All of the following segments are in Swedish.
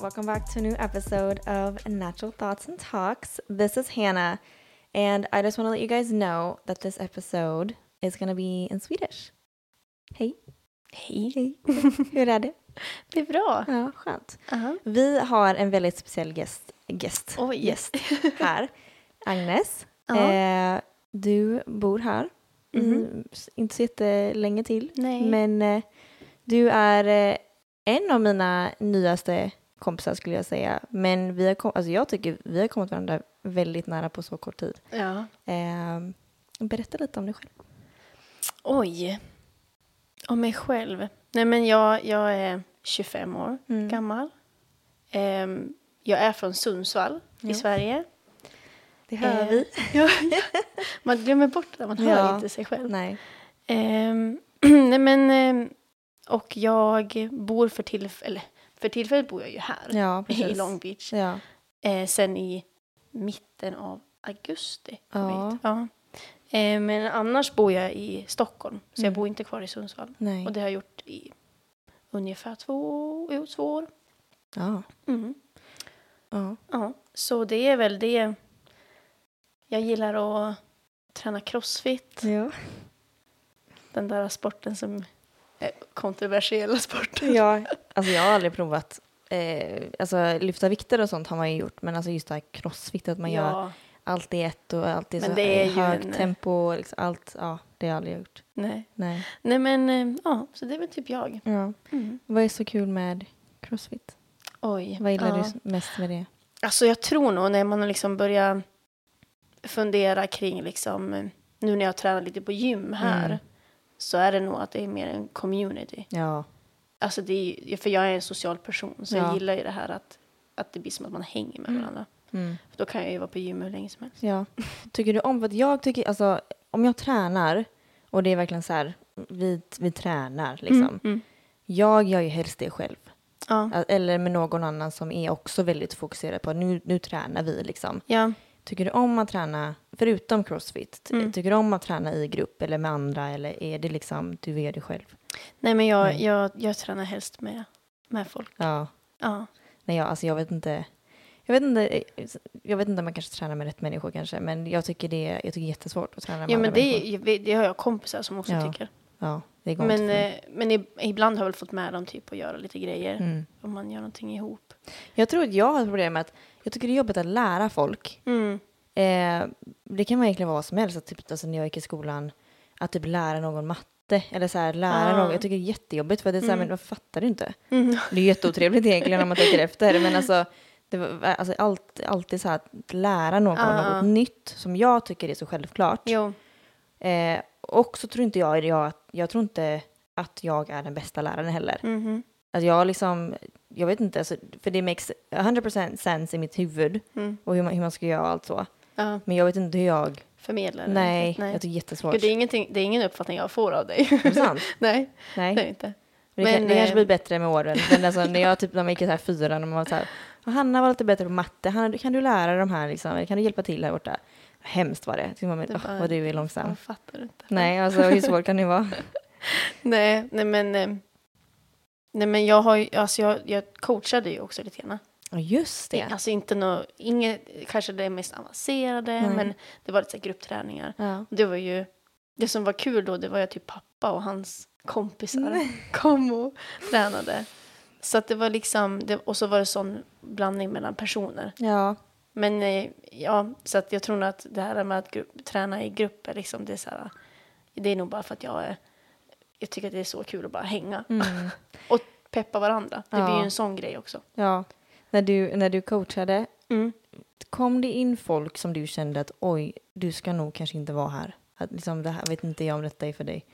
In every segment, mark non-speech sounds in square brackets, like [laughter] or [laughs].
welcome back to a new episode of Natural Thoughts and Talks. This is Hannah, and I just want to let you guys know that this episode is going to be in Swedish. Hej. Hej. Hej. [laughs] Hur är det? Det är bra. Ja, skönt. Uh-huh. Vi har en väldigt speciell gäst, gäst, Oj. gäst [laughs] här. Agnes, Ja. eh, du bor här. Mhm. Mm, inte så jättelänge till. Nej. Men eh, du är eh, en av mina nyaste kompisar skulle jag säga. Men vi har kom- alltså jag tycker vi har kommit varandra väldigt nära på så kort tid. Ja. Eh, berätta lite om dig själv. Oj. Om mig själv. Nej, men jag, jag är 25 år Mm. gammal. Ehm, jag är från Sundsvall Ja. i Sverige. Det hör Eh, vi. [laughs] ja, man glömmer bort det, man hör Ja. inte sig själv. Nej. Ehm, [clears throat] nej, men, ehm, och jag bor för tillfället, för tillfället bor jag ju här Ja, [laughs] i. Long Beach. Ja. Eh, sen i mitten av augusti. jag Ja. ja. Eh, men annars bor jag i Stockholm, så jag Mm. bor inte kvar i Sundsvall. Nej. Och det har jag gjort i ungefär två, jo, två år. Ja. Mm. Ja. Ja, så det är väl det. Jag gillar att träna crossfit, Ja. den där sporten som kontroversiella sporten. ja. Alltså jag har aldrig provat. Eh, alltså lyfta vikter och sånt har man ju gjort. Men alltså just det här crossfit, att man gör ja, allt i ett och allt i så högt en- tempo. Liksom, allt, ja, det har jag aldrig gjort. nej. Nej. Nej men, eh, ja, så det är väl typ jag. Ja. Mm. Vad är så kul med crossfit? Oj. Vad gillar ja. du mest med det? Alltså jag tror nog när man liksom börjar fundera kring liksom, eh, nu när jag tränar lite på gym här, Mm. Så är det nog att det är mer en community. Ja. Alltså det är, för jag är en social person, så Ja. jag gillar ju det här att, att det blir som att man hänger med Mm. varandra. Mm. För då kan jag ju vara på gym hur länge som helst. ja. Tycker du om, att jag tycker, alltså om jag tränar och det är verkligen så här, vi, vi tränar liksom. Mm, mm. Jag gör ju helst det själv. Ja. Eller med någon annan som är också väldigt fokuserad på nu, nu tränar vi liksom. ja. Tycker du om att träna, förutom crossfit, Mm. tycker du om att träna i grupp eller med andra eller är det liksom du gör det själv? Nej men jag, Nej. jag, jag tränar helst med, med folk. Ja. Ja. Nej, jag, alltså jag vet inte. Jag vet inte, jag vet inte om man kanske tränar med rätt människor kanske, men jag tycker det, jag tycker det är jättesvårt att träna med Ja men det, är- det har jag kompisar som också Ja. tycker. Ja, det går inte Men, mig. eh, men ibland har jag väl fått med dem typ att göra lite grejer. Mm. Om man gör någonting ihop. Jag tror att jag har ett problem med att jag tycker det är jobbigt att lära folk. Mm. Eh, det kan vara egentligen vad som helst, att typ, alltså, när jag gick i skolan, att typ lära någon matte eller så här, lära Ah. någon. Jag tycker det är jättejobbigt för det är så här, Mm. men vad fattar du inte? Mm. Det är jätteotrevligt egentligen om man tänker efter, men alltså, det var, alltså allt, alltid så här att lära någon Ah. något nytt som jag tycker är så självklart. Jo. Eh, och så tror inte jag, jag, att- jag tror inte att jag är den bästa läraren heller. Mhm. Att jag liksom, jag vet inte, alltså, för det makes 100% sense i mitt huvud Mm. och hur man, hur man ska göra och allt så. Ja, Men jag vet inte hur jag, förmedlare. nej, nej. jag tycker det är jättesvårt. Gud, det, är det är ingen uppfattning jag får av dig. Är det sant? [laughs] nej, Nej. det är det inte. Men det, kan, Men, det kanske eh, blir bättre med åren. Men alltså, när jag typ, när man gick i så här fyran och man var så här, "Ja, Hanna var lite bättre på matte, Hanna, kan du lära de här liksom, eller kan du hjälpa till här borta? Hemskt var det. Man, Det "Åh, var- vad du är långsam. Jag fattar inte. Nej, alltså hur svårt kan det vara? [laughs] Nej, nej men... Nej men jag har ju, alltså jag, jag coachade ju också lite grann. Ja, just det. Alltså inte nå, inget, kanske det mest avancerade, Nej. men det var lite så här gruppträningar. Ja. Det var ju, det som var kul då, det var ju att typ pappa och hans kompisar [laughs] kom och tränade. Så att det var liksom, det, och så var det sån blandning mellan personer. ja. Men eh, ja, så att jag tror nog att det här med att grupp, träna i grupper, liksom, det är så här, det är nog bara för att jag är, jag tycker att det är så kul att bara hänga Mm. [laughs] och peppa varandra. Det blir Ja. ju en sån grej också. ja. När, du, när du coachade, Mm. kom det in folk som du kände att oj, du ska nog kanske inte vara här? Att liksom, det här vet inte jag om detta är för dig.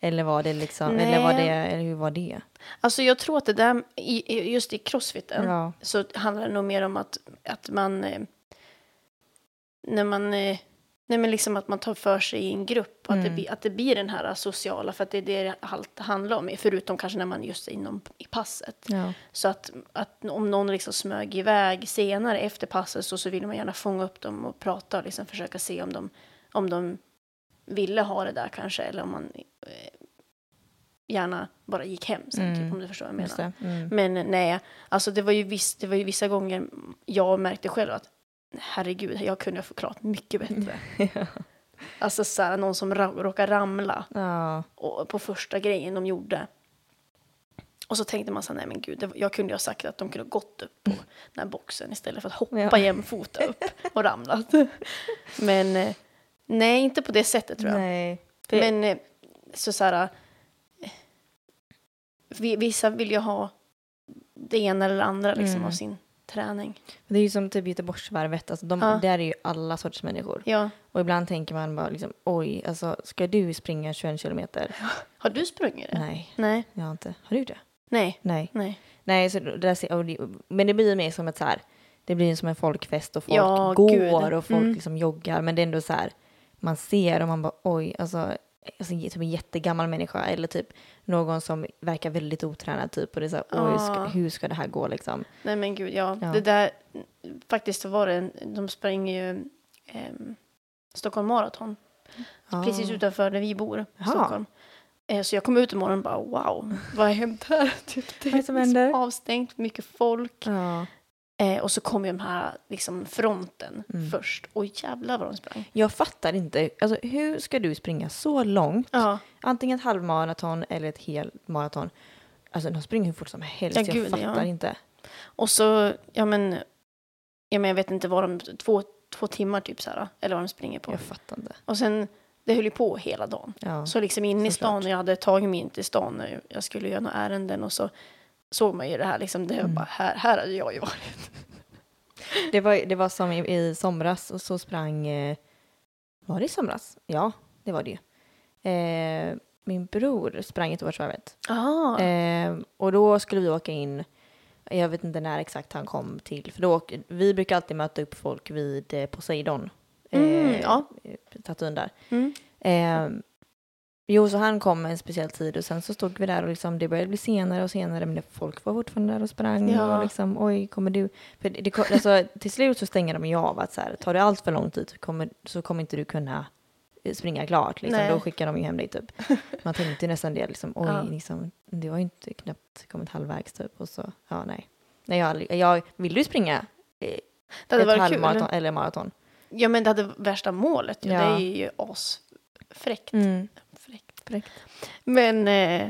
Eller var det liksom, eller var det, Nej. eller hur var det? Alltså jag tror att det där, just i crossfiten, Ja. så handlar det nog mer om att, att man, eh, när man, eh, nej men liksom att man tar för sig i en grupp, och att, det, Mm. att det blir den här sociala, för att det är det allt handlar om, förutom kanske när man just är inom i passet. Ja. Så att, att om någon liksom smög iväg senare efter passet så, så vill man gärna fånga upp dem och prata och liksom försöka se om de, om de ville ha det där kanske, eller om man eh, gärna bara gick hem sen, Mm. typ, om du förstår vad jag menar. Mm. Men eh, nej, alltså det var, ju viss, det var ju vissa gånger jag märkte själv att herregud, jag kunde ha förklarat mycket bättre. [laughs] Alltså så här, någon som ra- råkar ramla ja. och, på första grejen de gjorde. Och så tänkte man så här, nej men gud, det, jag kunde ju ha sagt att de kunde ha gått upp på den här boxen istället för att hoppa Ja. jämfota upp och ramlat. [laughs] Men eh, nej, inte på det sättet tror jag. Nej. För- Men eh, så, så här, eh, vi- vissa vill ju ha det ena eller det andra liksom, Mm. av sin träning. Det är ju som typ Göteborgsvarvet, alltså de, Ja. där är ju alla sorters människor. Ja. Och ibland tänker man bara liksom, oj, alltså ska du springa 21 kilometer? Har du sprungit det? Nej, Nej. jag har inte. Har du det? Nej. Nej. Nej. Nej, så det där, men det blir ju mer som ett så här, det blir som en folkfest och folk Ja, går gud. och folk Mm. liksom joggar. Men det är ändå så här, man ser och man bara oj, alltså, alltså typ en jättegammal människa eller typ någon som verkar väldigt otränad typ och det är så här, oj, ska, Ja. hur ska det här gå liksom? Nej men gud, ja. Ja. Det där, faktiskt så var det, en, de springer ju ehm, Stockholm Marathon. Precis Ah. utanför där vi bor, Jaha. Stockholm. Eh, så jag kom ut imorgon och bara wow, vad har hänt här? [laughs] Typ, det är det som är händer? avstängt, mycket folk. Ja. Eh, och så kom ju de här liksom fronten Mm. först. Och jävlar vad de sprang. Jag fattar inte, alltså hur ska du springa så långt? Ja, Antingen ett halvmaraton eller ett helmaraton. Alltså de springer hur fort som helst, Ja, jag gud, fattar ja. inte. och så, ja men, ja men jag vet inte vad de, två, två timmar typ så här, eller vad de springer på. Jag fattar inte. Och sen, det höll ju på hela dagen. Ja. Så liksom inne i stan, och jag hade tagit mig in till stan jag skulle göra några ärenden och så såg man ju det här liksom, det var Mm. bara, här, här hade jag ju varit. [laughs] Det var, det var som i, i somras och så sprang... Eh, var det i somras? Ja, det var det ju. Eh, min bror sprang Göteborgsvarvet. Ah, Eh, och då skulle vi åka in, jag vet inte när exakt han kom till, för då vi brukar alltid möta upp folk vid eh, Poseidon. Mm, ja. eh, Statyn där. mm. Eh, jo, så han kom en speciell tid och sen så stod vi där och liksom, det började bli senare och senare men folk var fortfarande där och sprang Ja. och liksom oj, kommer du? För det, det, alltså, till slut så stänger de ju av att så här, tar det allt för lång tid så kommer, så kommer inte du kunna eh, springa klart. Liksom. Nej. Då skickar de ju hem dig typ. Man tänkte nästan det, liksom, oj, Ja. liksom, det var ju inte knappt kommit halvvägs typ och så, ja nej. nej jag, jag, vill du springa eh, ett halvmaraton eller maraton? Ja men det hade värsta målet ju. Ja. Det är ju asfräckt. Mm. Fräckt. Men eh,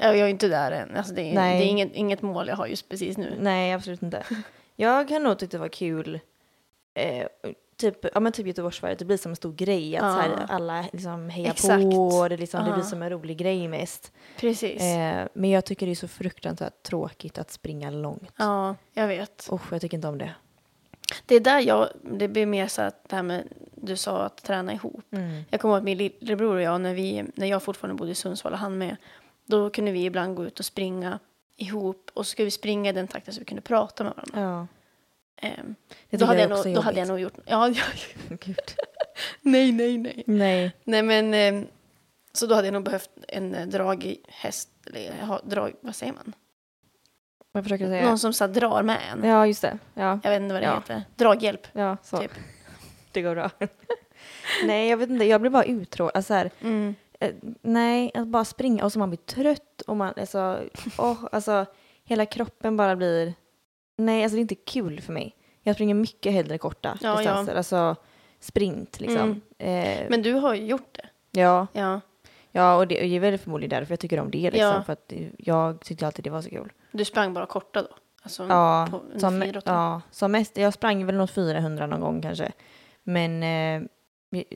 ja, jag är inte där än. Alltså, det är, det är inget, inget mål jag har just precis nu. Nej, absolut inte. [laughs] Jag kan nog tycka det var kul, eh, typ, ja, men typ Göteborgsvarvet, det blir som en stor grej att Ja. här, alla liksom hejar Exakt. på och det, liksom, det Ja. blir som en rolig grej mest. Precis. Eh, men jag tycker det är så fruktansvärt tråkigt att springa långt. Ja, jag vet. Usch, jag tycker inte om det. Det är där jag, det blir mer så att det här med, du sa att träna ihop. Mm. Jag kommer ihåg att min lillebror och jag, när, vi, när jag fortfarande bodde i Sundsvall och han med, då kunde vi ibland gå ut och springa ihop och så skulle vi springa i den takten så vi kunde prata med varandra. Ja, det då, hade jag också nog, då hade jag nog gjort, ja, [laughs] Gud. [laughs] nej, nej, nej. Nej. Nej men, ehm, så då hade jag nog behövt en eh, draghäst, eller ha, drag, vad säger man? Vad försöker säga? Någon som så här, drar med en. Ja, just det. Ja, Jag vet inte vad det Ja. heter. Draghjälp. ja så. Typ. [laughs] Det går bra. [laughs] Nej, jag vet inte. Jag blir bara uttråkad. Alltså, här, Mm. Eh, nej, att bara springa och så man blir trött och man, alltså, åh, alltså, hela kroppen bara blir, nej, alltså det är inte kul för mig. Jag springer mycket hellre korta Ja, distanser, alltså sprint liksom. Eh, Men du har ju gjort det. ja, Ja. ja, och det, och det är väl förmodligen därför jag tycker om det liksom, Ja. för att det- jag tyckte alltid det var så kul. Du sprang bara korta då? Alltså Ja, på, som, ja, som mest, jag sprang väl något 400 någon gång kanske, men eh,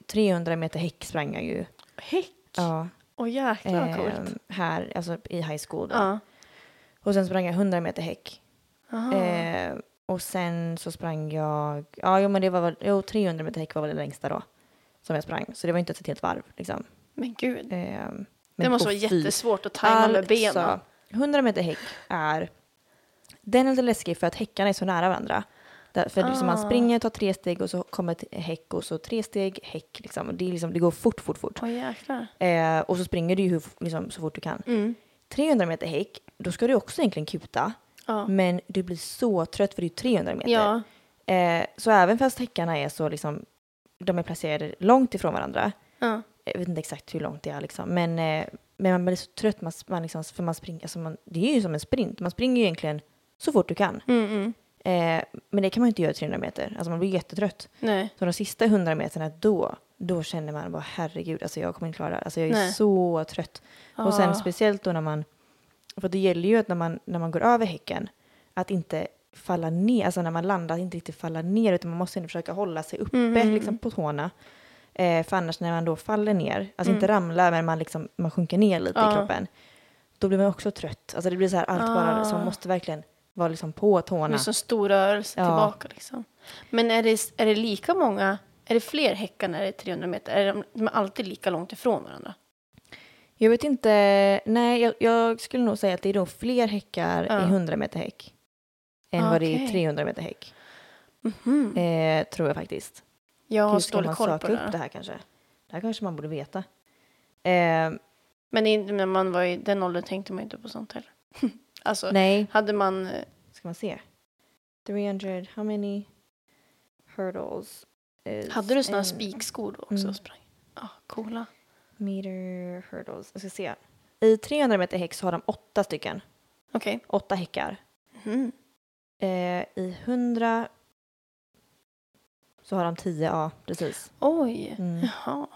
300 meter häck sprang jag ju. Häck? Ja, Åh jäklar vad eh, coolt. här, alltså i high school. Då. Ja. Och sen sprang jag 100 meter häck. Eh, och sen så sprang jag, ja jo, men det var väl, jo 300 meter häck var väl det längsta då. Som jag sprang, så det var inte ett helt varv liksom. Men gud. Eh, men, det måste vara jättesvårt att tajma med benen. Alltså, 100 meter häck är, den är lite läskig för att häckarna är så nära varandra. Där, för liksom man Ah. springer, tar tre steg och så kommer ett häck och så tre steg, häck liksom. Det, är liksom, det går fort, fort, fort. Jäklar. Eh, och så springer du ju hur, liksom, så fort du kan. Mm. 300 meter häck, då ska du också egentligen kuta. Ja. Men du blir så trött för det är 300 meter. Ja. Eh, så även fast häckarna är så liksom, de är placerade långt ifrån varandra. ja. Jag vet inte exakt hur långt det är liksom, men eh, men man blir så trött, man, man liksom, för man springer, alltså man, det är ju som en sprint, man springer ju egentligen så fort du kan. Mm, mm. Eh, men det kan man ju inte göra i 300 meter, alltså man blir jättetrött. Nej. Så de sista 100 meterna då, då känner man bara herregud, alltså jag kommer inte klara det. Alltså jag är Nej. så trött. Och sen Ja. speciellt då när man, för det gäller ju att när man, när man går över häcken, att inte falla ner, alltså när man landar, att inte riktigt falla ner, utan man måste ändå försöka hålla sig uppe Mhm. liksom på tårna. Eh, för annars när man då faller ner, alltså Mm. inte ramlar, men man, liksom, man sjunker ner lite Ja. i kroppen, då blir man också trött. Alltså det blir så här, allt bara, så man Ah. måste verkligen vara liksom på tårna. Det är så stor rörelse Ja. tillbaka liksom. Men är det, är det lika många, är det fler häckar när det är 300 meter? Är de, de är alltid lika långt ifrån varandra? Jag vet inte, nej jag, jag skulle nog säga att det är nog fler häckar Ja. i 100 meter häck än Ah, vad det är i okej. 300 meter häck. Mhm. Eh, tror jag faktiskt. Jag har Hur så ska dålig man koll söka på det upp det här kanske? Det här kanske man borde veta. Eh, Men i- när man var i den åldern tänkte man inte på sånt heller. [laughs] alltså, nej, hade man... eh, ska man se. 300, how many hurdles? Hade du såna in spikskor då också Mm. och sprang? Ja, coola. Meter hurdles. Jag ska se. I 300 meter häck så har de åtta stycken. Okej. Åtta häckar. Mhm. Eh, I 100 så har de 10, ja precis. Oj. Mm. Jaha.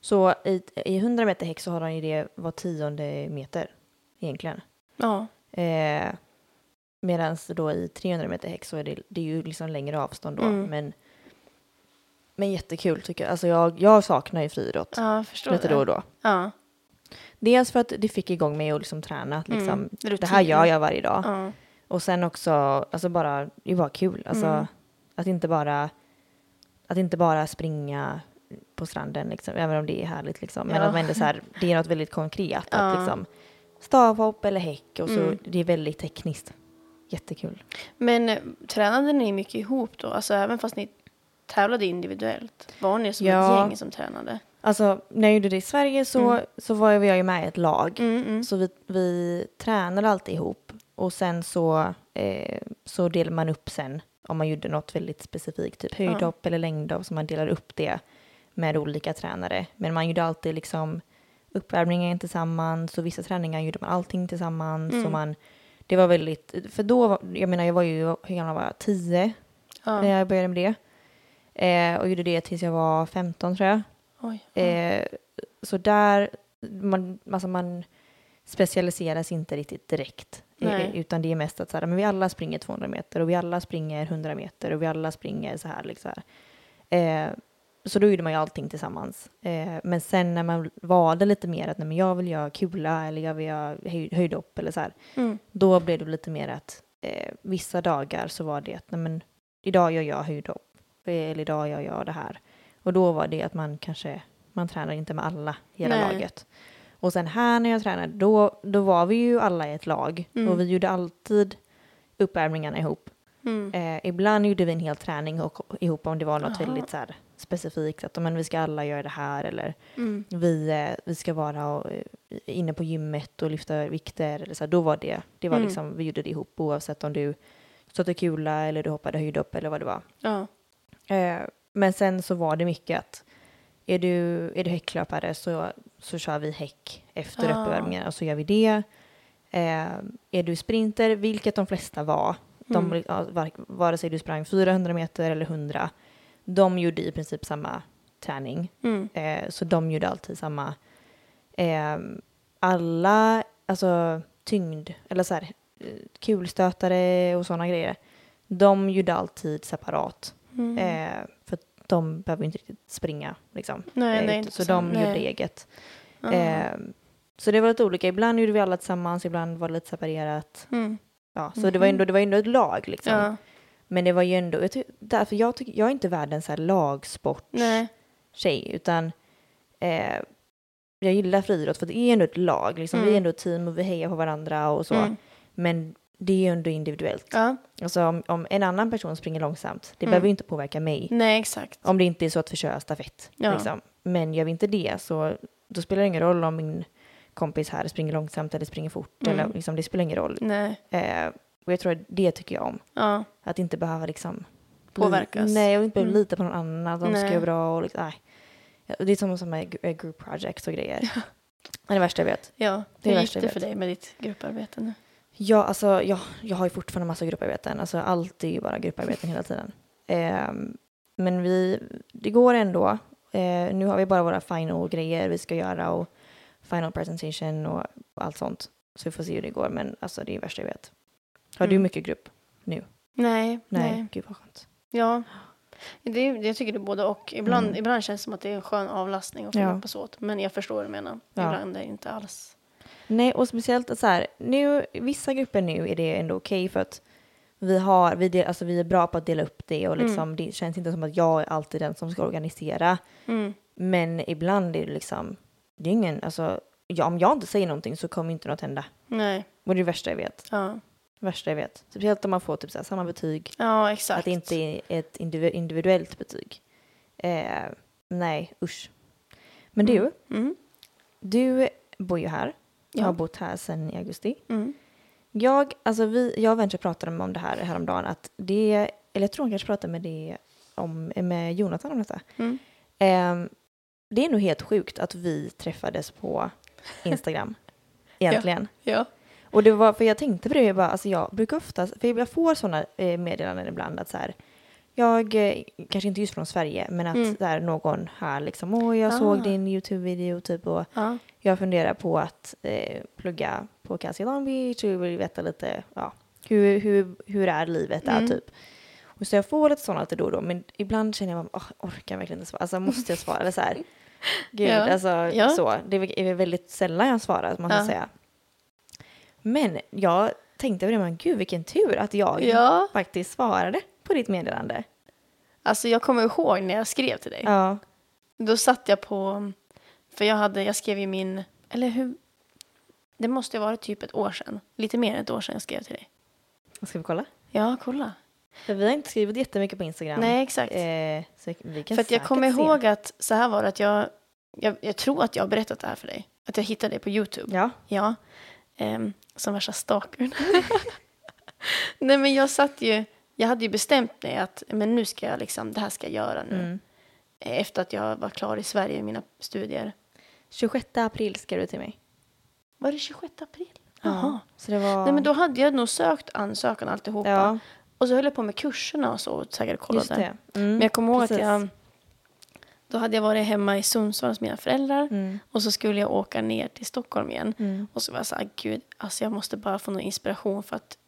Så i, i 100 meter häck så har de ju det var tionde meter egentligen. Ja. Eh, Medan då i 300 meter häck så är det, det är ju liksom längre avstånd då. Mm. Men, men jättekul tycker jag. Alltså jag, jag saknar ju friidrott ja, förstår lite det. då och då. Ja. Dels för att det fick igång mig att liksom träna. att Liksom, Mm. Det här gör jag varje dag. Ja. Och sen också, alltså bara, det bara kul. Alltså, Mm. att, inte bara, att inte bara springa på stranden, liksom, även om det är härligt. Liksom. Men Ja. att man ändå så här, det är något väldigt konkret. Ja. Att, liksom, stavhopp eller häck och så, Mm. det är väldigt tekniskt. Jättekul. Men eh, tränade ni mycket ihop då? Alltså även fast ni tävlade individuellt? Var ni som Ja. ett gäng som tränade? Alltså, när jag gjorde det i Sverige så, Mm. så var jag ju med i ett lag. Mm, mm. Så vi, vi tränade alltid ihop. Och sen så, eh, så delade man upp sen om man gjorde något väldigt specifikt, typ höjdhopp eller längdhopp, så man delar upp det med olika tränare. Men man gjorde alltid liksom uppvärmningen tillsammans och vissa träningar gjorde man allting tillsammans. Mm. Och man, det var väldigt, för då, jag menar jag var ju, hur gammal var jag? Tio Ja. när jag började med det. Eh, och gjorde det tills jag var 15 tror jag. Oj. Ja. Eh, så där, man, alltså man specialiseras inte riktigt direkt. Eh, Nej. utan det är mest att så här, men vi alla springer 200 meter och vi alla springer 100 meter och vi alla springer så här. Liksom. Eh, så då gjorde man ju allting tillsammans. Eh, men sen när man valde lite mer att nej, men jag vill göra kula eller jag vill göra höj, höjdhopp eller så här. Mm. Då blev det lite mer att eh, vissa dagar så var det att nej, men, idag gör jag höjdhopp eller idag gör jag det här. Och då var det att man kanske, man tränar inte med alla i hela Nej. laget. Och sen här när jag tränade, då, då var vi ju alla i ett lag Mm. och vi gjorde alltid uppvärmningarna ihop. Mm. Eh, ibland gjorde vi en hel träning och, ihop om det var något Jaha. väldigt så här, specifikt, att men, vi ska alla göra det här eller Mm. vi, eh, vi ska vara och, eh, inne på gymmet och lyfta vikter. Eller så här, då var det, det var Mm. liksom, vi gjorde det ihop oavsett om du stötte kula eller du hoppade höjdhopp eller vad det var. Ja. Eh, men sen så var det mycket att är du, är du häcklöpare så, så kör vi häck efter Ah. uppvärmningen och så gör vi det. Eh, är du sprinter, vilket de flesta var, de, Mm. var, vare sig du sprang 400 meter eller 100, de gjorde i princip samma träning. Mm. Eh, så de gjorde alltid samma. Eh, alla, alltså tyngd, eller så här, eh, kulstötare och sådana grejer, de gjorde alltid separat. Mm. Eh, för de behöver inte riktigt springa. Liksom. nej, Eh, nej, så de nej. gjorde eget. Eh, så det var lite olika. Ibland gjorde vi alla tillsammans, ibland var det lite separerat. Mm. Ja, så det var ändå, det var ändå ett lag. Liksom. Ja. Men det var ju ändå, jag därför jag, tycker, jag är inte världens så här lagsport Nej. tjej, utan eh, jag gillar friidrott för det är ändå ett lag. Liksom. Vi är Mm. ändå ett team och vi hejar på varandra och så. Mm. Men det är ju ändå individuellt. Ja. Alltså om, om en annan person springer långsamt, det Mm. behöver ju inte påverka mig. Nej, exakt. Om det inte är så att vi kör stafett. Ja. Liksom. Men gör vi inte det så då spelar det ingen roll om min kompis här springer långsamt eller springer fort. Mm. Eller, liksom, det spelar ingen roll. Nej. Eh, och jag tror att det tycker jag om. Ja. Att inte behöva liksom Påverkas. Nej, och inte behöva Mm. lita på någon annan. Att de ska Nej. göra bra och liksom, nej. Ja, Det är som, som eh, group projects och grejer. [laughs] Det är det värsta jag vet. Ja, Det är hur gick det jag för dig med ditt grupparbete nu? Ja, alltså jag, jag har ju fortfarande massa grupparbeten. Alltså allt är ju bara grupparbeten hela tiden. Ehm, men vi, det går ändå. Eh, nu har vi bara våra final grejer vi ska göra och final presentation och allt sånt. Så vi får se hur det går. Men alltså det är det värsta jag vet. Har du Mm. mycket grupp? Nej, Nej. nej. Gud vad skönt. Ja, det, är- jag tycker det är både och. Ibland, Mm. ibland känns det som att det är en skön avlastning att Ja. hjälpas åt. Men jag förstår vad du menar. Ja. Ibland är det inte alls. Nej, och speciellt att så här, nu, vissa grupper nu är det ändå okej för att vi, har, vi, del, alltså vi är bra på att dela upp det och liksom, det känns inte som att jag är alltid den som ska organisera. Mm. Men ibland är det liksom, det är ingen, alltså, ja, om jag inte säger någonting så kommer inte något hända. Nej, Och det är det värsta jag vet. ja. Värsta jag vet. Speciellt om man får typ så här, samma betyg, Ja, exakt. att det inte är ett indivi- individuellt betyg. Eh, nej, usch. Men du, Mm. du bor ju här. Jag Ja. har bott här sedan i augusti. Mm. Jag, alltså vi, jag och Venture pratade om det här häromdagen, att det, eller jag tror hon kanske pratade med det om, med Jonathan om detta. Mm. Ehm, det är nog helt sjukt att vi träffades på Instagram, [laughs] egentligen. Ja. Och det var, för jag tänkte på det, jag bara, alltså jag brukar ofta, för jag får sådana eh, meddelanden ibland att så här, jag, eh, kanske inte just från Sverige, men att Mm. där någon här liksom, åh jag Ah. såg din YouTube-video typ och Ja. jag funderar på att eh, plugga på Cassie Long Beach och vill veta lite ja, hur, hur, hur är livet där Mm. typ. Och så jag får lite sådana lite då och då men ibland känner jag oh, orkar jag verkligen inte svara? Alltså måste jag svara? Eller så här, [laughs] gud, Ja. alltså Ja. så. Det är väl väldigt sällan jag svarar måste jag Ja. säga. Men jag tänkte på det, men gud vilken tur att jag ja. faktiskt svarade på ditt meddelande. Alltså jag kommer ihåg när jag skrev till dig. Ja, Då satt jag på, för jag hade, jag skrev ju min, eller hur, det måste ju vara typ ett år sedan. Lite mer än ett år sedan jag skrev till dig. ska vi kolla? Ja, kolla. För vi har inte skrivit jättemycket på Instagram. Nej, exakt. Eh, så vi kan För att jag kommer se. ihåg att så här var det att jag, jag, jag tror att jag har berättat det här för dig. Att jag hittade det på YouTube. Ja. Ja. Ehm, som värsta stalkern. [laughs] Nej men jag satt ju, jag hade ju bestämt mig att men nu ska jag liksom, det här ska jag göra nu. Mm. Efter att jag var klar i Sverige i mina studier. 26 april skrev du till mig. Var det 26 april? Ja. Jaha. Så det var... Nej men då hade jag nog sökt ansökan alltihopa. Ja, Och så höll jag på med kurserna och så och säkert kollade. Mm. Men jag kommer ihåg precis. att jag, då hade jag varit hemma i Sundsvall hos mina föräldrar. Mm. Och så skulle jag åka ner till Stockholm igen. Mm. Och så var jag så här, gud, alltså jag måste bara få någon inspiration för att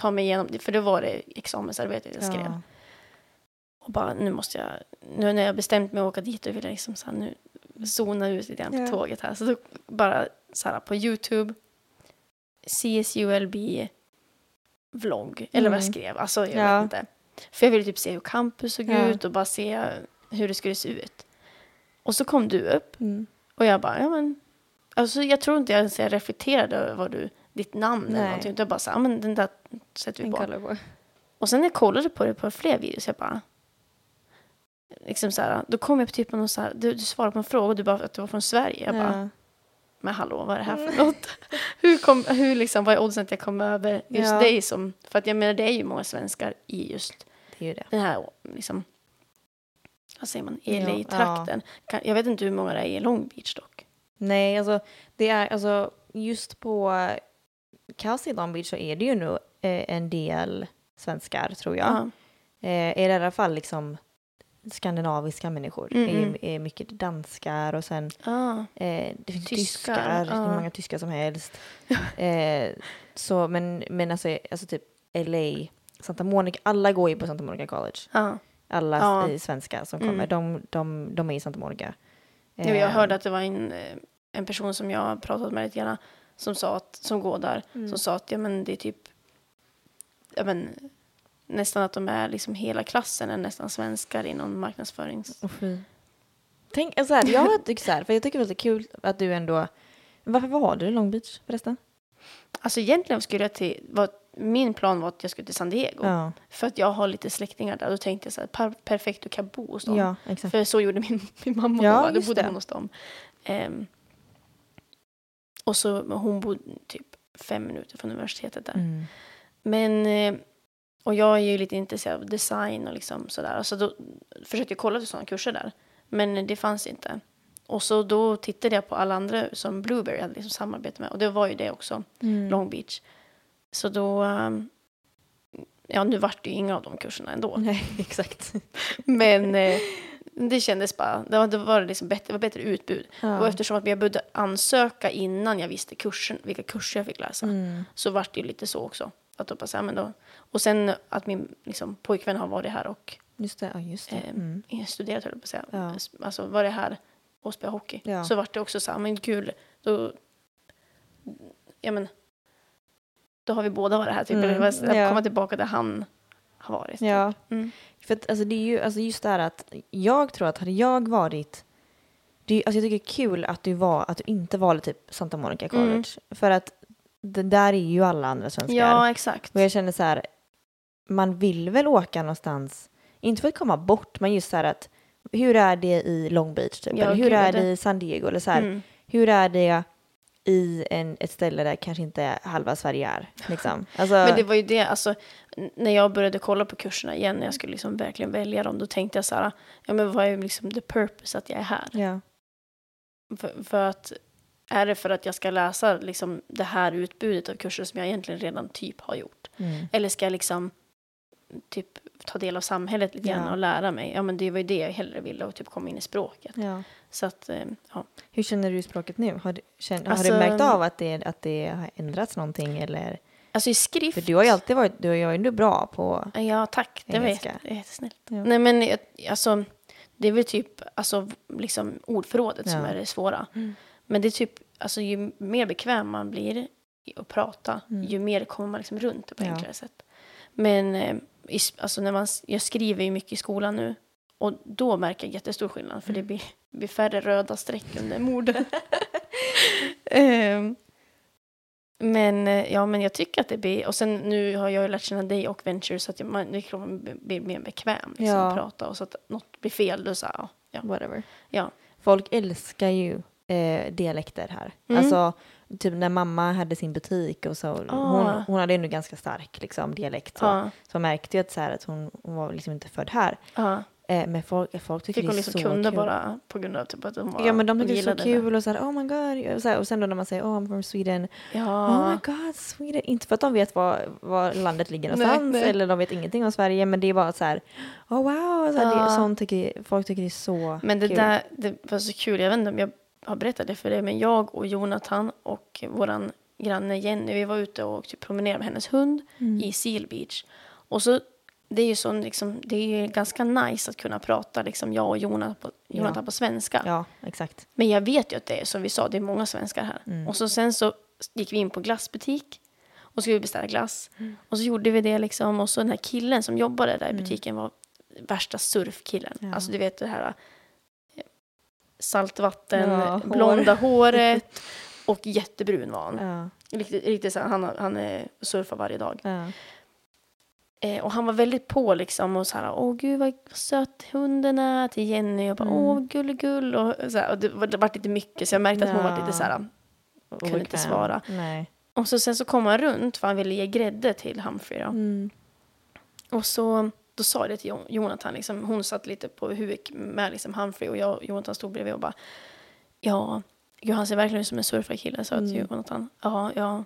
ta mig igenom det. För det var det examensarbetet jag skrev. Ja. Och bara, nu måste jag, nu när jag bestämt mig att åka dit, då vill jag liksom så här, nu zona ut lite grann på Ja. tåget här. Så då bara så här på YouTube, CSULB vlogg, eller vad jag Mm. skrev. Alltså jag Ja. vet inte. För jag ville typ se hur campus såg ut och bara se hur det skulle se ut. Och så kom du upp Mm. och jag bara, ja men. Alltså jag tror inte jag ens jag reflekterade över vad du, ditt namn eller Nej. någonting. Utan jag bara så här, ja men den där sätter vi på. på. Och sen när jag kollade på det på fler videos, jag bara... Liksom så här, då kom jag på typ någon så här, du, du svarade på en fråga och du bara att du var från Sverige. Jag bara, Ja. men hallå, vad är det här för något? [laughs] hur kom, hur liksom, vad är oddsen att jag kom över just Ja. dig som, för att jag menar det är ju många svenskar i just Det ju det. den här, liksom, vad säger man, Ja, LA-trakten. Kan- Jag vet inte hur många det är i Long Beach dock. Nej, alltså det är alltså just på Cassie Long Beach så är det ju nog eh, en del svenskar tror jag. Ja. Eh, är det i alla fall liksom skandinaviska människor. Mm, Det mm. är, är mycket danskar och sen Ah. eh, det finns Tyskar, tyskar, ja. hur många tyskar som helst. eh, så, men, men alltså, alltså typ LA, Santa Monica, alla går ju på Santa Monica College. Ja. Alla Ja. eh, svenskar som Mm. kommer, de, de, de är i Santa Monica. Jo, jag Eh, hörde att det var en, eh, en person som jag pratat med lite grann som sa att, som går där, Mm. som sa att ja, men det är typ ja, men, nästan att de är liksom hela klassen är nästan svenskar inom marknadsförings... Fy. Tänk, alltså här, jag [laughs] tycker så här, för jag tycker det är lite kul att du ändå... Varför valde du Long Beach förresten? Alltså egentligen skulle jag till, var, min plan var att jag skulle till San Diego. Ja, För att jag har lite släktingar där. Då tänkte jag så här, per, perfekt, du kan bo hos dem. ja. För så gjorde min, [laughs] min mamma Ja, då, bodde hon hos dem. Ehm, och så, hon bodde typ fem minuter från universitetet där. Mm. Men, eh, och jag är ju lite intresserad av design och liksom sådär. Så då försökte jag kolla till sådana kurser där. Men det fanns inte. och så då tittade jag på alla andra som Blueberry hade liksom samarbete med. Och det var ju det också, Mm. Long Beach. Så då, ehm, ja nu vart det ju inga av de kurserna ändå. Nej, [laughs] exakt. Men eh, det kändes bara, det var, det var, liksom bättre, det var bättre utbud. Ja. Och eftersom att jag började ansöka innan jag visste kursen, vilka kurser jag fick läsa, Mm. så vart det ju lite så också. Att då bara, men då, och sen att min liksom, pojkvän har varit här och Just det, ja just det. eh, Mm. studerat, höll jag på att säga. Ja. Alltså varit här och spelat hockey. Ja. Så vart det också så här, men kul, då, ja men, då har vi båda varit här typ. Mm, Eller var komma tillbaka där han har varit. Ja, Mm. För att, alltså, det är ju alltså, just det här att jag tror att hade jag varit det alltså, jag tycker det är kul att du, var, att du inte valde typ Santa Monica College. Mm. För att det där är ju alla andra svenskar. Ja, exakt. Och jag känner så här, man vill väl åka någonstans, inte för att komma bort, men just så här att hur är det i Long Beach typ? Ja, eller hur är det- det i San Diego? Eller så här, Mm. hur är det i en, ett ställe där kanske inte halva Sverige är? Liksom. [laughs] Alltså, Men det var ju det, alltså när jag började kolla på kurserna igen, när jag skulle liksom verkligen välja dem, då tänkte jag så här, ja men vad är liksom the purpose att jag är här? ja. För, för att, är det för att jag ska läsa liksom det här utbudet av kurser som jag egentligen redan typ har gjort? Mm. Eller ska jag liksom typ ta del av samhället lite grann Ja. och lära mig? Ja men det var ju det jag hellre ville och typ komma in i språket. Ja. Så att, eh, ja. Hur känner du i språket nu? Har du, känner, har Alltså- du märkt av att det, att det har ändrats någonting? Eller? Alltså i skrift. För du har ju alltid varit, du är ju ändå bra på... Ja, tack. Det var Engelska. jätte- är jättesnällt. Ja. Nej, men alltså, det är väl typ alltså, liksom ordförrådet som Ja. är det svåra. Mm. Men det är typ, alltså ju mer bekväm man blir i att prata, Mm. ju mer kommer man liksom runt på enklare sätt. Men eh, i, alltså när man, jag skriver ju mycket i skolan nu och då märker jag jättestor skillnad för det blir, blir färre röda streck under morden. [laughs] [laughs] Ehm, men eh, ja, men jag tycker att det blir, och sen nu har jag ju lärt känna dig och Venture så att jag, man, det är klart man blir mer bekväm liksom, Ja. att prata och så att något blir fel då så ja. Whatever. Ja. Folk älskar ju eh, dialekter här. Mm. Alltså, typ när mamma hade sin butik och så, Ah. hon, hon hade ändå ganska stark liksom, dialekt. Så, Ja, så man märkte ju att, så här, att hon, hon var liksom inte född här. ja. Eh, men folk, folk tycker Fick det hon är liksom så kunde kul. bara på grund av typ att de var Ja men de tycker det är så kul och så här, oh my god. Och, så här, och sen då när man säger oh I'm from Sweden. Ja. Oh my god, Sweden. Inte för att de vet var, var landet ligger någonstans Nej, nej. eller de vet ingenting om Sverige men det är bara så här, oh wow. Så här, Ja. det, sånt tycker, folk tycker det är så Men det kul. där, det var så kul, jag vet inte om jag har berättat det för dig, men jag och Jonathan och våran granne Jenny, vi var ute och typ promenerade med hennes hund Mm. i Seal Beach. Och så, det är ju sån, liksom, det är ju ganska nice att kunna prata, liksom jag och Jonathan på, Jonathan Ja. på svenska. Ja, exakt. Men jag vet ju att det är, som vi sa, det är många svenskar här. Mm. Och så sen så gick vi in på glassbutik och skulle beställa glass. Mm. Och så gjorde vi det liksom. Och så den här killen som jobbade där i butiken var värsta surfkillen. Ja. Alltså du vet det här saltvatten, Ja, hår. blonda håret [laughs] och jättebrun var han. Ja, Riktigt, riktigt så han, han surfar varje dag. ja. Eh, och han var väldigt på liksom och så här, åh gud vad söt hunden är till Jenny och bara, Mm. åh gulligull och så här, och det var, det var lite mycket så jag märkte att hon var lite så här, Kunde inte Obekväm. svara. Nej. och så sen så kom han runt för han ville ge grädde till Humphrey då. Mm. Och så då sa jag det till Jo- Jonathan, liksom, hon satt lite på huk med liksom Humphrey och jag och Jonathan stod bredvid och bara, ja, gud han ser verkligen ut som en surfarkille, sa jag till Mm. Jonathan. Ja, ja.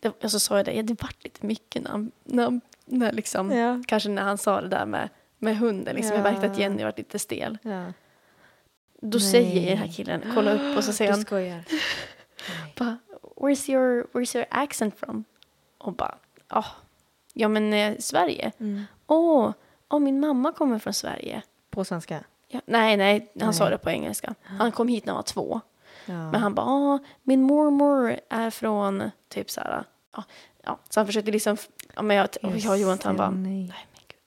Det, och så sa jag det, ja, det vart lite mycket när han, när, när liksom, Ja. kanske när han sa det där med, med hunden, liksom. jag Ja. märkte att Jenny var lite stel. Ja. Då Nej. säger den här killen, kolla upp och så säger Du han, skojar. [laughs] Bara, where's your, where's your accent from? Och bara, ah, ja men eh, Sverige. Mm. Åh, oh, min mamma kommer från Sverige. På svenska? Ja, nej, nej, han sa Nej. det på engelska. Han kom hit när han var två. Ja. Men han bara, ah, min mormor är från typ så här, ja, ja. Så han försökte liksom, ja men jag, och jag och Jonathan bara, nej.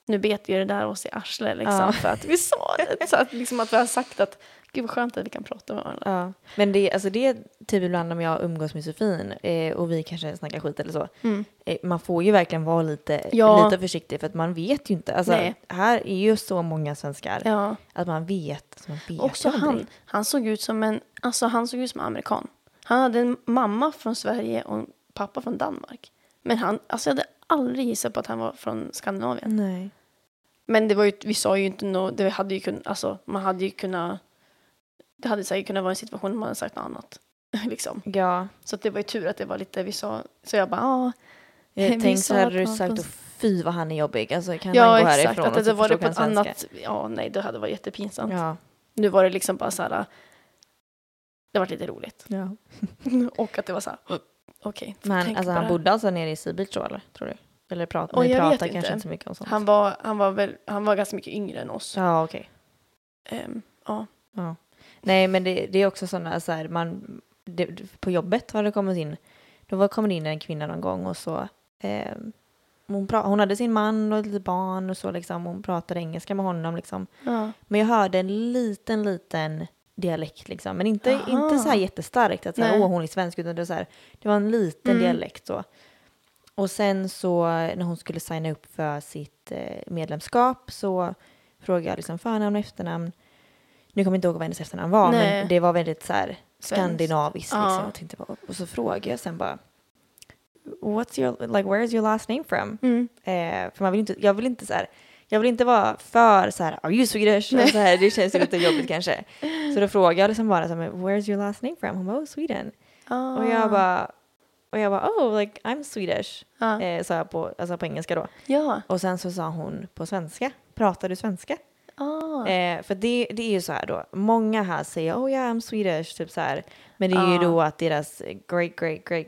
nu bet ju det där oss i arslet liksom. Ja. För att vi sa det. Så att, liksom att vi har sagt att, gud vad skönt att vi kan prata med varandra. Ja, men det, alltså det är typ ibland om jag umgås med Sofin eh, och vi kanske snackar skit eller så. Mm. Eh, man får ju verkligen vara lite, Ja. lite försiktig för att man vet ju inte. Alltså, Nej. här är ju så många svenskar Ja. att man vet. Man vet Också han, han såg ut som en, alltså han såg ut som amerikan. Han hade en mamma från Sverige och en pappa från Danmark. Men han, alltså jag hade aldrig gissat på att han var från Skandinavien. Nej. Men det var ju, vi sa ju inte något, det hade ju kunnat, alltså man hade ju kunnat Det hade säkert kunnat vara en situation om man hade sagt något annat. [laughs] liksom. Ja, Så att det var ju tur att det var lite vi sa. Så jag bara, ja. jag Vi tänkte sa så att hade du sagt och fy vad han är jobbig. Alltså kan Ja, han gå exakt. härifrån Att och det så var det på ett svenska? annat, ja nej, det hade varit jättepinsamt. Ja. Nu var det liksom bara så här, det var lite roligt. ja. [laughs] Och att det var så här, okej. Men tänk alltså, han bodde alltså nere i Sea då eller? Tror du? Eller prat, Oj, ni inte. kanske inte så mycket om sånt? Han var, han var väl, han var ganska mycket yngre än oss. Ja, okej. Ehm, ja. Ja. Nej, men det, det är också sådana så här, man, det, på jobbet har det kommit in, då var kom det in en kvinna någon gång och så, eh, hon, pra, hon hade sin man och ett litet barn och så liksom, hon pratade engelska med honom liksom. ja. Men jag hörde en liten, liten dialekt liksom, men inte, Aha. inte så här jättestarkt att så här, åh hon är svensk, utan det var så här, det var en liten Mm. dialekt så. Och sen så när hon skulle signa upp för sitt eh, medlemskap så frågade jag liksom förnamn och efternamn. Nu kommer jag inte ihåg vad hennes efternamn var, Nej. men det var väldigt så här skandinaviskt. Ja. Liksom. Jag tänkte bara, och så frågade jag sen bara, What's your, like, where is your last name from? Mm. Eh, för man vill inte, jag vill inte så här, jag vill inte vara för så här, are you Swedish? Och så här, det känns lite jobbigt kanske. [laughs] Så då frågade jag liksom bara så här, where's your last name from? Hon bara, oh Sweden. Ah. Och jag bara, och jag bara, oh like I'm Swedish. Ja. Eh, sa jag på, alltså på engelska då. ja. Och sen så sa hon på svenska, pratar du svenska? Ah. Eh, för det, det är ju så här då, många här säger oh yeah I'm Swedish, typ så här. Men det är ju Ja. då att deras great great great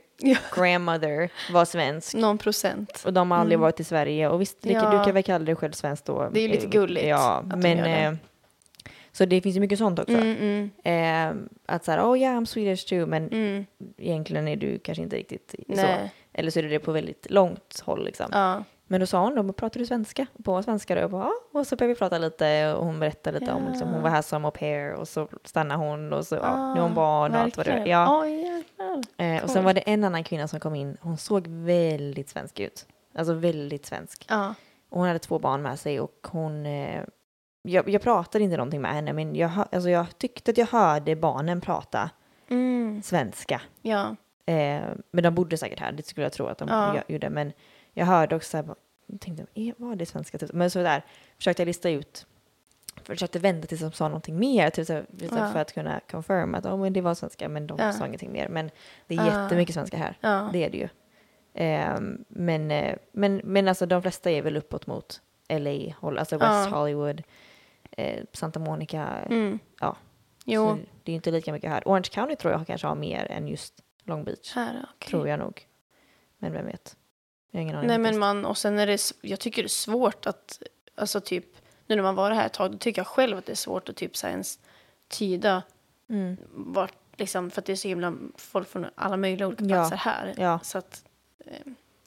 grandmother var svensk. Någon procent. Och de har aldrig Mm. varit i Sverige. Och visst, Ja. du kan väl kalla dig själv svensk då. Det är ju lite Eh, gulligt Ja, de men... det. Eh, så det finns ju mycket sånt också. Mm, mm, Eh, att så här, oh yeah I'm Swedish too, men mm. egentligen är du kanske inte riktigt så. Nej. Eller så är det det på väldigt långt håll liksom. Ja. Men då sa hon då, pratar du svenska? På svenska då? Jag bara, ja. Och så började vi prata lite och hon berättade lite om, liksom, hon var här som au pair och så stannade hon och så, ja, nu har hon barn och allt vad det är. Ah. Ja. Jävlar. Eh, och sen var det en annan kvinna som kom in, hon såg väldigt svensk ut. Alltså väldigt svensk. Ja. Och hon hade två barn med sig och hon... Eh, jag, jag pratade inte någonting med henne men jag, alltså jag tyckte att jag hörde barnen prata Mm. svenska. Ja. Eh, men de bodde säkert här, det skulle jag tro att de Ja. gjorde. Men jag hörde också så här, tänkte, "Eh, var det svenska? Typ. Men så där försökte jag lista ut, försökte vänta tills de sa någonting mer typ, så Ja. för att kunna confirm att oh, men det var svenska men de Ja. sa ingenting mer. Men det är Ah. jättemycket svenska här, Ja. det är det ju. Eh, men, eh, men, men alltså de flesta är väl uppåt mot LA, alltså West Ja. Hollywood, eh, Santa Monica. Mm. Ja. Jo. Så det är inte lika mycket här. Orange County tror jag kanske har mer än just Long Beach. Här, okej. Tror jag nog. Men vem vet? Jag har ingen aning. Nej men man, och sen är det, jag tycker det är svårt att, alltså typ, nu när man varit här ett tag, då tycker jag själv att det är svårt att typ så här ens tyda Mm. vart, liksom, för att det är så himla folk från alla möjliga olika Ja. platser här. Ja. Så att, eh,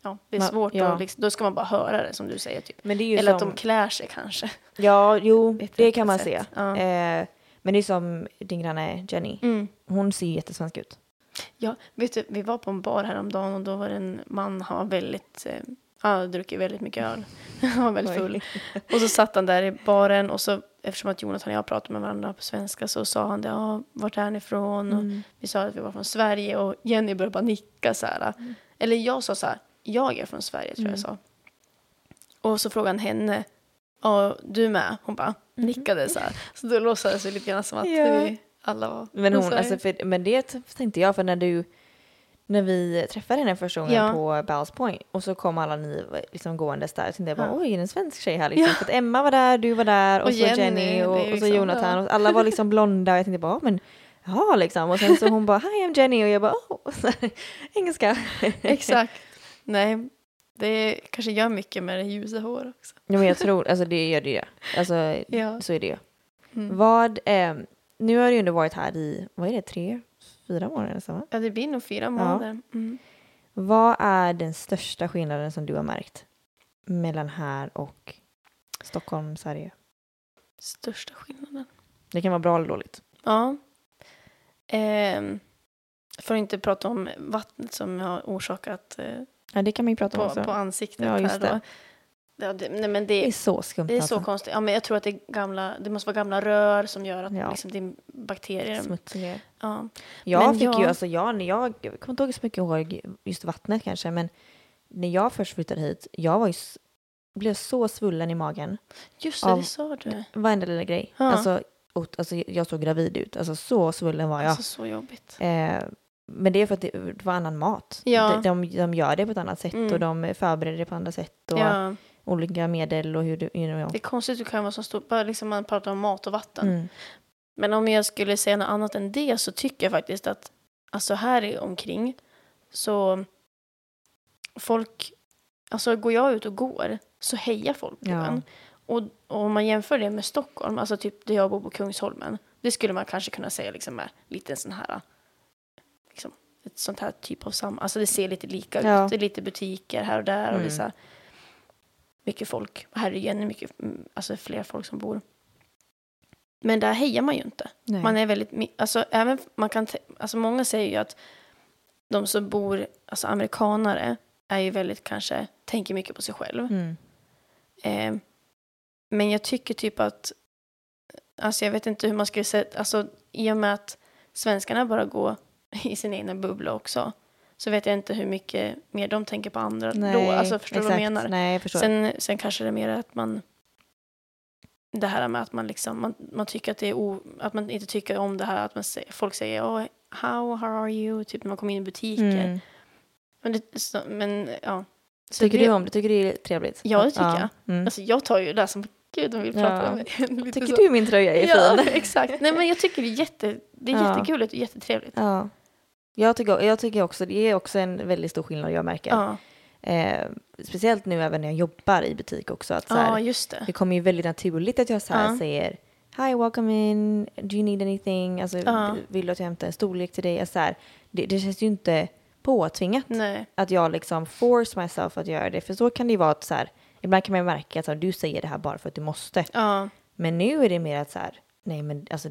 ja, det är Man- svårt ja. att, liksom, då ska man bara höra det som du säger typ. Men det är ju Eller som... att de klär sig kanske. Ja, jo, [laughs] det kan man ett se. sätt. Ja. Eh, men det är som din granne Jenny. Mm. Hon ser ju jättesvensk ut. Ja, vet du, vi var på en bar häromdagen och då var det en man, han var väldigt, eh, han hade druckit väldigt mycket öl. [laughs] han var väldigt full. [laughs] Och så satt han där i baren och så, eftersom att Jonathan och jag pratade med varandra på svenska så sa han det, ja, vart är ni ifrån? Och Mm. vi sa att vi var från Sverige och Jenny började bara nicka så här. Eller jag sa så här, jag är från Sverige tror jag Mm. sa. Och så frågade han henne, ja, du med? Hon bara nickade så här. Så då låtsades det lite grann som att. Ja. vi alla var Men, från hon, alltså, för, men det tänkte jag, för när du när vi träffade henne första gången Ja. på Balls Point och så kom alla ni liksom gåendes där. Så tänkte jag bara, Ja. oj, är det en svensk tjej här liksom? För att Emma var där, du var där och, Och så Jenny, och, är och så liksom, Jonathan. ja. Och alla var liksom blonda och jag tänkte bara, "Ja, men ja liksom. Och sen så hon bara, hi I'm Jenny och jag bara, oh, [laughs] engelska. Exakt. Nej, det kanske gör mycket med det ljusa hår också. Ja, men jag tror, alltså det gör det ju. Alltså Ja. så är det ju. Mm. Vad, eh, nu har du ju ändå varit här i, vad är det, tre, fyra månader nästan va? Ja, det blir nog fyra månader. Mm. Vad är den största skillnaden som du har märkt mellan här och Stockholm, Sverige? Största skillnaden. Det kan vara bra eller dåligt. Ja. Ehm, för att inte prata om vattnet som har orsakat eh, Ja, det kan man prata om på, också. på ansiktet Ja, just här det. då. Ja, det, nej, men det är det, så skumt det är alltså. så konstigt. Ja, men jag tror att det, är gamla, det måste vara gamla rör som gör att Ja. liksom, det är bakterier. Smutsiga. Ja. Jag Men fick jag- ju, alltså jag, när jag, jag kommer inte ihåg så mycket ihåg just vattnet kanske, men när jag först flyttade hit, jag var ju, blev så svullen i magen. Just det, Av- det sa du. Varenda lilla grej. Ja. Alltså ot- alltså jag såg gravid ut, alltså så svullen var jag. Alltså så jobbigt. Eh, men det är för att det, det var annan mat. Ja. De, de, de gör det på ett annat sätt Mm. och de förbereder det på andra sätt och Ja, olika medel och hur du, you know, det är konstigt hur det kan vara så stort, bara liksom man pratar om mat och vatten. mm. Men om jag skulle säga något annat än det så tycker jag faktiskt att alltså här omkring så folk, alltså går jag ut och går så hejar folk på Ja. en. Och, och om man jämför det med Stockholm, alltså typ där jag bor på Kungsholmen, det skulle man kanske kunna säga liksom är lite en sån här, liksom, ett sånt här typ av sam, alltså det ser lite lika Ja. ut, det är lite butiker här och där och det är Mm. så här, mycket folk, här är ännu mycket, mm, alltså fler folk som bor. Men där hejar man ju inte. Nej. Man är väldigt, alltså även, man kan, alltså många säger ju att de som bor, alltså amerikanare, är ju väldigt kanske, tänker mycket på sig själv. mm. Eh, men jag tycker typ att, alltså jag vet inte hur man skulle säga, alltså i och med att svenskarna bara går [laughs] i sin egna bubbla också, så vet jag inte hur mycket mer de tänker på andra Nej, då. Alltså förstår du vad jag menar? Nej, jag förstår. Sen, sen kanske det är mer att man det här med att man liksom man, man tycker att det är o, att man inte tycker om det här att man folk säger oh, how, how are you typ när man kommer in i butiker. mm. Men, det, så, men ja. Så Tycker det, du om det? Tycker du det är trevligt? Ja, det tycker jag. Mm. Alltså jag tar ju det som gud de vill prata Ja. med mig. [laughs] Tycker så. du min tröja är ja, fin? [laughs] exakt. Nej men jag tycker det är jätte, det är Ja. jättekul och jättetrevligt. Ja. Jag tycker, jag tycker också det är också en väldigt stor skillnad jag märker. Ja, Eh, speciellt nu även när jag jobbar i butik också. Att så ja här, just det. det kommer ju väldigt naturligt att jag så här Ja. säger Hi, welcome in. Do you need anything? Alltså, Ja. Vill du att jag hämtar en storlek till dig? Alltså, så här, det, det känns ju inte påtvingat Nej. att jag liksom force myself att göra det. För så kan det ju vara att så här, ibland kan man märka att så här, du säger det här bara för att du måste. Ja, Men nu är det mer att så här, nej men alltså,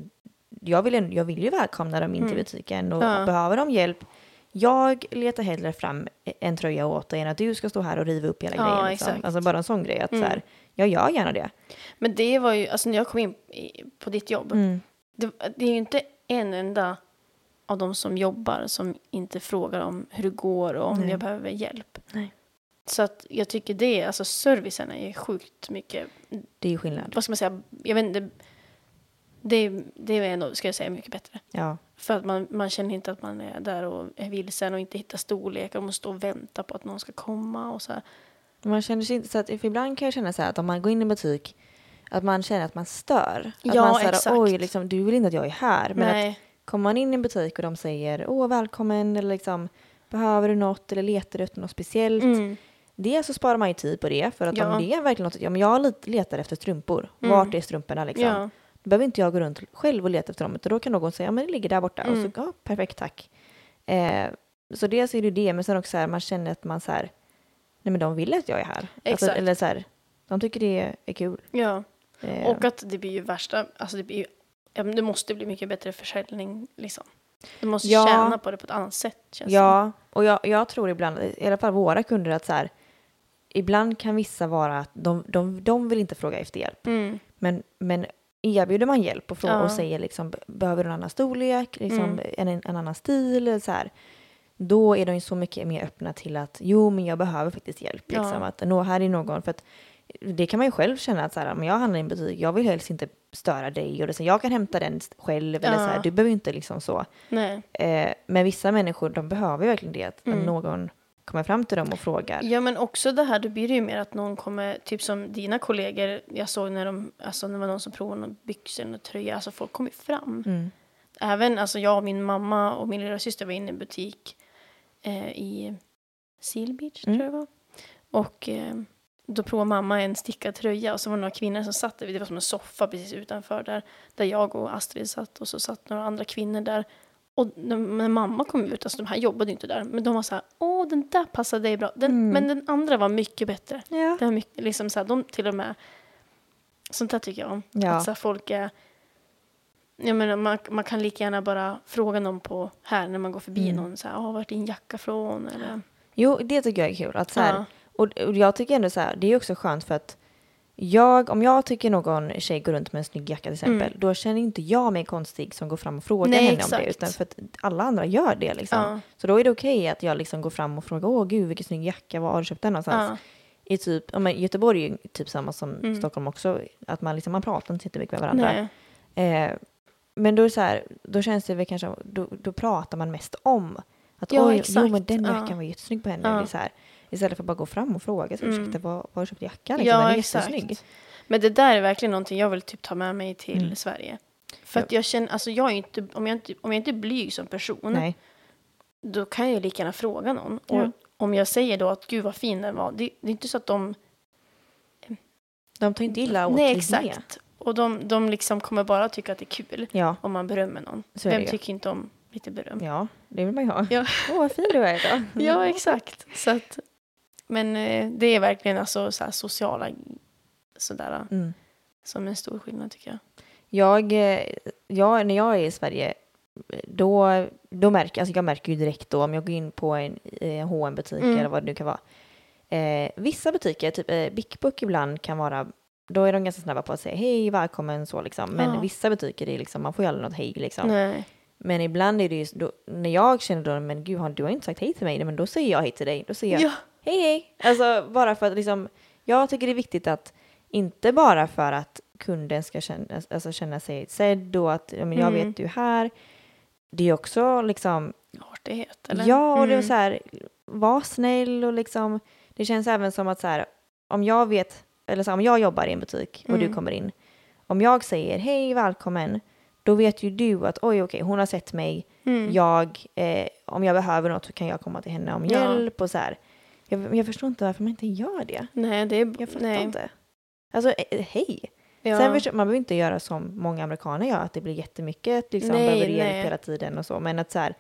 jag vill, jag vill ju välkomna dem in till Mm. butiken och Ja. behöver de hjälp, jag letar hellre fram en tröja åt dig än att du ska stå här och riva upp hela Ja, grejen. Liksom. Alltså bara en sån grej, att Mm. så här, jag gör gärna det. men det var ju, alltså när jag kom in på ditt jobb, Mm. det, det är ju inte en enda av de som jobbar som inte frågar om hur det går och om Nej. jag behöver hjälp. Nej. Så att jag tycker det, alltså servicen är sjukt mycket, Det är skillnad. vad ska man säga, jag vet inte, det, det är ändå, ska jag säga, mycket bättre. Ja. För att man, man känner inte att man är där och är vilsen och inte hittar storlekar och måste stå och vänta på att någon ska komma och så här. Man känner sig inte så att, för ibland kan jag känna så här att om man går in i en butik att man känner att man stör. Att Ja, man så här, exakt. oj, liksom, du vill inte att jag är här. Men att Nej, kommer man in i en butik och de säger åh välkommen eller liksom behöver du något eller letar du efter något speciellt. mm, Det så sparar man ju tid på det för att Ja. om det är verkligen något, ja men jag letar efter strumpor, Mm. vart är strumporna liksom? ja, Då behöver inte jag gå runt själv och leta efter dem utan då kan någon säga ja men det ligger där borta och Mm. så ja perfekt tack. Eh, så dels är det det men sen också så här, man känner att man så här, nej men de vill att jag är här. Alltså, Exakt. eller så här, de tycker det är kul. ja. Eh, Och att det blir ju värsta, alltså det blir ju, ja, det måste bli mycket bättre försäljning liksom. Du måste Ja. tjäna på det på ett annat sätt känns Ja, och jag, jag tror ibland, i alla fall våra kunder, att så här, ibland kan vissa vara att de, de, de vill inte fråga efter hjälp. som. Mm. Men, men erbjuder man hjälp och, frågar Ja. och säger liksom, behöver du en annan storlek, liksom, Mm. en, en annan stil, så här, då är de ju så mycket mer öppna till att jo, men jag behöver faktiskt hjälp. Ja. Liksom, att nå, här är någon, för att det kan man ju själv känna att så här, om jag handlar i en butik, jag vill helst inte störa dig och det, så jag kan hämta den själv, eller så här, Ja. du behöver inte liksom så. Eh, men vissa människor, de behöver verkligen det, att Mm. någon kommer fram till dem och frågar. Ja men också det här, då blir det ju mer att någon kommer, typ som dina kollegor, jag såg när de, alltså när det var någon som provade någon byxor och tröja, alltså folk kom ju fram. Mm. Även, alltså jag och min mamma och min lilla syster var inne i en butik eh, i Seal Beach, Mm. tror jag det var. Och eh, då provade mamma en stickad tröja och så var det några kvinnor som satt där, det var som en soffa precis utanför där, där jag och Astrid satt och så satt några andra kvinnor där. Och när, mamma kom ut, alltså de här jobbade inte där, men de var så här, åh den där passade dig bra, den, Mm. men den andra var mycket bättre. Ja. Det var mycket, liksom så här, de till och med, sånt där tycker jag om. Ja. Att så här, folk är, jag menar, man, man kan lika gärna bara fråga någon på här när man går förbi Mm. någon så här, "Åh, vart är din jacka från? Eller, Jo, det tycker jag är kul. Att så här, Ja. och, och jag tycker ändå så här, det är också skönt för att jag, om jag tycker någon tjej går runt med en snygg jacka till exempel, Mm. då känner inte jag mig konstig som går fram och frågar Nej, henne om exakt. det, utan för att alla andra gör det liksom. Ja. Så då är det okej att jag liksom går fram och frågar, åh gud vilken snygg jacka, var har du köpt den någonstans? Ja. I typ, ja, men Göteborg är ju typ samma som Mm. Stockholm också, att man liksom, man pratar inte jättemycket med varandra. Eh, men då, är så här, då känns det väl kanske, då, då pratar man mest om att Ja, oj, jo men den Ja. jackan var jättesnygg på henne. Ja. Det är så här, istället för att bara gå fram och fråga, så, Mm. ursäkta vad har du köpt för jacka? Liksom, Ja, den är exakt. jättesnygg. Men det där är verkligen någonting jag vill typ ta med mig till Mm. Sverige. För att jag känner, alltså jag är inte, om jag inte, om jag inte är blyg som person, Nej. då kan jag ju lika gärna fråga någon. Och Ja. om jag säger då att gud vad fin den var, det, det är inte så att de... De tar inte illa åt Nej, exakt. Och de, de liksom kommer bara tycka att det är kul Ja, om man berömmer någon. Så Vem tycker inte om lite beröm? ja, det vill man ju ha. Ja. Åh, vad fin du är idag. [laughs] Ja, exakt. Så att, men eh, det är verkligen alltså så sociala sådär, Mm. som en stor skillnad tycker jag. Jag, eh, jag, när jag är i Sverige, då, då märker alltså jag märker ju direkt då om jag går in på en eh, hm butik Mm. eller vad det nu kan vara. Eh, vissa butiker, typ eh, Bic Book ibland kan vara, då är de ganska snabba på att säga hej, välkommen så liksom. Men Ja. vissa butiker är liksom, man får ju aldrig något hej liksom. Nej. Men ibland är det ju, då, när jag känner då, men gud, du har inte sagt hej till mig, men då säger jag hej till dig. Då säger jag, Ja. Hej hej. Alltså bara för att liksom, jag tycker det är viktigt att inte bara för att kunden ska känna, alltså känna sig sedd och att ja, men jag Mm. vet du är här. Det är också liksom, Artighet, eller? ja och det är Mm. så här, var snäll och liksom, det känns även som att så här, om jag vet, eller så här, om jag jobbar i en butik och du Mm. kommer in, om jag säger hej välkommen, då vet ju du att oj okej hon har sett mig, Mm. jag, eh, om jag behöver något så kan jag komma till henne om Ja. hjälp och så här. Jag, jag förstår inte varför man inte gör det. Nej, det är... Jag fattar nej. inte. Alltså eh, hej. Ja. Sen förstår, man behöver inte göra som många amerikaner gör, att det blir jättemycket, liksom, Nej, behöver hjälp hela tiden och så. Men att så här,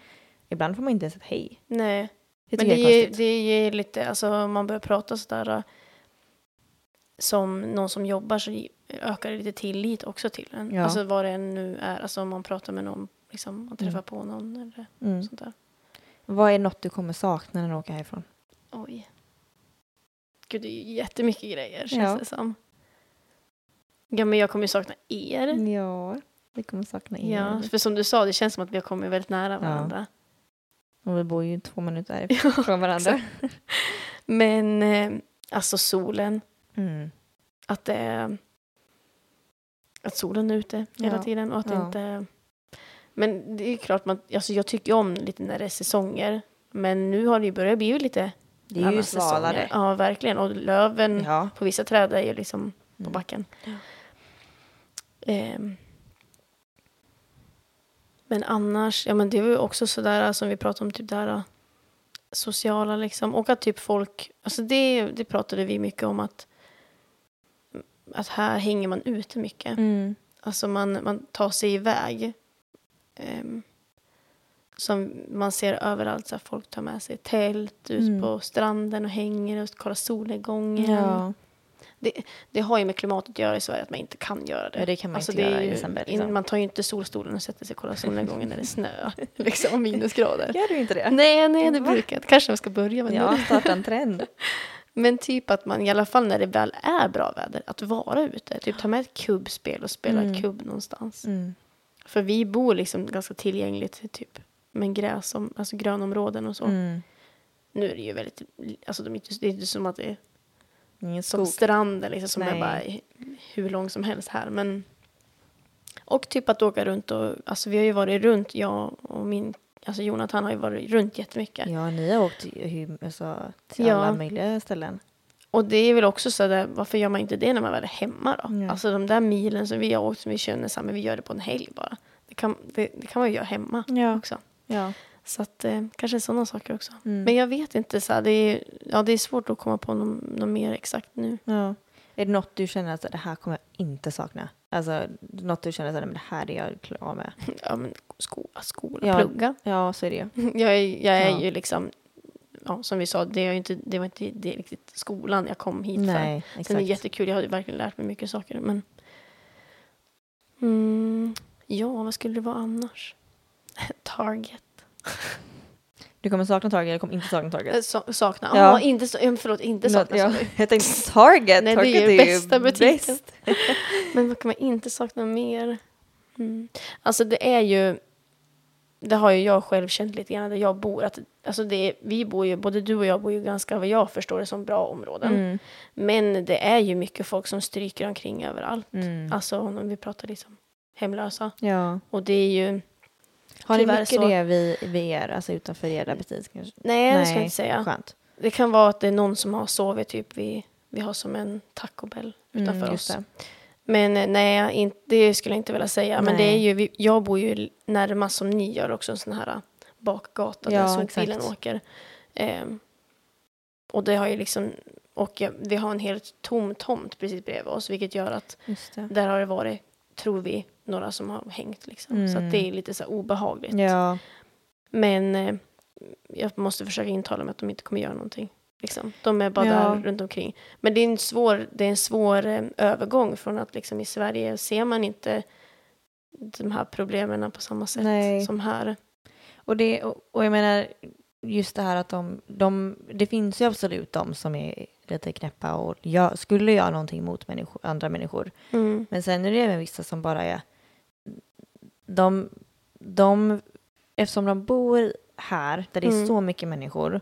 ibland får man inte ens ett hej. Nej. Det Men det ger, det ger lite, alltså man börjar prata sådär äh, som någon som jobbar så ökar det lite tillit också till en. Ja. Alltså vad det än nu är, alltså om man pratar med någon, liksom man träffar Mm. på någon eller Mm. sånt där. Vad är något du kommer sakna när du åker härifrån? Oj. Gud, det är ju jättemycket grejer känns Ja. det som. Ja, men jag kommer ju sakna er. Ja, vi kommer sakna er. Ja, för som du sa, det känns som att vi har kommit väldigt nära varandra. Och vi bor ju två minuter [laughs] Ja, från varandra. Men eh, alltså solen, Mm. att det är att solen är ute hela Ja. tiden och att Ja. inte men det är ju klart man, alltså jag tycker om lite när det är säsonger men nu har det ju börjat bli lite Det är ju svalare. Ja verkligen och löven Ja. på vissa träd är ju liksom på Mm. backen. Ehm. Men annars, ja men det är ju också sådär som vi pratade om typ där äh, sociala liksom och att typ folk, alltså det, det pratade vi mycket om att att här hänger man ute mycket. Mm. Alltså man, man tar sig iväg. Ehm, som man ser överallt, så folk tar med sig tält ut Mm. på stranden och hänger och kollar solnedgången. Ja. Det har ju med klimatet att göra i Sverige att man inte kan göra det. Ja, det kan man Alltså, inte det göra i ju- december. in, Liksom. Man tar ju inte solstolen och sätter sig och kollar solnedgången när det är snö. [laughs] liksom minusgrader. Gör du inte det? Nej, nej, det Va? brukar. Kanske jag ska börja med Ja, det. starta en trend. [laughs] Men typ att man i alla fall när det väl är bra väder, att vara ute. Typ ta med ett kubbspel och spela Mm. kubb någonstans. Mm. För vi bor liksom ganska tillgängligt typ med gräs, som, alltså grönområden och så. Mm. Nu är det ju väldigt, alltså de är inte, det är inte som att det är Ingen som stranden liksom, som är Nej. bara hur lång som helst här. Men, och typ att åka runt och, alltså vi har ju varit runt, jag och min, alltså Jonathan har ju varit runt jättemycket. Ja, ni har åkt alltså, till Ja. alla möjliga ställen. Och det är väl också så där, varför gör man inte det när man väl är hemma då? Ja. Alltså de där milen som vi har åkt som vi känner så här, men vi gör det på en helg bara. Det kan, det, det kan man ju göra hemma Ja. också. Ja. Så att eh, kanske sådana saker också. Mm. Men jag vet inte, så här, det, är, ja, det är svårt att komma på något, något mer exakt nu. ja. Är det något du känner att det här kommer jag inte sakna? Alltså något du känner att det här är jag klar med? [laughs] Ja, men skola, skola Ja. plugga. Ja, så är det. [laughs] Jag är, jag är Ja. ju liksom, ja, som vi sa, det, är inte, det var inte det riktigt skolan jag kom hit för. Nej, Sen är exakt. det jättekul, jag har verkligen lärt mig mycket saker. Men... Mm, ja, vad skulle det vara annars? [laughs] Target. Du kommer sakna Target eller kommer inte sakna Target? Eh, sa- sakna. Ja. Ja. inte, eh, förlåt, inte sakna. ja. Jag tänkte [laughs] Target, Nej, det är Target ju är ju bästa butiken. bäst. [laughs] Men vad kan man inte sakna mer? Mm. Alltså det är ju, det har ju jag själv känt lite grann där jag bor. Att, alltså det är, vi bor ju, både du och jag bor ju ganska, vad jag förstår det, som bra områden. Mm. Men det är ju mycket folk som stryker omkring överallt. Mm. Alltså om vi pratar liksom hemlösa. Ja. Och det är ju, Har ni mycket så. det vid, vid er, alltså utanför era butik kanske? nej det ska jag inte säga. Skönt. Det kan vara att det är någon som har sovit typ vi, vi har som en Taco Bell utanför Mm, oss. det. Men eh, nej, det skulle jag inte vilja säga. Men det Nej. är ju, jag bor ju närmast som ni gör också en sån här bakgata där Ja, sopbilen exakt. åker. Ehm, och det har ju liksom, och jag, vi har en helt tom tomt precis bredvid oss vilket gör att där har det varit, tror vi, några som har hängt liksom. Så Mm. att det är lite så obehagligt. Ja, Men eh, jag måste försöka intala mig att de inte kommer göra någonting. Liksom. De är bara Ja. där runt omkring. Men det är en svår, det är en svår eh, övergång från att liksom i Sverige ser man inte de här problemen på samma sätt Nej. som här. och, det, och, och jag menar just det här att de, de, det finns ju absolut de som är lite knäppa och gör, skulle göra någonting mot människor, andra människor. Mm. Men sen är det även vissa som bara är, de, de, eftersom de bor här där det är Mm. så mycket människor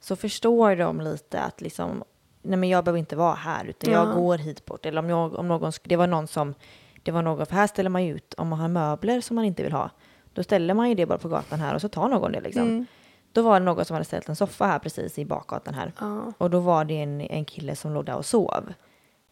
så förstår de lite att liksom, nej men jag behöver inte vara här utan Ja. jag går hit bort. Eller om, jag, om någon, det var någon som, det var någon, för här ställer man ju ut, om man har möbler som man inte vill ha, då ställer man ju det bara på gatan här och så tar någon det liksom. Mm. Då var det någon som hade ställt en soffa här precis i bakgatan här. Ja. Och då var det en, en kille som låg där och sov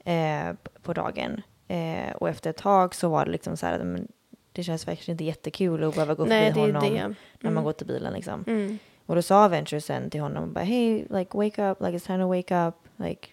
eh, på dagen. Eh, och efter ett tag så var det liksom så här, det känns verkligen inte jättekul att behöva gå Nej, förbi honom det. när man Mm. går till bilen liksom. Mm. Och då sa Venture sen till honom bara, hey, like wake up, like it's time to wake up, like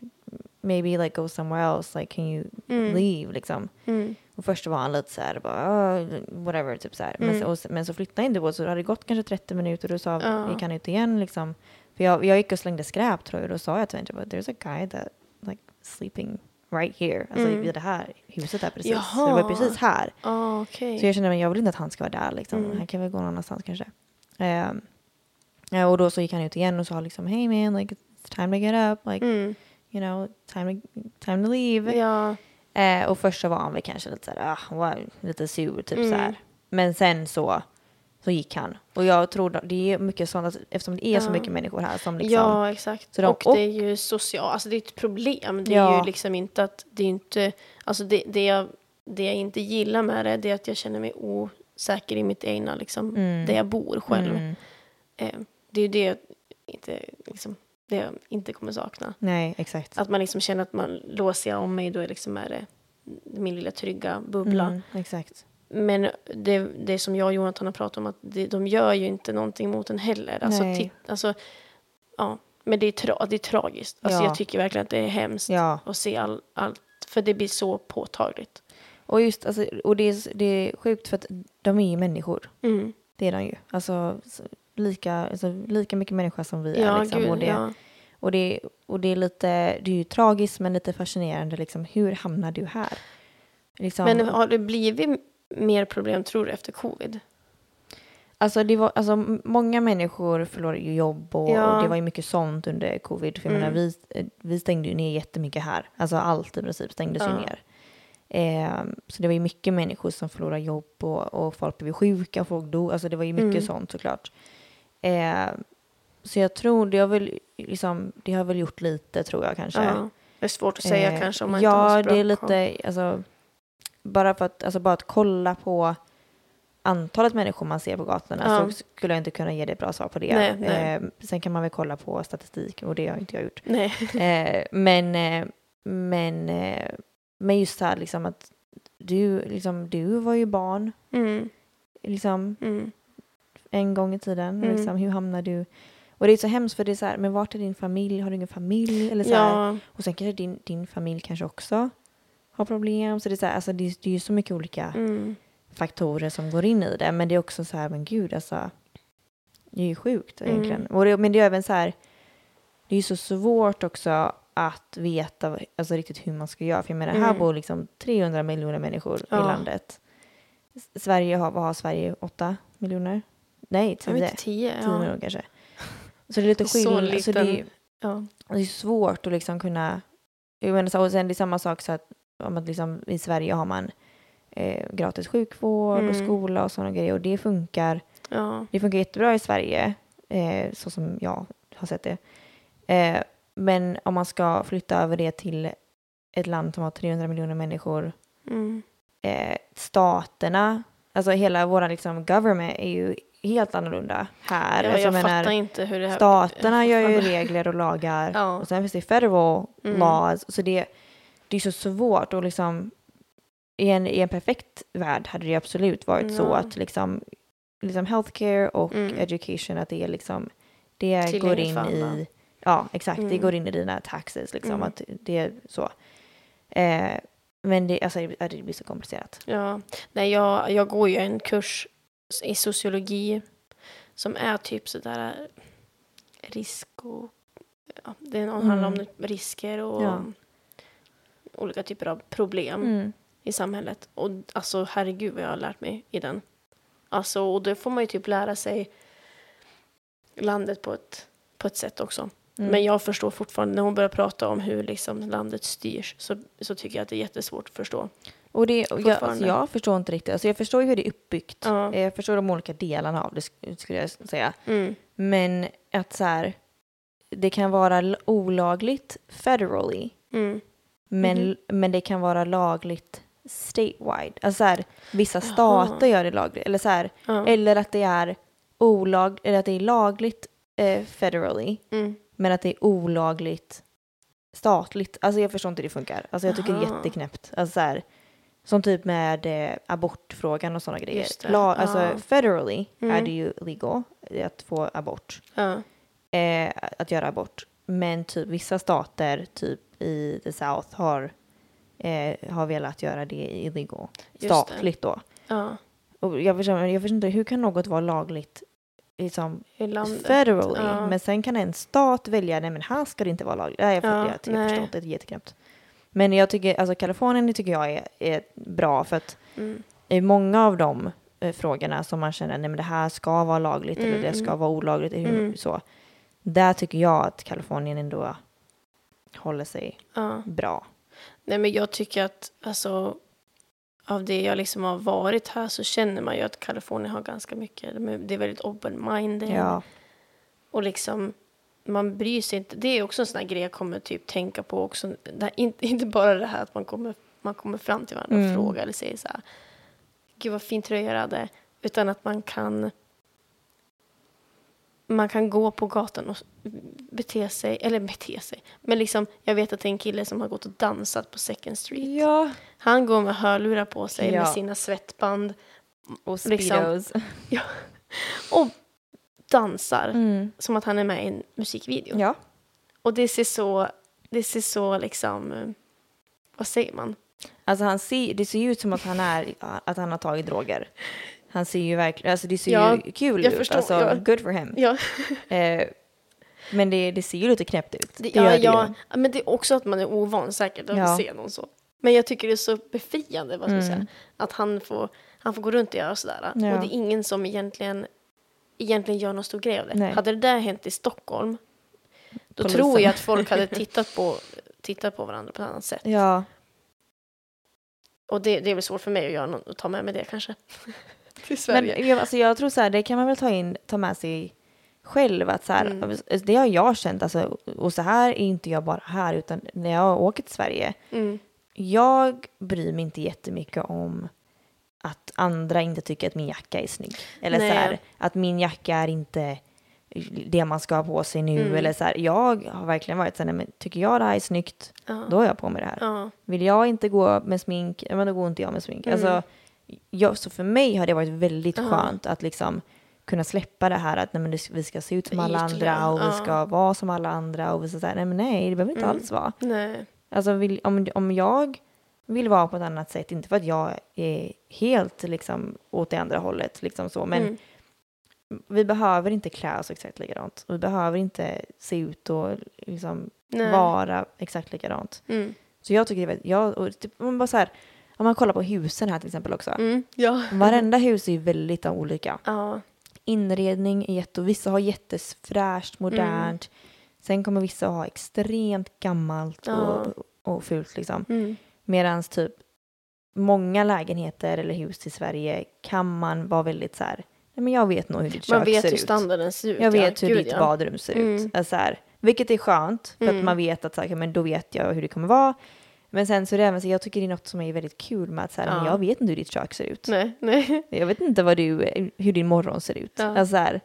maybe like go somewhere else, like can you Mm. leave liksom. Mm. Och först var han lite så här, bara, "Oh, whatever, typ så här. Men, Mm. så, och, men så flyttade han inte på så det hade gått kanske 30 minuter och då sa, Ja. gick han ut igen liksom. För jag, jag gick och slängde skräp tror jag och då sa jag till Venture, but there's a guy that like sleeping right here, alltså Mm. vid det här huset där precis. Så Jaha. det var precis här. Ah, okej. Så jag kände, men jag vill inte att han ska vara där liksom. Mm. Han kan väl gå någon annanstans kanske. Ja, och då så gick han ut igen och sa liksom, hey man, like it's time to get up, like Mm. you know, time to, time to leave. Ja. Eh, och först så var han väl kanske lite så här, ah, wow, lite sur typ Mm. så här. Men sen så, så gick han. Och jag tror det är mycket sånt, att, eftersom det är så Ja. mycket människor här som liksom, Ja, exakt. Så de- och, och- det är ju socialt, alltså det är ett problem. Det är Ja. ju liksom inte att, det är inte, alltså det, det, jag, det jag inte gillar med det, det är att jag känner mig osäker i mitt egna, liksom, Mm. där jag bor själv. Mm. Eh, det är ju det jag inte, liksom, det jag inte kommer sakna. Nej, exakt. Att man liksom känner att man låser om mig, då är, liksom är det min lilla trygga bubbla. Mm, exakt. Men det, det som jag och Jonathan har pratat om, att det, de gör ju inte någonting mot en heller. Alltså, Nej. titt, alltså, ja, men det är, tra, det är tragiskt. Alltså, Ja. Jag tycker verkligen att det är hemskt Ja, att se all, allt, för det blir så påtagligt. och just alltså, och det är, det är sjukt för att de är ju människor. Mm. Det är de ju. Alltså så- lika, alltså, lika mycket människa som vi är. Ja, Liksom. gud, och, det, ja. och, det, och det är lite, det är ju tragiskt men lite fascinerande liksom. Hur hamnar du här? Liksom, Men har det blivit mer problem, tror du, efter covid? Alltså, det var, alltså många människor förlorade ju jobb och, Ja. och det var ju mycket sånt under covid. För Mm. menar, vi, eh, vi stängde ju ner jättemycket här. Alltså allt i princip stängdes ju Ja. ner. Ehm, så det var ju mycket människor som förlorade jobb och, och folk blev sjuka folk dog. Alltså det var ju mycket Mm. sånt såklart. Ehm, så jag tror det har väl liksom, det har väl gjort lite tror jag kanske. Ja. Det är svårt att säga Eh, kanske om man ja, inte har bra det är lite, alltså, bara för att, alltså bara att kolla på antalet människor man ser på gatorna Ja. så skulle jag inte kunna ge dig ett bra svar på det. Nej, nej. Eh, sen kan man väl kolla på statistik och det har inte jag gjort. [laughs] Eh, men, eh, men, eh, men just så här liksom att du, liksom, du var ju barn Mm. liksom, Mm. en gång i tiden. Mm. Liksom, hur hamnar du? Och det är så hemskt för det är så här, men vart är din familj? Har du ingen familj? Eller så Ja. och sen kanske din, din familj kanske också har problem. Så det är, så här, alltså det, är- det är ju så mycket olika Mm. faktorer som går in i det. Men det är också så här, men gud alltså. Det är ju sjukt Mm. egentligen. Och det, men det är även så här, det är ju så svårt också att veta alltså, riktigt hur man ska göra. För jag menar, här Mm. bor liksom 300 miljoner människor Ja. i landet. Sverige har, vad har Sverige? 8 miljoner? Nej, Jag 10. vet inte, tio. 10 Ja. miljoner kanske. Så det är lite Så skillnad. Alltså, det, är-. Ja. det är svårt att liksom kunna... Jag menar, så, och sen det är samma sak så att, om att liksom, i Sverige har man eh, gratis sjukvård och Mm. skola och sådana grejer och det funkar. Ja. Det funkar jättebra i Sverige, eh, så som jag har sett det. Eh, men om man ska flytta över det till ett land som har 300 miljoner människor Mm. eh, staterna, alltså hela våra liksom government är ju helt annorlunda här. Ja, alltså, jag menar, fattar inte hur det här... Staterna gör ju [laughs] regler och lagar Ja. och sen finns det federal Mm. laws. Så det, det är så svårt och liksom i en, i en perfekt värld hade det absolut varit så Ja. att liksom, liksom healthcare och Mm. education att det är liksom det går in i ja exakt det Mm. går in i dina taxes liksom Mm. att det är så. Eh, men det, alltså, det det blir så komplicerat. Ja, nej, jag, jag går ju en kurs i sociologi som är typ sådär risk och... Ja, det handlar om risker och Ja. Olika typer av problem Mm. i samhället. Och alltså herregud vad jag har lärt mig i den. Alltså, och då får man ju typ lära sig landet på ett, på ett sätt också. Mm. Men jag förstår fortfarande, när hon börjar prata om hur liksom landet styrs så, så tycker jag att det är jättesvårt att förstå. Och det, och jag, alltså, jag förstår inte riktigt, alltså jag förstår ju hur det är uppbyggt. Ja. Jag förstår de olika delarna av det sk- skulle jag säga. Mm. Men att så här, det kan vara olagligt federally, Mm. Men, Mhm. men det kan vara lagligt statewide. Alltså så här, vissa stater gör det lagligt, eller så här, Ja. eller att det är olag, eller att det är lagligt eh, federally, Mm. men att det är olagligt statligt. Alltså jag förstår inte hur det funkar. Alltså jag tycker det är Aha. jätteknäppt. Alltså så här, som typ med eh, abortfrågan och sådana grejer. La, alltså federally Mm. är det ju legal eh, att få abort. Ja. Eh, att göra abort. Men typ vissa stater, typ i the South, har, eh, har velat göra det illegal. det. Statligt då. ja. Och jag förstår, jag förstår inte, hur kan något vara lagligt liksom, I landet. federally? Ja. Men sen kan en stat välja, nej men här ska det inte vara lagligt. Nej, jag, Ja, jag, jag, jag förstår inte, det är jätteknäppt. Men jag tycker, alltså Kalifornien tycker jag är, är bra för att Mm. i många av de eh, frågorna som man känner, nej men det här ska vara lagligt eller Mm, det ska mm. vara olagligt, hur, Mm. så. Där tycker jag att Kalifornien ändå håller sig Ja. bra. Nej, men jag tycker att alltså, av det jag liksom har varit här så känner man ju att Kalifornien har ganska mycket. Det är väldigt open-minded. Ja. Och liksom, man bryr sig inte. Det är också en sån här grej jag kommer typ tänka på också. Här, inte, inte bara det här att man kommer, man kommer fram till varandra och Mm. frågar eller säger så här. Gud vad fin tröja du hade. Utan att man kan man kan gå på gatan och bete sig, eller bete sig, men liksom jag vet att det är en kille som har gått och dansat på Second Street. Ja. Han går med hörlurar på sig Ja. med sina svettband Och Liksom. speedos. [laughs] och dansar Mm. som att han är med i en musikvideo. Ja. Och det ser så, det ser så liksom, vad säger man? Alltså han ser, det ser ju ut som att han, är, att han har tagit droger. Han ser ju verkligen, alltså det ser Ja, ju kul jag ut. förstår, alltså, ja. good for him. Ja, [laughs] Eh, men det, det ser ju lite knäppt ut. det, Det ja, ja, men det är också att man är ovan säkert att se någon så. Men jag tycker det är så befriande, vad ska Mm. säga, att han får, han får gå runt och göra sådär. Och det är ingen som egentligen, egentligen gör någon stor grej av det. Nej. Hade det där hänt i Stockholm, då Polisen. tror jag att folk hade [laughs] tittat på, tittat på varandra på ett annat sätt. Ja, Och det, det är väl svårt för mig att, göra något, att ta med mig det kanske. Till Sverige. men jag, alltså, jag tror så här, det kan man väl ta, in, ta med sig själv. Att så här, Mm. alltså, Det har jag känt, alltså, och så här är inte jag bara här, utan när jag åker till Sverige. Mm. Jag bryr mig inte jättemycket om att andra inte tycker att min jacka är snygg. Eller så här, att min jacka är inte det man ska ha på sig nu. Mm. Eller så här, jag har verkligen varit så här, men tycker jag det här är snyggt, Ja. då har jag på mig det här. Ja. Vill jag inte gå med smink, men då går inte jag med smink. Mm. Alltså, jag, så för mig har det varit väldigt Ja. skönt att liksom kunna släppa det här att nej, men det, vi ska se ut som alla andra och vi ska vara som alla andra och vi ska säga nej men nej det behöver inte Mm. alls vara. Nej. Alltså vill, om, om jag vill vara på ett annat sätt, inte för att jag är helt liksom åt det andra hållet liksom så, men Mm. vi behöver inte klä oss exakt likadant. Vi behöver inte se ut och liksom Nej. vara exakt likadant. Mm. Så jag tycker det är väldigt, jag, och typ, man bara så här, om man kollar på husen här till exempel också. Mm. Ja. Varenda hus är ju väldigt olika. Ja. Inredning är jätte, vissa har jättefräscht, modernt. Sen kommer vissa ha extremt gammalt Ja. och, och fult liksom. Mm. Medan typ många lägenheter eller hus i Sverige kan man vara väldigt så här, nej men jag vet nog hur ditt Man kök vet ser hur ut. standarden ser ut. Jag ja. vet hur Gud, ditt ja. badrum ser Mm. ut. Alltså så här, vilket är skönt, för Mm. att man vet att så här, men då vet jag hur det kommer vara. Men sen så är det även så, jag tycker det är något som är väldigt kul med att så här, Ja. men jag vet inte hur ditt kök ser ut. Nej, nej. Jag vet inte vad du, hur din morgon ser ut. Ja. Alltså så här,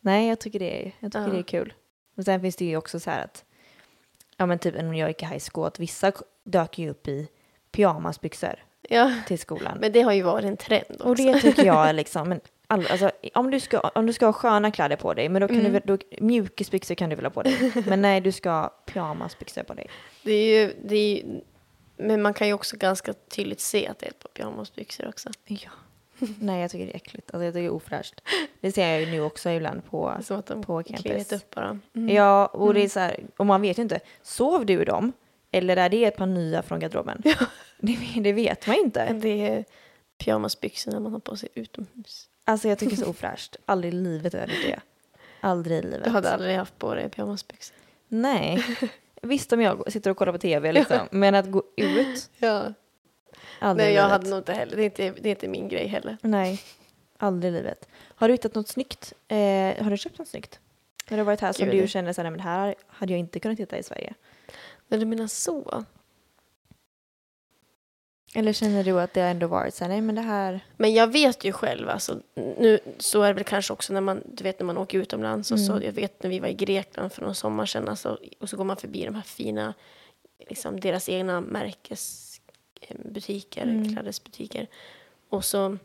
nej, jag tycker, det är, jag tycker Ja. det är kul. Och sen finns det ju också så här att, ja men typ när jag gick i high school, att vissa dök ju upp i pyjamasbyxor Ja, till skolan. men det har ju varit en trend också. och det tycker jag [laughs] liksom, men all, alltså, om, du ska, om du ska ha sköna kläder på dig, men då kan Mm. du, då, mjukisbyxor kan du väl ha på dig. [laughs] Men nej, du ska ha pyjamasbyxor på dig. Det är ju, det är ju, men man kan ju också ganska tydligt se att det är ett par pyjamasbyxor också. Ja. Nej, jag tycker det är äckligt. Alltså, jag tycker det är ofräscht. Det ser jag ju nu också ibland på, Som att de på campus. upp bara. Mm. Ja, och det är så här, och man vet ju inte, sov du i dem? Eller är det ett par nya från garderoben? [laughs] Det, det vet man inte. Men det är pyjamasbyxor när man har på sig utomhus. Alltså jag tycker det är så ofräscht. Aldrig i livet är det det. Aldrig i livet. Du hade aldrig haft på dig pyjamasbyxor. Nej. [laughs] Visst om jag sitter och kollar på tv liksom, men att gå ut, [laughs] Ja. aldrig Nej, jag livet. hade nog inte heller. Det är inte, det är inte min grej heller. Nej, aldrig i livet. Har du hittat något snyggt? Eh, har du köpt något snyggt? När du har varit här som Gud, du känner så här, "Nej, men det här hade jag inte kunnat hitta i Sverige. När du menar så? Eller känner du att det ändå varit så här, nej men det här, Men jag vet ju själv, alltså, nu så är det väl kanske också när man, du vet när man åker utomlands och så, Mm. jag vet när vi var i Grekland för någon sommar sedan, alltså, och så går man förbi de här fina, liksom deras egna märkesbutiker, Mm. klädesbutiker, och så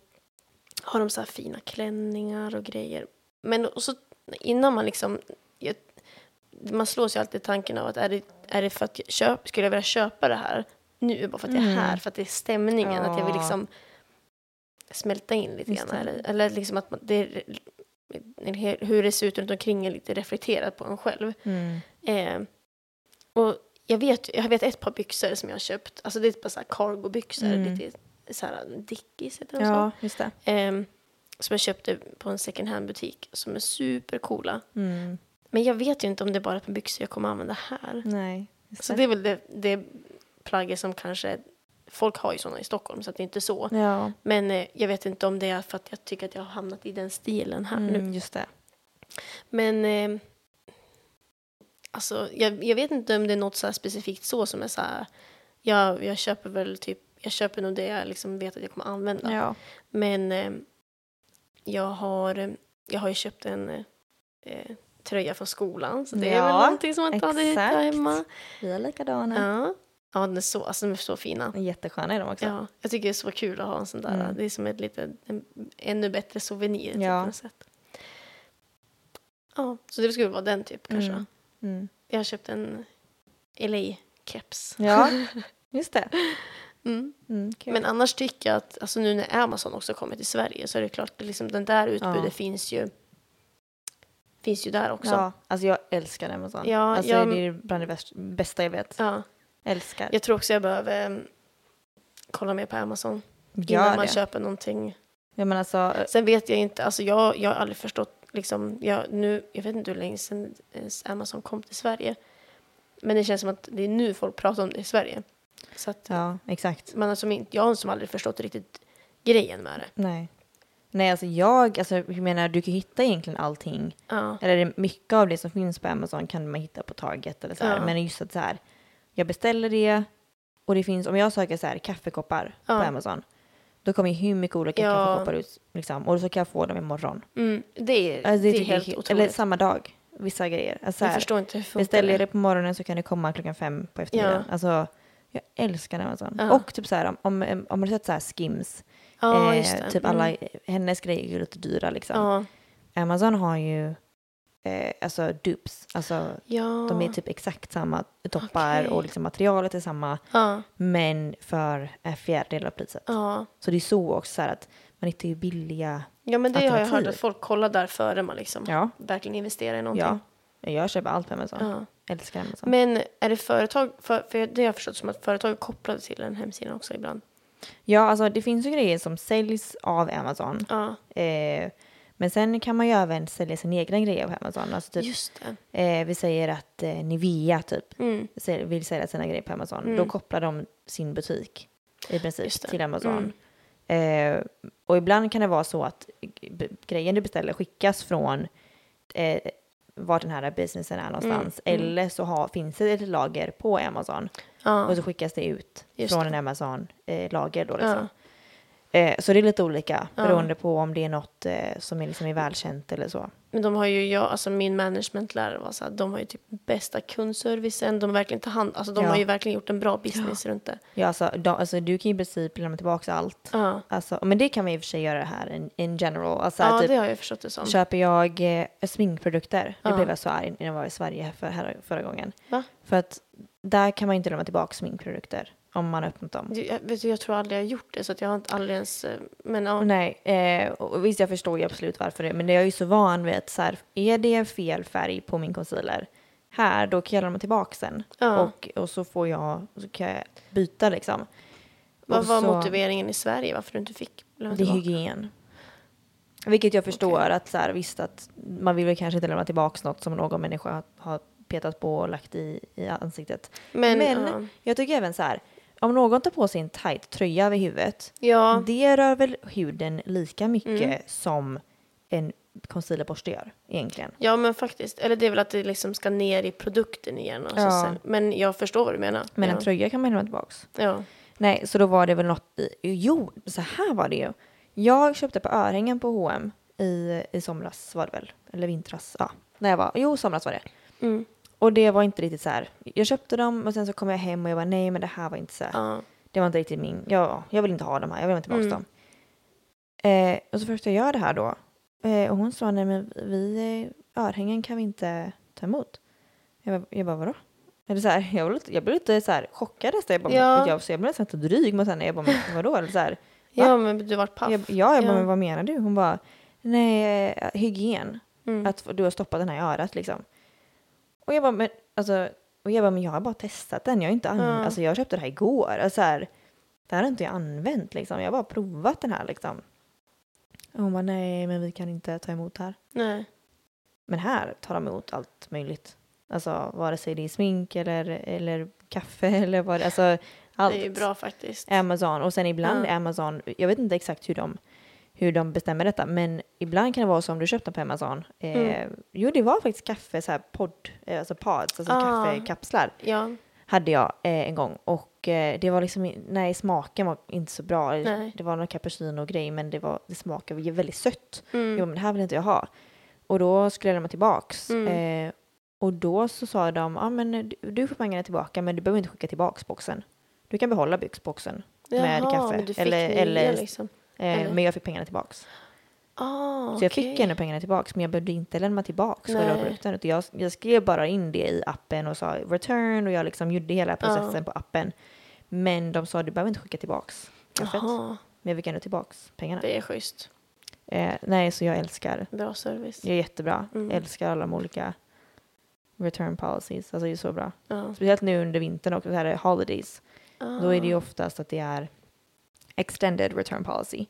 har de så här fina klänningar och grejer. Men och så innan man liksom, jag, man slås ju alltid i tanken av att är det, är det för att köp, skulle jag vilja köpa det här nu bara för att jag är Mm. här, för att det är stämningen, att jag vill Ja. liksom smälta in lite grann. det. Eller, eller liksom att man, det hur det ser ut runt omkring är lite reflekterat på en själv. mm. Eh, och jag vet, jag vet ett par byxor som jag har köpt, alltså det är ett par så här cargo-byxor, Mm. lite så här Dickies heter de så. ja, just det. Ehm, som jag köpte på en second hand-butik som är supercoola. Mm. Men jag vet ju inte om det är bara ett par byxor jag kommer använda här. Nej, Så det är väl det, det plagget som kanske... Folk har ju såna i Stockholm så det är inte så. Ja, Men eh, jag vet inte om det är för att jag tycker att jag har hamnat i den stilen här nu. mm, just det. Men... Eh, alltså, jag, jag vet inte om det är något så specifikt så som är så här... Jag, jag köper väl typ... Jag köper nog det jag liksom vet att jag kommer använda. Ja. Men eh, jag, har, jag har ju köpt en eh, tröja från skolan. Så det är väl Ja, någonting som man inte hade hittat exakt. hemma. Vi är likadana. Ja, ja de, är så, alltså, de är så fina. Jättesköna är de också. Ja, jag tycker det är så kul att ha en sån där. Mm. Det är som ett lite, en ännu bättre souvenir. Typ, Ja. på något sätt. Ja, så det skulle vara den typ kanske. Mm. Mm. Jag har köpt en LA-keps. Ja, [laughs] just det. Mm. Mm, kul. Men annars tycker jag att alltså nu när Amazon också kommer till Sverige så är det klart att liksom den där utbudet Ja. finns ju finns ju där också. ja, alltså jag älskar Amazon. Ja, alltså jag- det är bland det bästa jag vet. Ja, Älskar. jag tror också jag behöver um, kolla mer på Amazon innan Gör man det. köper någonting. Ja, men alltså, Sen vet jag inte, alltså jag, jag har aldrig förstått liksom, jag, nu, jag vet inte hur länge sedan eh, Amazon kom till Sverige. Men det känns som att det är nu folk pratar om det i Sverige. Så att ja, exakt. man har som jag har som aldrig förstått riktigt grejen med det. Nej. Nej, alltså jag, alltså jag menar du kan hitta egentligen allting. Ja, Eller mycket av det som finns på Amazon kan man hitta på Target eller så här. Ja. Men just att så här, jag beställer det och det finns, om jag söker så här kaffekoppar Ja. på Amazon, då kommer ju hur mycket olika Ja. kaffekoppar ut liksom. Och så kan jag få dem imorgon. mm, det är, Alltså, det är tycker jag helt he- otroligt. Eller samma dag, vissa grejer. Alltså, jag här, förstår inte hur funkar beställer jag det. det på morgonen så kan det komma klockan fem på eftermiddagen. Ja. Alltså, jag älskar Amazon. Ja. Och typ så här, om, om, om man har sett så här Skims, Ja, eh, det. typ Mm. alla, hennes grejer är ju lite dyra liksom. Amazon har ju eh, alltså dupes, alltså ja. de är typ exakt samma toppar Okej. och liksom materialet är samma ja, men för en fjärdedel av priset. ja. Så det är så också så här att man hittar ju billiga, ja, men det har jag hört Alternativ. att folk kollar där före man liksom ja, verkligen investerar i någonting. ja. Jag köper allt på Amazon. Ja. Älskar Amazon. Men är det företag, för, för det har jag förstått som att företag är kopplade till den hemsidan också ibland. Ja, alltså det finns ju grejer som säljs av Amazon. Ja, Eh, men sen kan man ju även sälja sin egna grejer på Amazon. Alltså typ, eh, vi säger att eh, Nivea typ Mm. vill sälja sina grejer på Amazon. Mm. Då kopplar de sin butik i princip till Amazon. Mm. Eh, och ibland kan det vara så att grejen du beställer skickas från eh, vart den här businessen är någonstans. Mm, mm. Eller så har, finns det ett lager på Amazon Ja. och så skickas det ut Just från det. en Amazon-lager då liksom. Ja. Eh, så det är lite olika Ja. beroende på om det är något eh, som är, liksom är välkänt eller så. Men de har ju, jag, alltså min managementlärare var så här, de har ju typ bästa kundservicen, de verkligen tar hand, alltså de Ja. har ju verkligen gjort en bra business runt det. Ja, alltså, de, alltså, du kan ju i princip lämna tillbaka allt. Ja, Alltså, men det kan man i och för sig göra här in, in general. Alltså, ja typ, det har jag förstått det som. Köper jag eh, sminkprodukter, Ja. det blev jag så arg när jag var i Sverige för, här, förra gången. Va? För att där kan man inte lämna tillbaka sminkprodukter om man öppnat dem. Jag, vet du, jag tror aldrig jag har gjort det, så jag har inte aldrig ens... eh, Men ja, Nej, eh, och visst jag förstår ju absolut varför det men det är ju så van vid att så här, är det fel färg på min concealer här, då kan jag lämna tillbaka den. ja. Och, och så får jag, så kan jag byta liksom. vad var så- motiveringen i Sverige varför du inte fick lämna Det är tillbaka? hygien. Vilket jag förstår Okej. att så här, visst att man vill väl kanske inte lämna tillbaka något som någon människa har, har petat på och lagt i, i ansiktet. Men, Men- ja. Jag tycker även så här, om någon tar på sig en tight tröja över huvudet, ja, det rör väl huden lika mycket Mm. som en concealerborste gör egentligen. ja, men faktiskt. Eller det är väl att det liksom ska ner i produkten igen. Och så Ja. sen, men jag förstår vad du menar. Men ja. en tröja kan man lämna tillbaka. Ja. Nej, så då var det väl något i, jo, så här var det ju. Jag köpte på örhängen på H&M i, i somras var det väl, eller vintras, ja. När jag var, jo somras var det. Mm. Och det var inte riktigt så här, jag köpte dem och sen så kom jag hem och jag var nej men det här var inte så här. Ja. Det var inte riktigt min, jag, jag vill inte ha de här, jag vill ha tillbaka Mm. dem. Eh, och så försökte jag göra det här då. Eh, och hon sa nej men vi, eh, örhängen kan vi inte ta emot. Jag bara, jag bara vadå? Eller så här, [laughs] jag, blev lite, jag blev lite så här chockad nästan. Jag, bara, Ja. jag, så jag blev nästan lite dryg mot henne. Jag bara, men vadå? Eller så här, ja, men du vart paff. jag, ja, jag bara, Ja. men vad menar du? Hon bara, nej, eh, hygien. Mm. Att du har stoppat den här i örat liksom. Och jag bara, men alltså, och jag bara, men jag har bara testat den. Jag har inte an- Ja. alltså jag köpte det här igår. Alltså, så här, det här har inte jag använt liksom. Jag har bara provat den här liksom. Och hon bara, nej, men vi kan inte ta emot här. Nej. Men här tar de emot allt möjligt. Alltså vare sig det är smink eller, eller kaffe [laughs] eller vad det alltså allt. Det är ju bra faktiskt. Amazon och sen ibland är Amazon, jag vet inte exakt hur de, hur de bestämmer detta, men ibland kan det vara så om du köpte på Amazon. Eh, Mm. Jo, det var faktiskt kaffe, så här podd, eh, alltså pods, alltså Ah. kaffekapslar Ja. hade jag eh, en gång och eh, det var liksom, nej smaken var inte så bra. Nej. Det var någon cappuccino-grej men det, var, det smakade väldigt sött. Mm. Jo men det här vill inte jag ha. Och då skulle jag lämna tillbaks. Mm. Eh, och då så sa de, ja ah, men du, får pengarna tillbaka men du behöver inte skicka tillbaks boxen. Du kan behålla byxboxen. med kaffe. Eller- eller- liksom. Eh, men jag fick pengarna tillbaks. Ah, Så jag okej. fick ändå pengarna tillbaks men jag behövde inte lämna tillbaks Nej. själva produkten. Utan jag, jag skrev bara in det i appen och sa return och jag liksom gjorde hela processen på appen. Men de sa du behöver inte skicka tillbaks kaffet. Men jag fick ändå tillbaks pengarna. det är schysst. Eh, nej, så jag älskar. Bra service. Det är jättebra. Mm. Jag älskar alla de olika return policies. Alltså det är så bra. Ja. Speciellt nu under vintern och så här är holidays. Då är det ju Ah. oftast att det är extended return policy.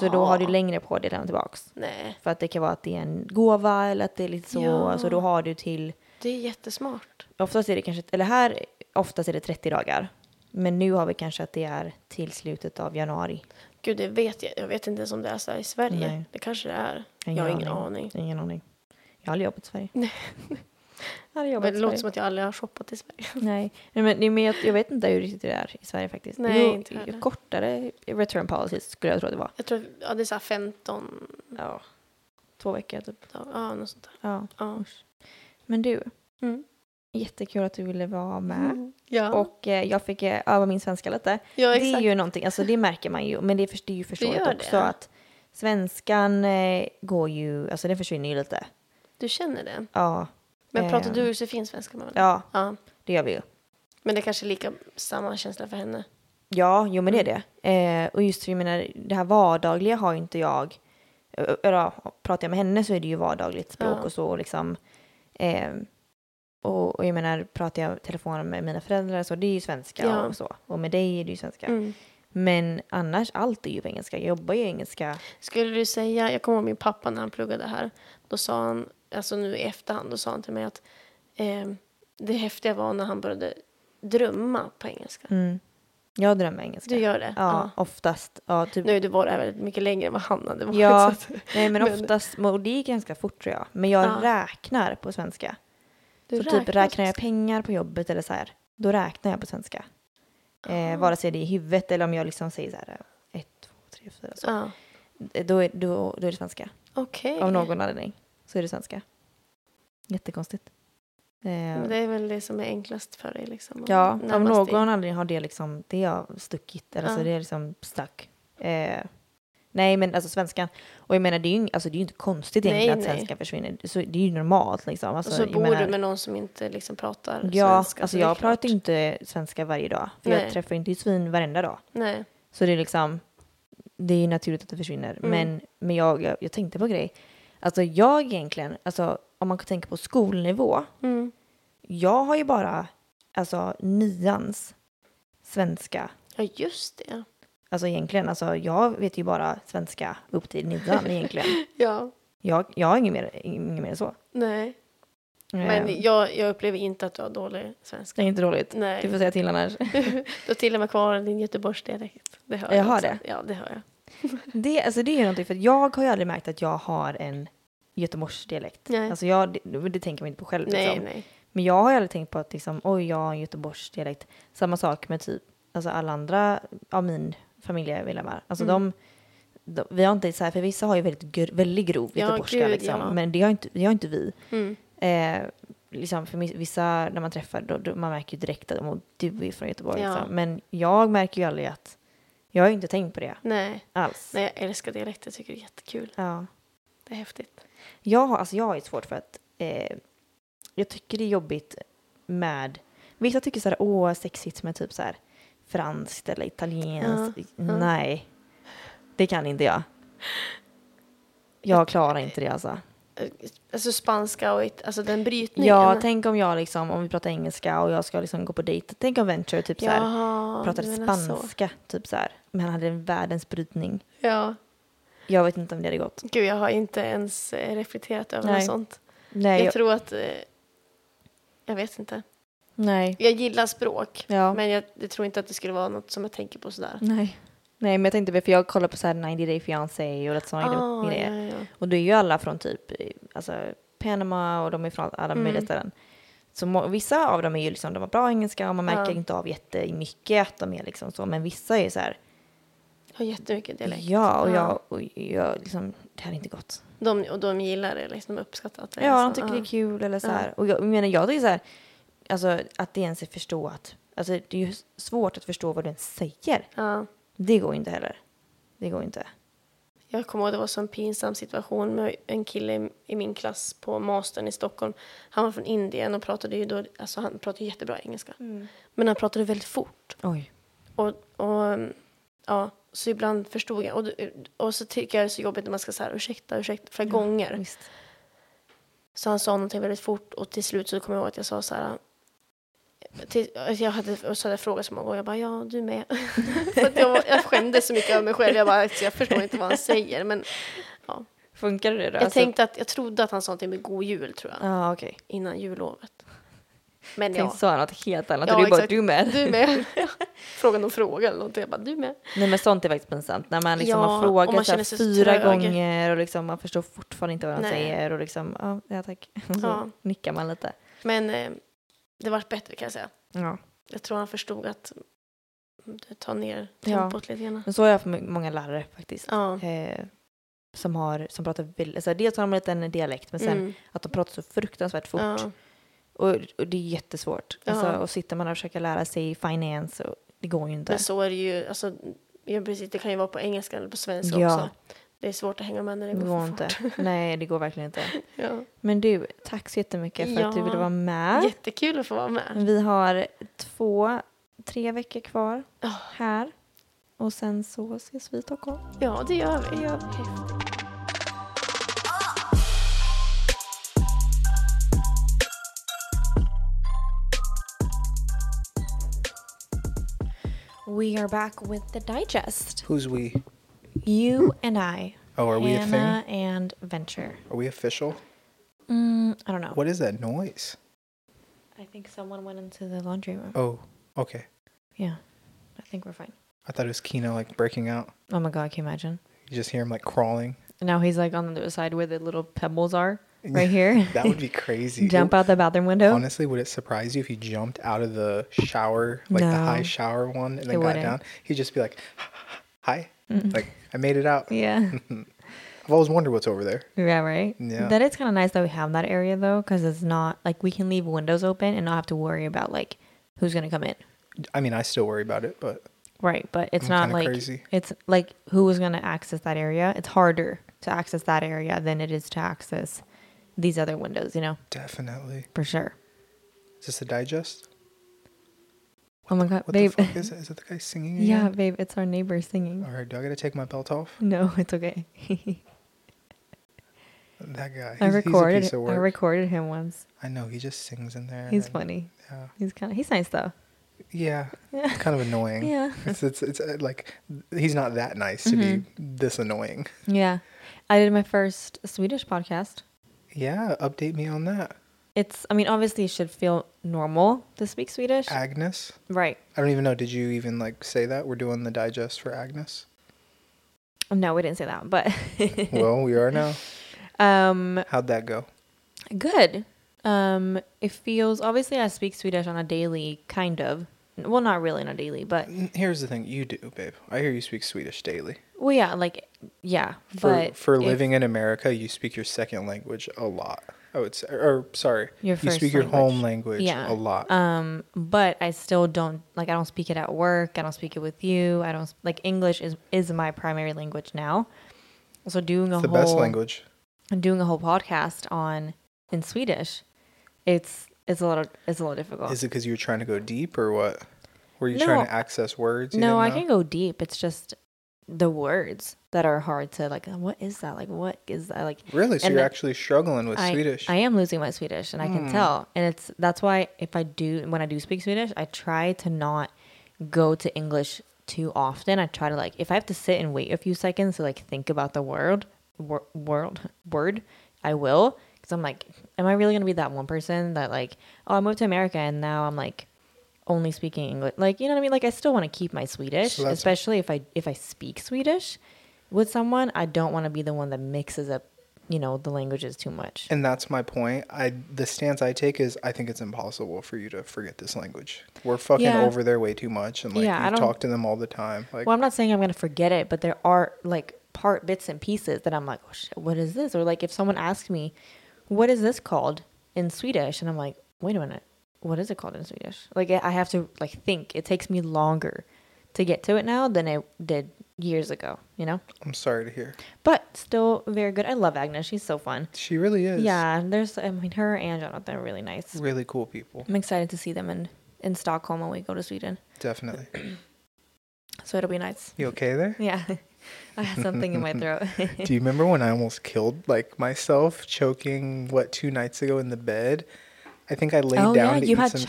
Så då har du Aha. längre på dig att lämna tillbaks. Nej, För att det kan vara att det är en gåva eller att det är lite så. Ja. Så då har du till, det är jättesmart. oftast är det kanske, eller här, oftast är det 30 dagar. Men nu har vi kanske att det är till slutet av januari. Gud, det vet jag. Jag vet inte ens om det är så här i Sverige. Nej. Det kanske det är. Ingen jag har ingen aning. Ingen aning. Jag har aldrig jobbat i Sverige. Nej. [laughs] Men jobbat det låter som att jag aldrig har shoppat i Sverige. [laughs] Nej, men, men jag, jag vet inte hur riktigt det är i Sverige faktiskt. Nej, Jo, inte heller. kortare return policies skulle jag tro att det var. Jag tror ja, det är så här 15 Ja. Två veckor typ. Ja, något sånt där. Ja. Ja. Men du, Mm. jättekul att du ville vara med. Ja, Och eh, jag fick eh, öva min svenska lite. ja det exakt. är ju någonting, alltså det märker man ju, men det är, det är ju förståeligt också det. att svenskan eh, går ju, alltså den försvinner ju lite. Du känner det? Ja, Men pratar Eh. du Josefin svenska med henne? ja, ja. det gör vi ju. Men det är kanske är lika samma känsla för henne? Ja, jo men det är det. Eh, och just för jag menar, det här vardagliga har ju inte jag. Eller pratar jag med henne så är det ju vardagligt språk Ja. och så liksom. Eh, och, och jag menar, pratar jag telefon med mina föräldrar så det är ju svenska Ja. och så. Och med dig är det ju svenska. Mm. Men annars, allt är ju på engelska. Jag jobbar ju engelska. Skulle du säga, jag kommer ihåg min pappa när han pluggade här, då sa han, alltså nu i efterhand, då sa han till mig att eh, det häftiga var när han började drömma på engelska. Mm. Jag drömmer engelska. Du gör det? Ja, oftast. Ja, typ. Nu har du varit här väldigt mycket längre än vad han hade varit. Ja, att- Nej, men [laughs] Men- oftast, och det gick ganska fort tror jag. Men jag Ja. räknar på svenska. du så typ räknar räknar jag pengar på jobbet eller så här, då räknar jag på svenska. Eh, Ah. vare sig det är i huvudet eller om jag liksom säger så här, ett, två, tre, fyra, så. Ja. Då, är, då, då är det svenska. Okej. Av någon anledning så är det svenska. Jättekonstigt. Eh, Men det är väl det som är enklast för dig liksom. ja, av närmast någon dig. anledning har det liksom, det har stuckit, eller så Ja. det är liksom stuck. Eh, nej men alltså svenskan, och jag menar det är ju, alltså, det är ju inte konstigt Nej, egentligen att svenskan försvinner. Så, det är ju normalt liksom. Alltså, Och så bor menar- du med någon som inte liksom pratar Ja, svenska. alltså så det är jag pratar klart. inte svenska varje dag. För Nej. jag träffar inte svin varenda dag. Nej. Så det är liksom, det är ju naturligt att det försvinner. Mm. Men, men jag, jag, jag tänkte på grej. Alltså jag egentligen, alltså om man kan tänka på skolnivå. Mm. Jag har ju bara, alltså nians svenska. Ja, just det. Alltså egentligen, alltså jag vet ju bara svenska upp till nian [laughs] egentligen. Ja. Jag, jag har inget mer, inget mer än så. Nej. Men jag, jag upplever inte att du har dålig svenska. det är inte dåligt. Du Nej. får säga till annars. [laughs] Du har till och med kvar din Göteborgsdialekt. Det hör Jag jag, har också. det? Ja, det hör jag. [laughs] Det, alltså det är ju någonting, för jag har ju aldrig märkt att jag har en Göteborgsdialekt. Nej. Alltså jag, det, det tänker man inte på själv. Nej, liksom. nej. Men jag har ju aldrig tänkt på att liksom, oj, jag har en Göteborgsdialekt. Samma sak med typ alltså alla andra av min familjemedlemmar. Alltså Mm. de, de, vi har inte så här, för vissa har ju väldigt, gr, väldigt grov Ja, göteborgska gud, liksom. ja. Men det har inte, det har inte vi. Mm. Eh, liksom för vissa, när man träffar, då, då, man märker ju direkt att du är från Göteborg. Ja. Liksom. Men jag märker ju aldrig att, jag har ju inte tänkt på det Nej. alls. nej, jag älskar dialekter. Jag tycker det är jättekul. Ja. Det är häftigt. Jag har, alltså jag har svårt för att eh, jag tycker det är jobbigt med, vissa tycker så här, åh sexigt med typ så här franskt eller italienskt. Ja, ja. Nej, det kan inte jag. Jag klarar inte det alltså. Alltså spanska och it- alltså den brytningen. Ja, tänk om jag liksom, om vi pratar engelska och jag ska liksom gå på dejt, tänk om Venture typ så här, Jaha, pratade så. spanska typ så här, men han hade en världens brytning. Ja. Jag vet inte om det hade gått. Gud, jag har inte ens eh, reflekterat över Nej. något sånt. Nej, Jag jag, tror att... Eh, jag vet inte. nej, Jag gillar språk. ja. Men jag, jag tror inte att det skulle vara något som jag tänker på sådär. Nej. Nej, men jag tänkte, för jag kollar på så här 90 Day Fiancé och lite sådana Ah, grejer. ja, ja. Och det är ju alla från typ alltså, Panama och de är från alla Mm. möjliga ställen. Så må- vissa av dem är ju liksom, de har bra engelska och man märker Ja. inte av jättemycket att de är liksom så. Men vissa är så här, har jättemycket dialekt. ja och Ja. jag, och jag liksom, det här är inte gott. De, och de gillar det, liksom uppskattar att det Ja, de tycker det är kul eller så här. Och jag menar, jag tycker så här, alltså att det ens är förstått. Alltså det är ju svårt att förstå vad du ens säger. Ja. Det går inte heller. Det går inte. Jag kommer ihåg det var så en pinsam situation med en kille i- min klass på mastern i Stockholm. Han var från Indien och pratade ju då, alltså han pratade jättebra engelska. Men han pratade väldigt fort. Oj. Och, och ja, så ibland förstod jag. Och, och så tycker jag det är så jobbigt när man ska säga ursäkta, ursäkta flera gånger. Visst. Så han sa någonting väldigt fort och till slut så kommer jag ihåg att jag sa så här. Till, jag hade, så hade jag frågat så många gånger, jag bara ja du med. [laughs] För att jag, jag [laughs] skämdes så mycket över mig själv, jag bara alltså, jag förstår inte vad han säger. Men Funkar det då? jag tänkte att, jag trodde att han sa någonting med god jul tror jag, Ja, okej. innan jullovet. Men Tänk ja, så han något helt annat. Ja, och du bara, du med. du med. [laughs] Frågan om fråga eller någonting, jag bara du med. Nej men sånt är faktiskt pinsamt. När man liksom Ja, har frågat man så här fyra trög. gånger och liksom man förstår fortfarande inte vad han säger och liksom, ja, ja tack. Och så Ja. nickar man lite. Men eh, det vart bättre kan jag säga. Ja. Jag tror han förstod att det tar ner Ja. tempot lite grann. Men så har jag för många lärare faktiskt. Ja. Eh, som har, som pratar alltså dels har de en liten dialekt men sen Mm. att de pratar så fruktansvärt fort. Ja. Och, och det är jättesvårt. Ja. Alltså, och sitter man och försöker lära sig finance, och det går ju inte. Men så är det ju, alltså, ja, precis, det kan ju vara på engelska eller på svenska Ja. också. Det är svårt att hänga med när det Det går, går för inte. fort. Nej, det går verkligen inte. Ja. Men du, tack så jättemycket för att du Ja. ville vara med. Jättekul att få vara med. Vi har två, tre veckor kvar Ja. här. Och sen så ses vi i Stockholm. Ja, det gör vi. Det gör Häftigt. We are back with the digest. Who's we? You and I. Oh, are we a Hannah thing? and Venture. Are we official? Mm, I don't know. What is that noise? I think someone went into the laundry room. Oh, okay. Yeah, I think we're fine. I thought it was Kino like breaking out. Oh my god, can you imagine? You just hear him like crawling. And now he's like on the other side where the little pebbles are, right here. [laughs] That would be crazy. [laughs] Jump out the bathroom window. Honestly, would it surprise you if he jumped out of the shower, like the high shower one, and It then got wouldn't. down? He'd just be like, [laughs] "Hi, like I made it out." yeah. [laughs] I've always wondered what's over there. Yeah, right. Yeah. That is kind of nice that we have that area though, because it's not like we can leave windows open and not have to worry about like who's gonna come in. I mean, I still worry about it, but Right, but it's I'm not like crazy. it's like who is gonna access that area. It's harder to access that area than it is to access these other windows. You know, definitely. for sure. Is this a digest? Oh my god, What babe. the fuck is [laughs] it? Is it the guy singing? yeah, babe, it's our neighbor singing. All right. Do I gotta take my belt off? [laughs] No, it's okay. [laughs] That guy. I recorded. He's a piece of I recorded him once. I know. He just sings in there. He's then- funny. Yeah. He's kind of. He's nice though. Yeah. Yeah. Kind of annoying. Yeah. It's it's, it's uh, like he's not that nice to be this annoying. Yeah, I did my first Swedish podcast. Yeah. Update me on that. It's. I mean, obviously, it should feel normal to speak Swedish. Agnes. right. I don't even know. Did you even like say that we're doing the digest for Agnes? No, we didn't say that, but [laughs] well, we are now. um, How'd that go? good. Um, it feels obviously I speak Swedish on a daily, kind of. Well, not really on a daily, but Here's the thing. You do, babe. I hear you speak Swedish daily. well, yeah, like yeah, For but for living in America, you speak your second language a lot. I would say, or sorry, Your you speak your home language. language Yeah. a lot. Um, but I still don't like. I don't speak it at work. I don't speak it with you. I don't like English is is my primary language now. So doing a the whole best language. doing a whole podcast on in Swedish, it's it's a little it's a little difficult. Is it because you were trying to go deep, or what? Were you No. trying to access words? you no, I can go deep. It's just the words that are hard to like. What is that? Like, what is that? Like, Really? So and you're the- actually struggling with I, Swedish? I am losing my Swedish, and I can Hmm. tell. And it's that's why if I do when I do speak Swedish, I try to not go to English too often. I try to like if I have to sit and wait a few seconds to like think about the word wor- world word, I will because I'm like, am I really gonna be that one person that like, oh, I moved to America and now I'm like only speaking English. Like, you know what I mean? Like, I still want to keep my Swedish, So especially if I if I speak Swedish with someone. I don't want to be the one that mixes up, you know, the languages too much. and that's my point. I the stance I take is I think it's impossible for you to forget this language. We're fucking Yeah. over there way too much, and like Yeah, I you talk to them all the time. Like well, I'm not saying I'm gonna forget it, but there are like part bits and pieces that I'm like, oh shit, what is this? Or like if someone asks me, what is this called in Swedish, and I'm like, wait a minute, what is it called in Swedish? Like I have to like think. It takes me longer to get to it now than it did years ago. You know, I'm sorry to hear. but still very good. I love Agnes. She's so fun. She really is. Yeah, there's I mean her and Jonathan are really nice. Really cool people. I'm excited to see them in in Stockholm when we go to Sweden. Definitely. [clears throat] So it'll be nice. You okay there? [laughs] Yeah. I have something in my [laughs] throat. Do you remember when I almost killed like myself choking what two nights ago in the bed? I think I laid Oh, down yeah, to eat some chocolate.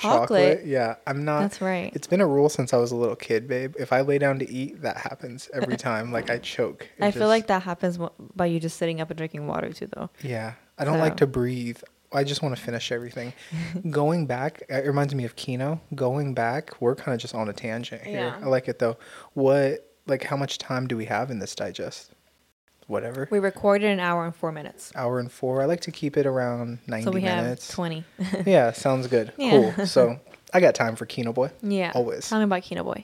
chocolate. Yeah, I'm not. That's right. It's been a rule since I was a little kid, babe. If I lay down to eat, that happens every [laughs] time. like I choke. It I feel like that happens by you just sitting up and drinking water too, though. Yeah, I don't So- like to breathe. I just want to finish everything. [laughs] Going back, it reminds me of Kino. Going back, we're kind of just on a tangent here. Yeah. I like it though. What, like, how much time do we have in this digest? Whatever. We recorded an hour and four minutes, Hour and four. I like to keep it around 90 so we minutes. have twenty. [laughs] yeah, sounds good. Yeah. Cool. [laughs] So I got time for Kino Boy. yeah, Always. Tell me about Kino Boy.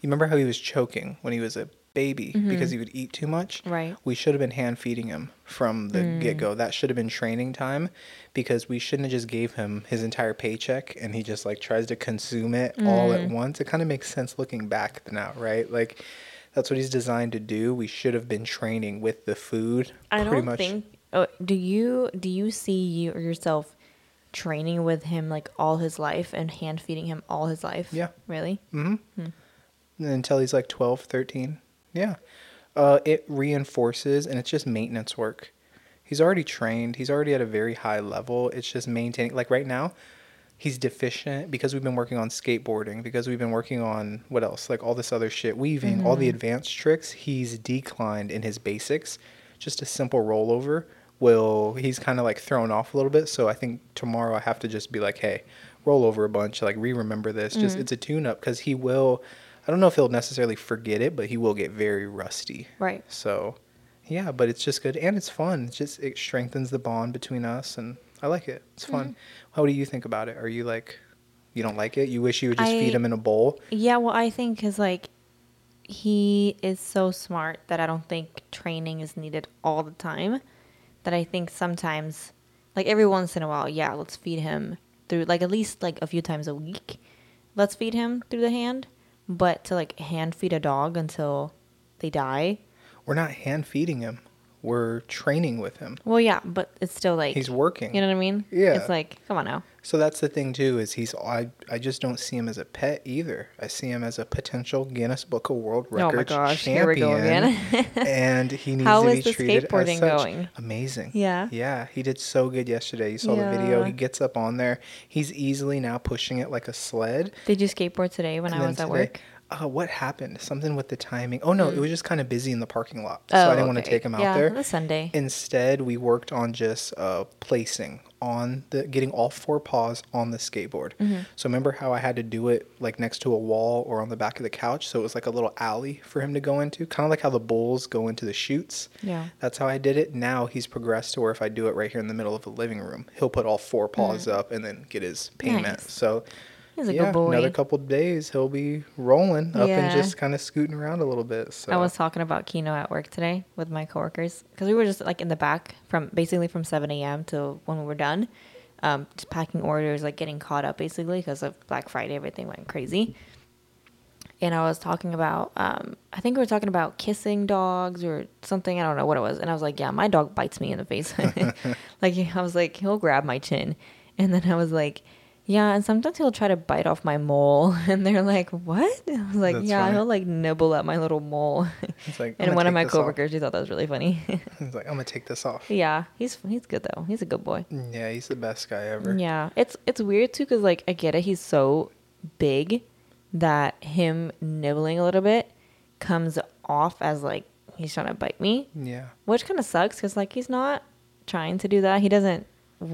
You remember how he was choking when he was a baby Mm-hmm. because he would eat too much? Right. We should have been hand feeding him from the Mm. get go. That should have been training time because we shouldn't have just gave him his entire paycheck and he just like tries to consume it all Mm. at once. It kind of makes sense looking back now, right? Like that's what he's designed to do. We should have been training with the food. I pretty don't much. think. Oh, do you do you see you or yourself training with him like all his life and hand feeding him all his life? Yeah. Really? Mm-hmm. Until he's like 12, 13. Yeah. Uh, it reinforces and it's just maintenance work. He's already trained. He's already at a very high level. It's just maintaining. Like right now, he's deficient because we've been working on skateboarding, because we've been working on what else? Like all this other shit, weaving, all the mm-hmm. advanced tricks. He's declined in his basics. Just a simple rollover will, he's kind of like thrown off a little bit. So I think tomorrow I have to just be like, hey, roll over a bunch, like re remember this. Just mm-hmm. it's a tune up because he will. I don't know if he'll necessarily forget it, but he will get very rusty. Right. So, yeah, but it's just good and it's fun. It's just it strengthens the bond between us, and I like it. It's fun. Mm-hmm. How do you think about it? Are you like, you don't like it? You wish you would just feed him in a bowl? Yeah, well, I think because like he is so smart that I don't think training is needed all the time. That I think sometimes, like every once in a while, yeah, let's feed him through like at least like a few times a week. Let's feed him through the hand, but to like hand feed a dog until they die. We're not hand feeding him. We're training with him. Well, yeah, but it's still like He's working. You know what I mean? Yeah. It's like, come on now. So that's the thing too is he's I I just don't see him as a pet either. I see him as a potential Guinness Book of World Records Oh my gosh, here we go again. [laughs] and he needs How to is be the treated skateboarding as such. going? Amazing. Yeah. Yeah, he did so good yesterday. You saw the video. He gets up on there. He's easily now pushing it like a sled. Did you skateboard today when And I was at today- work? Uh, what happened? Something with the timing. Oh no, it was just kind of busy in the parking lot, so Oh, I didn't want to take him out yeah, there. it was Sunday. Instead, we worked on just uh, placing on the getting all four paws on the skateboard. Mm-hmm. So remember how I had to do it like next to a wall or on the back of the couch, so it was like a little alley for him to go into, kind of like how the bulls go into the chutes. Yeah. That's how I did it. Now he's progressed to where if I do it right here in the middle of the living room, he'll put all four paws up and then get his payment. Mm. Nice. So He's a yeah, good boy. another couple days he'll be rolling up and just kind of scooting around a little bit. So I was talking about Kino at work today with my coworkers because we were just like in the back from basically from 7 a.m. to when we were done, um, just packing orders, like getting caught up basically because of Black Friday. Everything went crazy. And I was talking about, um, I think we were talking about kissing dogs or something. I don't know what it was. And I was like, yeah, my dog bites me in the face. [laughs] like, I was like, he'll grab my chin. And then I was like, yeah, and sometimes he'll try to bite off my mole. [laughs] And they're like, what? I was like, That's yeah, funny. he'll like nibble at my little mole. [laughs] It's like, and one of my this off." coworkers, he thought that was really funny. [laughs] He's like, I'm gonna take this off. yeah, he's he's good though. He's a good boy. Mm, yeah, he's the best guy ever. Yeah, it's it's weird too because like I get it. He's so big that him nibbling a little bit comes off as like he's trying to bite me, Yeah. which kind of sucks because like he's not trying to do that. He doesn't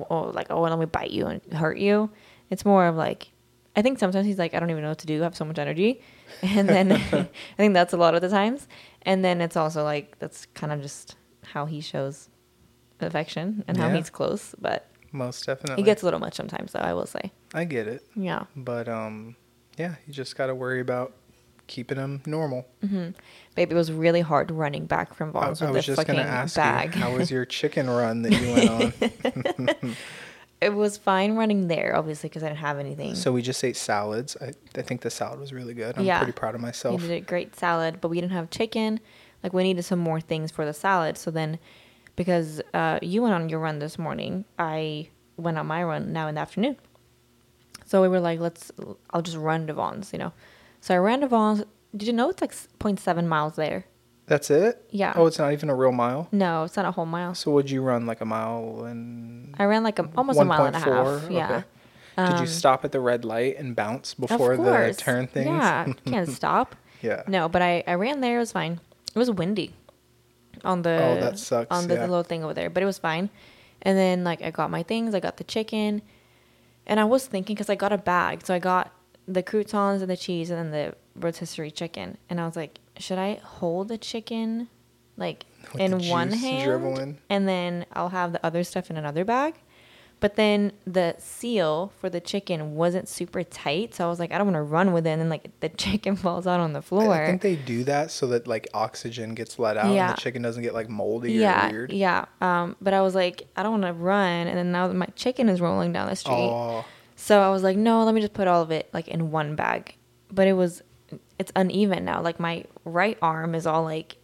oh, like oh let me bite you and hurt you. It's more of like I think sometimes he's like I don't even know what to do. I have so much energy, [laughs] and then [laughs] [laughs] I think that's a lot of the times. And then it's also like that's kind of just how he shows affection and how Yeah. he's close, but. Most definitely. It gets a little much sometimes, though. I will say. I get it, Yeah. but um, yeah, you just gotta worry about keeping him normal. Babe, it was really hard running back from I, Vaughn's I with was the just fucking gonna ask bag. you, how was your chicken run that you went on? It was fine running there, obviously, because I didn't have anything. so we just ate salads. I, I think the salad was really good. I'm Yeah. pretty proud of myself. we did a great salad, but we didn't have chicken. Like we needed some more things for the salad. So then, because uh, you went on your run this morning, I went on my run now in the afternoon. So we were like, let's. I'll just run to Vaughn's, you know. So I ran to Vaughn's. Did you know it's like 0.7 miles there? That's it? Yeah. Oh, it's not even a real mile. No, it's not a whole mile. So would you run like a mile and I ran like a, almost a mile and a half. 1.4? Yeah. Okay. Did you Um, stop at the red light and bounce before the turn things? Yeah, [laughs] can't stop. yeah. No, but I, I ran there. It was fine. It was windy on the Oh, that sucks, on the, yeah. little thing over there, but it was fine. And then like I got my things. I got the chicken, and I was thinking because I got a bag, so I got the croutons and the cheese and then the rotisserie chicken, and I was like, should I hold the chicken like With in one hand, and then I'll have the other stuff in another bag? But then the seal for the chicken wasn't super tight, so I was like, I don't want to run with it, and then like the [laughs] chicken falls out on the floor. I think they do that so that like oxygen gets let out Yeah. and the chicken doesn't get like moldy yeah, or weird. yeah. Um, but I was like, I don't want to run, and then now my chicken is rolling down the street. Oh, So I was like, no, let me just put all of it like in one bag. But it was, it's uneven now. Like my right arm is all like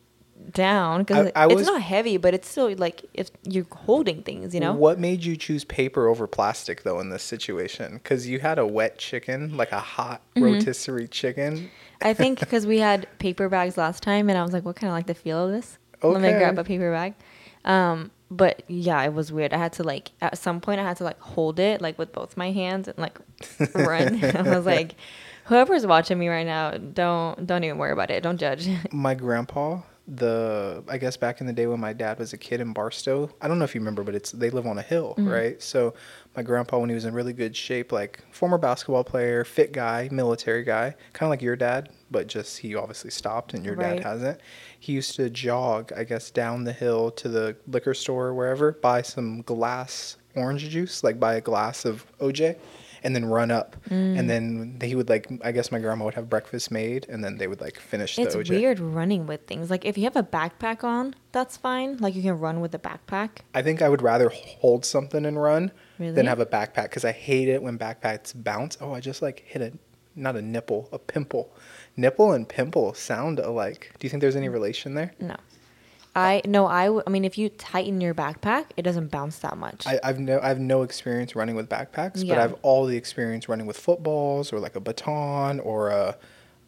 down because it's was- not heavy, but it's still like if you're holding things, you know. What made you choose paper over plastic though in this situation? Because you had a wet chicken, like a hot Mm-hmm. rotisserie chicken. I think because we had paper bags last time, and I was like, what kind of like the feel of this? Let me grab a paper bag. Um, but yeah, it was weird. I had to like at some point I had to like hold it like with both my hands and like run. [laughs] I was like, whoever's watching me right now, don't don't even worry about it. Don't judge. [laughs] My grandpa the I guess back in the day when my dad was a kid in Barstow. I don't know if you remember, but it's they live on a hill, mm-hmm. right? So my grandpa, when he was in really good shape, like former basketball player, fit guy, military guy, kind of like your dad, but just he obviously stopped and your Right. dad hasn't. He used to jog, I guess, down the hill to the liquor store or wherever, buy some glass orange juice, like buy a glass of OJ, and then run up. Mm. And then he would like, I guess my grandma would have breakfast made, and then they would like finish It's weird running with things. Like if you have a backpack on, that's fine. Like you can run with a backpack. I think I would rather hold something and run Really? than have a backpack because I hate it when backpacks bounce. Oh, I just like hit a not a nipple, a pimple. Nipple and pimple sound alike. Do you think there's any relation there? No. I no, I, w- I mean if you tighten your backpack, it doesn't bounce that much. I, I've no I've no experience running with backpacks, but I've all the experience running with footballs or like a baton or a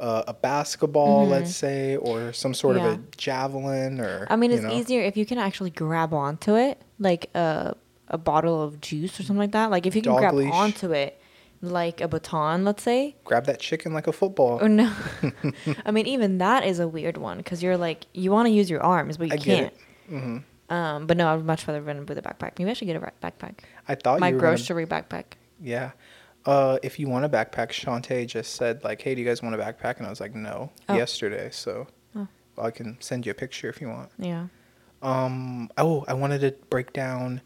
a, a basketball, let's say, or some sort of Mm-hmm. A javelin or. I mean, it's know. easier if you can actually grab onto it, like a a bottle of juice or something like that. Like if you can Dog grab leash. onto it, like a baton, let's say. Grab that chicken like a football. Oh no, [laughs] I mean even that is a weird one because you're like you want to use your arms, but you I can't. it. hmm Um, but no, I'd much rather run with a backpack. Maybe I should get a backpack. I thought My you were gonna- grocery backpack. Yeah. Uh, if you want a backpack, Shantae just said like, "Hey, do you guys want a backpack?" And I was like, "No." Oh. Yesterday, so Oh. well, I can send you a picture if you want. Yeah. Um, oh, I wanted to break down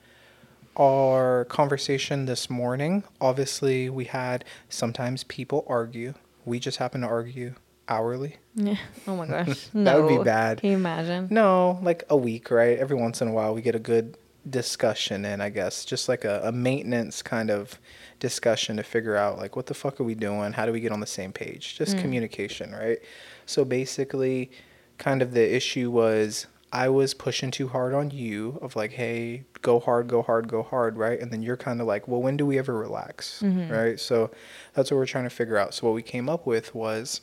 our conversation this morning. Obviously, we had sometimes people argue. We just happen to argue hourly. Yeah. [laughs] Oh my [laughs] gosh. That would be bad. Can you imagine? No, like a week, right? Every once in a while, we get a good discussion in, I guess, just like a, a maintenance kind of discussion to figure out, like, what the fuck are we doing? How do we get on the same page? Just hmm. communication, right? So basically, kind of the issue was I was pushing too hard on you, of like, hey, go hard, go hard, go hard, right? And then you're kind of like, well, when do we ever relax, mm-hmm. right? So that's what we're trying to figure out. So what we came up with was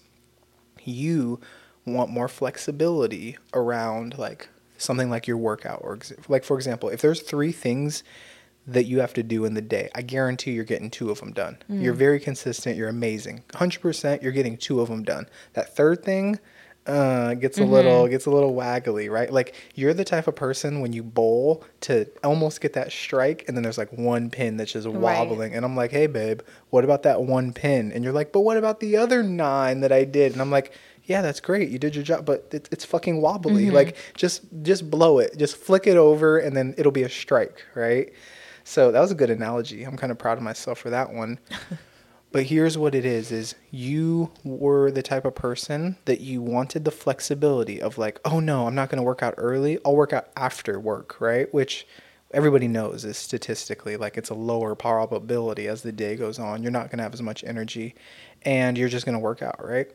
you want more flexibility around like something like your workout or like for example if there's three things that you have to do in the day i guarantee you're getting two of them done you're mm. very consistent you're amazing 100% you're getting two of them done that third thing uh, gets a little gets a little waggly, right? Like you're the type of person when you bowl to almost get that strike, and then there's like one pin that's just wobbling, and I'm like, hey babe, what about that one pin? And you're like, but what about the other nine that I did? And I'm like, yeah, that's great, you did your job, but it, it's fucking wobbly. Like just just blow it, just flick it over, and then it'll be a strike, right? So that was a good analogy. I'm kind of proud of myself for that one. [laughs] But here's what it is is you were the type of person that you wanted the flexibility of like, oh no, I'm not going to work out early. I'll work out after work, right? Which everybody knows is statistically like it's a lower probability as the day goes on. You're not going to have as much energy and you're just going to work out, right?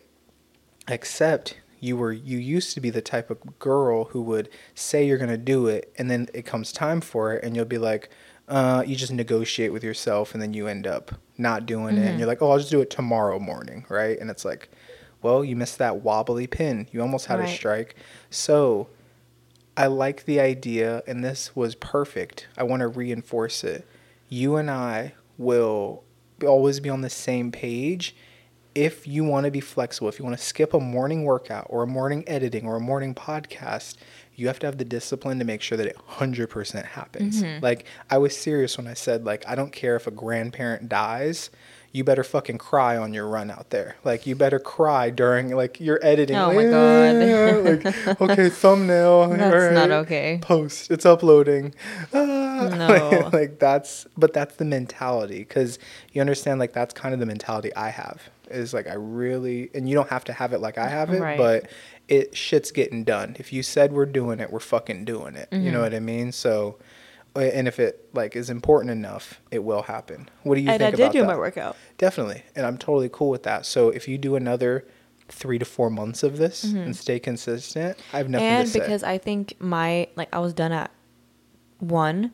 Except you were you used to be the type of girl who would say you're going to do it and then it comes time for it and you'll be like uh, you just negotiate with yourself and then you end up not doing it. And you're like oh i'll just do it tomorrow morning right? And it's like well you missed that wobbly pin. You almost had a strike. So i like the idea and this was perfect. I want to reinforce it. You and i will always be on the same page if you want to be flexible, if you want to skip a morning workout or a morning editing or a morning podcast, you have to have the discipline to make sure that it 100% happens. Like, I was serious when I said, like, I don't care if a grandparent dies, you better fucking cry on your run out there. Like, you better cry during, like, your editing. Oh my God. like, [laughs] okay, thumbnail. That's not okay. Post, it's uploading. Ah, No. [laughs] like, that's, but that's the mentality because you understand, like, that's kind of the mentality I have is like I really and you don't have to have it like I have it, Right. but it shit's getting done. If you said we're doing it, we're fucking doing it. You Mm-hmm. know what I mean? So and if it like is important enough, it will happen. What do you think? and I did about do that? my workout. Definitely. And I'm totally cool with that. So if you do another 3 to 4 months of this and stay consistent, I have nothing Mm-hmm. and to say. because I think my like I was done at one.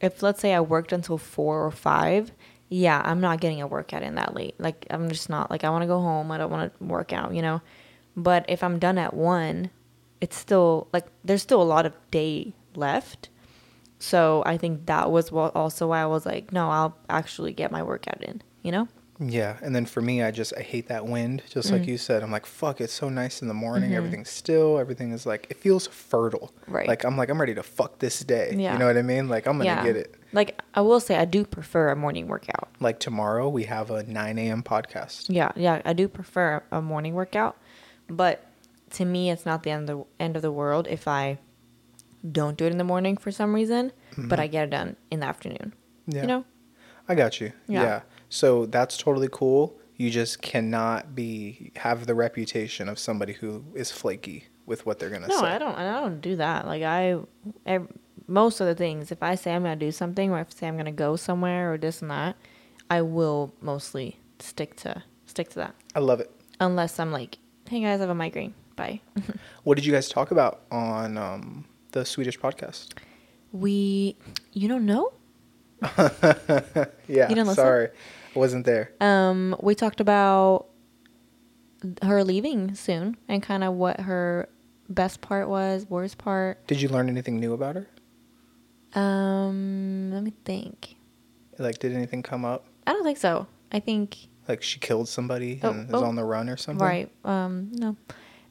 If let's say I worked until four or five, yeah, I'm not getting a workout in that late. Like I'm just not like I want to go home. I don't want to work out, you know. But if I'm done at one, it's still like there's still a lot of day left. So I think that was what also why I was like, no, I'll actually get my workout in. You know. Yeah, and then for me, I just I hate that wind. Just like Mm. you said, I'm like, fuck, it's so nice in the morning. Mhm. Everything's still. Everything is like it feels fertile. Right. Like I'm like I'm ready to fuck this day. Yeah. You know what I mean? Like I'm gonna Yeah. get it. Like I will say, I do prefer a morning workout. Like tomorrow we have a 9 a.m. podcast. Yeah, yeah, I do prefer a morning workout, but to me, it's not the end of the end of the world if I don't do it in the morning for some reason, but I get it done in the afternoon. Mm-hmm. Yeah. You know? I got you. Yeah. Yeah. So that's totally cool. You just cannot be have the reputation of somebody who is flaky with what they're gonna No, say. No, I don't. I don't do that. Like I, ev- most of the things, if I say I'm gonna do something, or if I say I'm gonna go somewhere, or this and that, I will mostly stick to stick to that. I love it. Unless I'm like, hey guys, I have a migraine. Bye. [laughs] What did you guys talk about on um, the Swedish podcast? we, you don't know. [laughs] Yeah. You didn't listen? sorry, I wasn't there. Um, we talked about her leaving soon and kind of what her best part was, worst part. Did you learn anything new about her? Um, let me think. Like, did anything come up? I don't think so. I think Like she killed somebody Oh, and is oh. on the run or something? right. Um, no.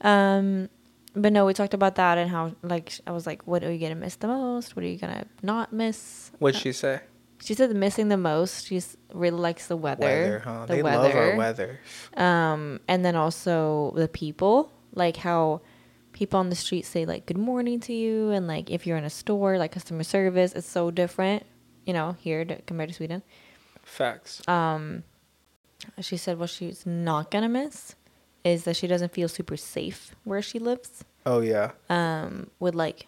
Um, but no, we talked about that and how like I was like, what are you gonna miss the most? What are you gonna not miss? What'd she say? She said missing the most. She's really likes the weather. Weather, huh? The they love our weather. Um, and then also the people, like how people on the street say like good morning to you, and like if you're in a store, like customer service, it's so different, you know, here to, compared to Sweden. Facts. Um, she said what she's not gonna miss is that she doesn't feel super safe where she lives. Oh yeah. Um, with like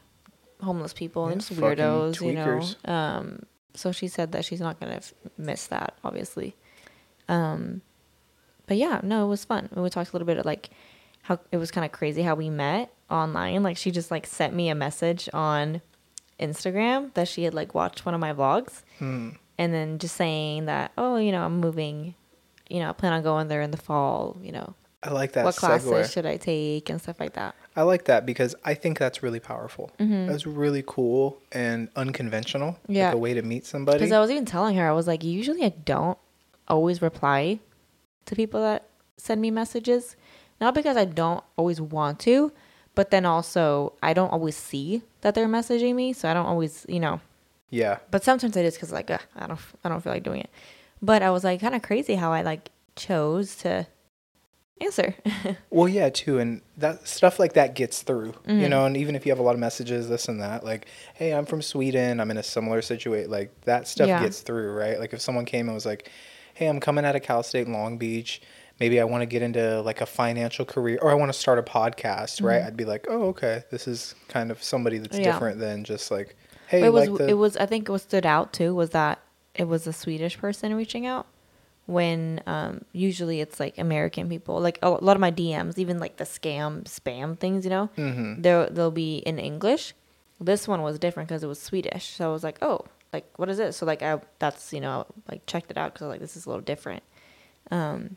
homeless people and just weirdos, you know. Um, so she said that she's not gonna f- miss that, obviously. Um, but yeah, no, it was fun. And we talked a little bit of like how it was kind of crazy how we met online. Like she just like sent me a message on Instagram that she had like watched one of my vlogs, Hmm. and then just saying that oh, you know, I'm moving. You know, I plan on going there in the fall. You know, I like that what classes segue. should I take and stuff like that. I like that because I think that's really powerful. Mhm. That's really cool and unconventional. Yeah. Like a way to meet somebody. Because I was even telling her, I was like, usually I don't always reply to people that send me messages. Not because I don't always want to, but then also I don't always see that they're messaging me, so I don't always, you know. yeah. But sometimes it is because like uh, I don't, I don't feel like doing it. But I was like kind of crazy how I like chose to answer. [laughs] Well, yeah, too, and that stuff like that gets through, you Mhm. know. And even if you have a lot of messages, this and that, like, "Hey, I'm from Sweden. I'm in a similar situation." Like that stuff Yeah. gets through, right? Like if someone came and was like, "Hey, I'm coming out of Cal State Long Beach. Maybe I want to get into like a financial career, or I want to start a podcast." Right? Mhm. I'd be like, "Oh, okay. This is kind of somebody that's Yeah. different than just like, hey, it was like the it was I think what stood out too was that it was a Swedish person reaching out when um usually it's like American people like a lot of my DMs even like the scam spam things you know Mhm. they'll they'll be in English this one was different because it was Swedish so I was like oh like what is it so like I that's you know like checked it out because like this is a little different um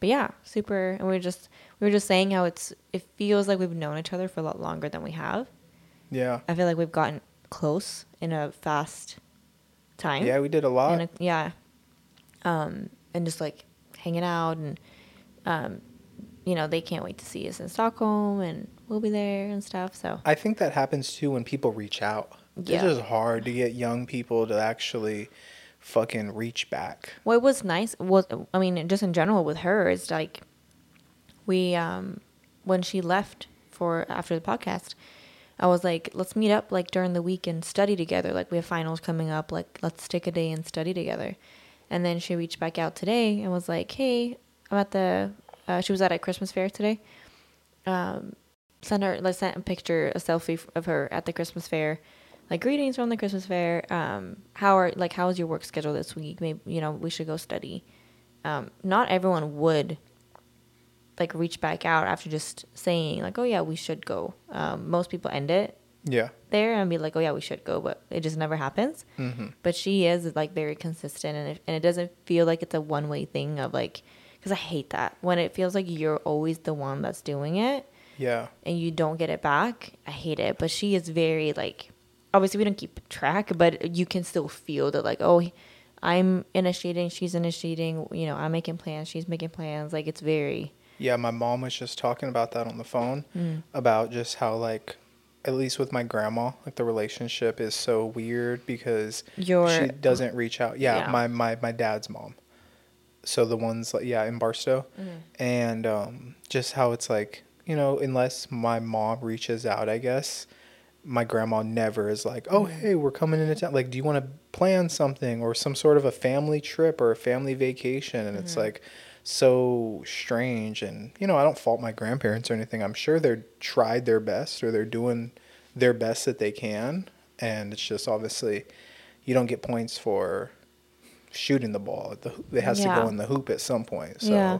but yeah super and we were just we were just saying how it's it feels like we've known each other for a lot longer than we have yeah, I feel like we've gotten close in a fast time. yeah. We did a lot. A, yeah. Um, and just like hanging out and, um, you know, they can't wait to see us in Stockholm and we'll be there and stuff. So I think that happens too when people reach out. Yeah. It's just hard to get young people to actually fucking reach back. what was nice was, I mean, just in general with her is like, we, um, when she left for after the podcast, I was like, let's meet up like during the week and study together. Like we have finals coming up. Like let's take a day and study together. And then she reached back out today and was like, hey, I'm at the. Uh, she was at a Christmas fair today. Um, sent her. Let's sent a picture, a selfie of her at the Christmas fair. Like greetings from the Christmas fair. Um, how are like how is your work schedule this week? Maybe you know we should go study. Um, not everyone would like reach back out after just saying like, oh yeah, we should go. Um, most people end it Yeah. there and be like, oh yeah, we should go, but it just never happens. hmm But she is like very consistent, and it, and it doesn't feel like it's a one way thing of like, because I hate that when it feels like you're always the one that's doing it Yeah. and you don't get it back. I hate it. But she is very like, obviously we don't keep track, but you can still feel that like, oh, I'm initiating, she's initiating. You know, I'm making plans, she's making plans. Like it's very Yeah, my mom was just talking about that on the phone Mm. about just how like at least with my grandma, like the relationship is so weird because Your- she doesn't reach out. Yeah, Yeah. my my my dad's mom. So the ones like yeah in Barstow, Mm-hmm. and um, just how it's like you know unless my mom reaches out, I guess my grandma never is like, oh Mm-hmm. hey, we're coming into town. Like, do you want to plan something or some sort of a family trip or a family vacation? And Mm-hmm. it's like so strange. And you know, I don't fault my grandparents or anything. I'm sure they're tried their best or they're doing their best that they can. And it's just obviously you don't get points for shooting the ball. The hoop- it has to go in the hoop at some point. So. Yeah.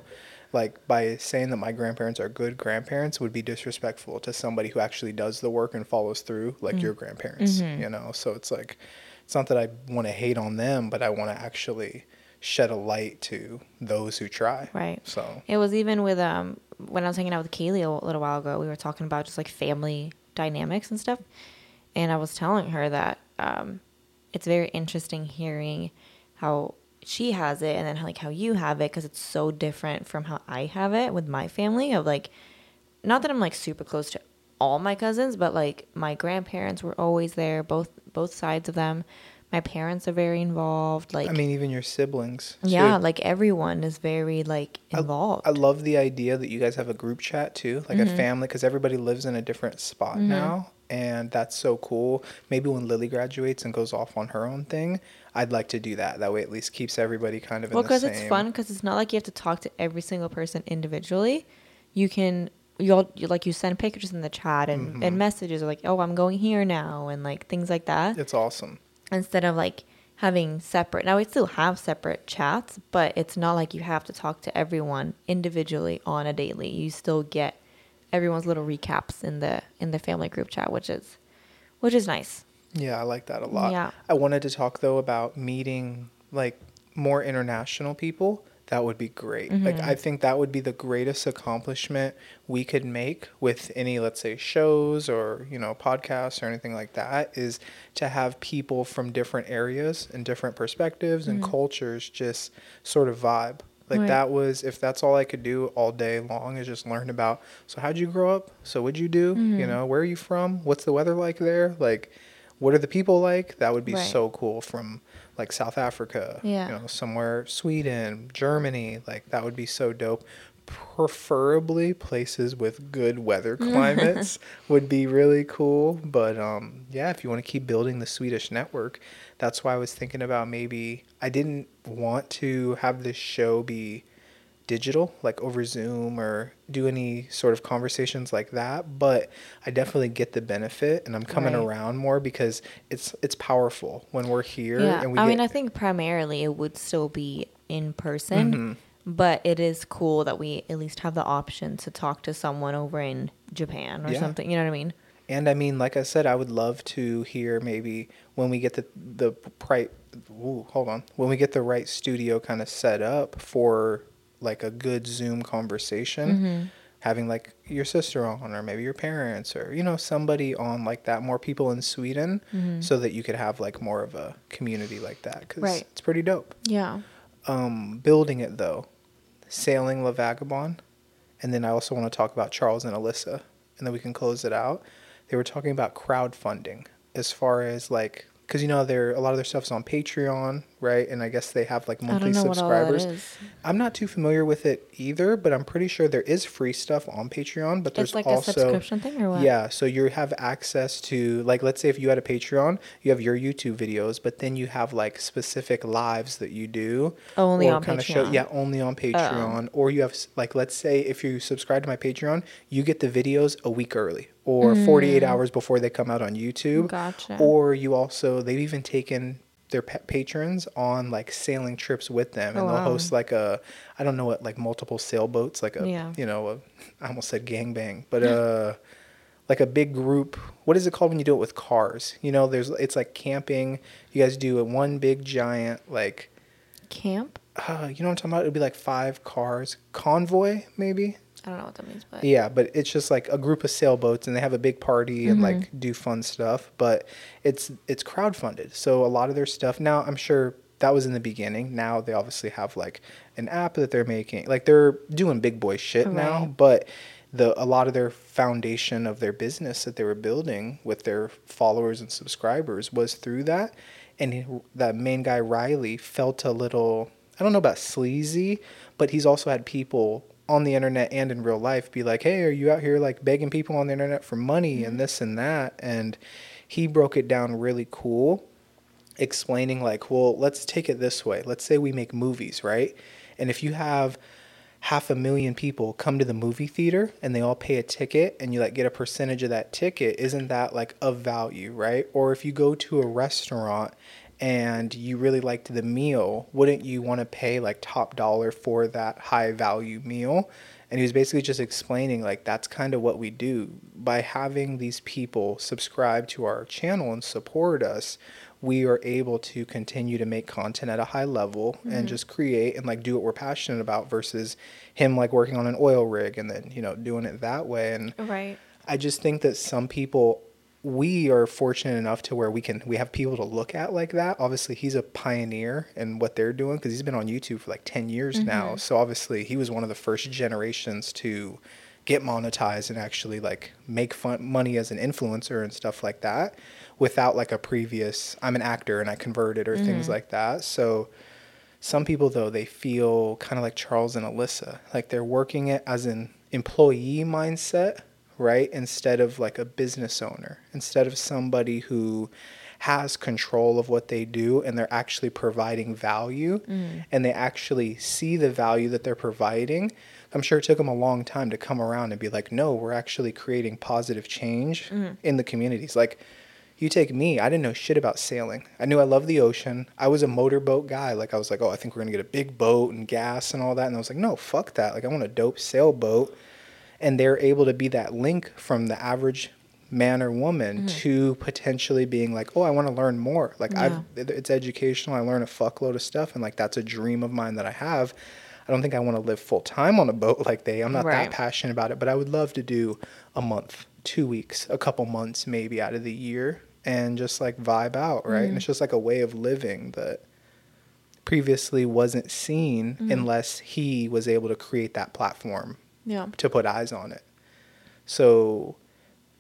Like by saying that my grandparents are good grandparents would be disrespectful to somebody who actually does the work and follows through, like Mm. your grandparents. Mm-hmm. You know, so it's like it's not that I want to hate on them, but I want to actually shed a light to those who try. right. So It was even with um when I was hanging out with Kaylee a little while ago. We were talking about just like family dynamics and stuff, and I was telling her that um, it's very interesting hearing how she has it and then how, like how you have it because it's so different from how I have it with my family. Of like, not that I'm like super close to all my cousins, but like my grandparents were always there, both both sides of them. My parents are very involved. Like, I mean, even your siblings. yeah, too. like everyone is very like involved. I love the idea that you guys have a group chat too, like Mm-hmm. a family, because everybody lives in a different spot now, and that's so cool. Maybe when Lily graduates and goes off on her own thing, I'd like to do that. That way, at least keeps everybody kind of in Well, because it's fun because it's not like you have to talk to every single person individually. You can you all you, like you send pictures in the chat and, Mm-hmm. and messages are like, oh, I'm going here now, and like things like that. It's awesome. Instead of like having separate. Now we still have separate chats, but it's not like you have to talk to everyone individually on a daily. You still get everyone's little recaps in the in the family group chat, which is which is nice. Yeah, I like that a lot. Yeah. I wanted to talk though about meeting like more international people. That would be great. Like Mm-hmm. I think that would be the greatest accomplishment we could make with any let's say shows or, you know, podcasts or anything like that is to have people from different areas and different perspectives and cultures just sort of vibe. Like Mm-hmm. Right. that was if that's all I could do all day long is just learn about so how'd you grow up? So what'd you do? Mm-hmm. You know, where are you from? What's the weather like there? Like what are the people like? That would be Right. so cool from like South Africa, Yeah. you know, somewhere Sweden, Germany, like that would be so dope. Preferably places with good weather climates [laughs] would be really cool. But um, yeah, if you want to keep building the Swedish network, that's why I was thinking about maybe I didn't want to have this show be digital, like over Zoom or do any sort of conversations like that. But I definitely get the benefit, and I'm coming Right. around more because it's it's powerful when we're here. Yeah, and we I get, mean, I think primarily it would still be in person, Mm-hmm. but it is cool that we at least have the option to talk to someone over in Japan or Yeah. something. You know what I mean? And I mean, like I said, I would love to hear maybe when we get the the right. Ooh, hold on. When we get the right studio kind of set up for like a good Zoom conversation, Mm-hmm. having like your sister on, or maybe your parents, or you know somebody on like that. More people in Sweden, so that you could have like more of a community like that because Mm-hmm. Right. it's pretty dope. Yeah. Um, building it though, sailing La Vagabond, and then I also want to talk about Charles and Alyssa, and then we can close it out. They were talking about crowdfunding as far as like, because you know, they're a lot of their stuff's on Patreon, right? And I guess they have like I monthly don't know what all that subscribers. is. I'm not too familiar with it either, but I'm pretty sure there is free stuff on Patreon. But there's like also a subscription thing or what? yeah, so you have access to like let's say if you had a Patreon, you have your YouTube videos, but then you have like specific lives that you do Only on Patreon. Oh. yeah, only on oh. Patreon. Or you have like let's say if you subscribe to my Patreon, you get the videos a week early or 48 hours before they come out on YouTube. Mm. Gotcha. Or you also they've even taken their pa- patrons on like sailing trips with them and Oh, they'll host like a I don't know what like multiple sailboats like a Yeah. you know a, I almost said gangbang but [laughs] uh like a big group what is it called when you do it with cars you know there's it's like camping you guys do it one big giant like Camp? uh, you know what I'm talking about it'd be like five cars convoy maybe I don't know what that means, but yeah, but it's just like a group of sailboats and they have a big party and like mm-hmm. do fun stuff, but it's it's crowdfunded. So a lot of their stuff now I'm sure that was in the beginning. Now they obviously have like an app that they're making. Like they're doing big boy shit now, but the a lot of their foundation of their business that they were building with their followers and subscribers was through that. And that main guy Riley felt a little I don't know about sleazy, but he's also had people on the internet and in real life be like, "Hey, are you out here like begging people on the internet for money and mm-hmm. this and that?" And he broke it down really cool explaining like, well, let's take it this way. Let's say we make movies, right? And if you have half a million people come to the movie theater and they all pay a ticket and you like get a percentage of that ticket, isn't that like of value, right? Or if you go to a restaurant and you really liked the meal, wouldn't you want to pay like top dollar for that high value meal? And he was basically just explaining like that's kind of what we do by having these people subscribe to our channel and support us. We are able to continue to make content at a high level and mm-hmm. just create and like do what we're passionate about versus him like working on an oil rig and then, you know, doing it that way. And Right. I just think that some people we are fortunate enough to where we can we have people to look at like that. Obviously, he's a pioneer in what they're doing because he's been on YouTube for like 10 years mm-hmm. now. So obviously, he was one of the first generations to get monetized and actually like make fun money as an influencer and stuff like that without like a previous I'm an actor and I converted or things mm-hmm. like that. So some people though they feel kind of like Charles and Alyssa, like they're working it as an employee mindset, right? Instead of like a business owner, instead of somebody who has control of what they do and they're actually providing value mm. and they actually see the value that they're providing. I'm sure it took them a long time to come around and be like, no, we're actually creating positive change mm. in the communities. Like, you take me, I didn't know shit about sailing. I knew I loved the ocean. I was a motorboat guy. Like I was like, oh, I think we're gonna get a big boat and gas and all that. And I was like, no, fuck that. Like I want a dope sailboat. And they're able to be that link from the average man or woman mm-hmm. to potentially being like, oh, I want to learn more. Like I've, it's educational. I learn a fuckload of stuff, and like that's a dream of mine that I have. I don't think I want to live full time on a boat [laughs] like they. I'm not Right. that passionate about it, but I would love to do a month, two weeks, a couple months maybe out of the year and just like vibe out, right? And mm. it's just like a way of living that previously wasn't seen mm. unless he was able to create that platform Yeah. to put eyes on it. So,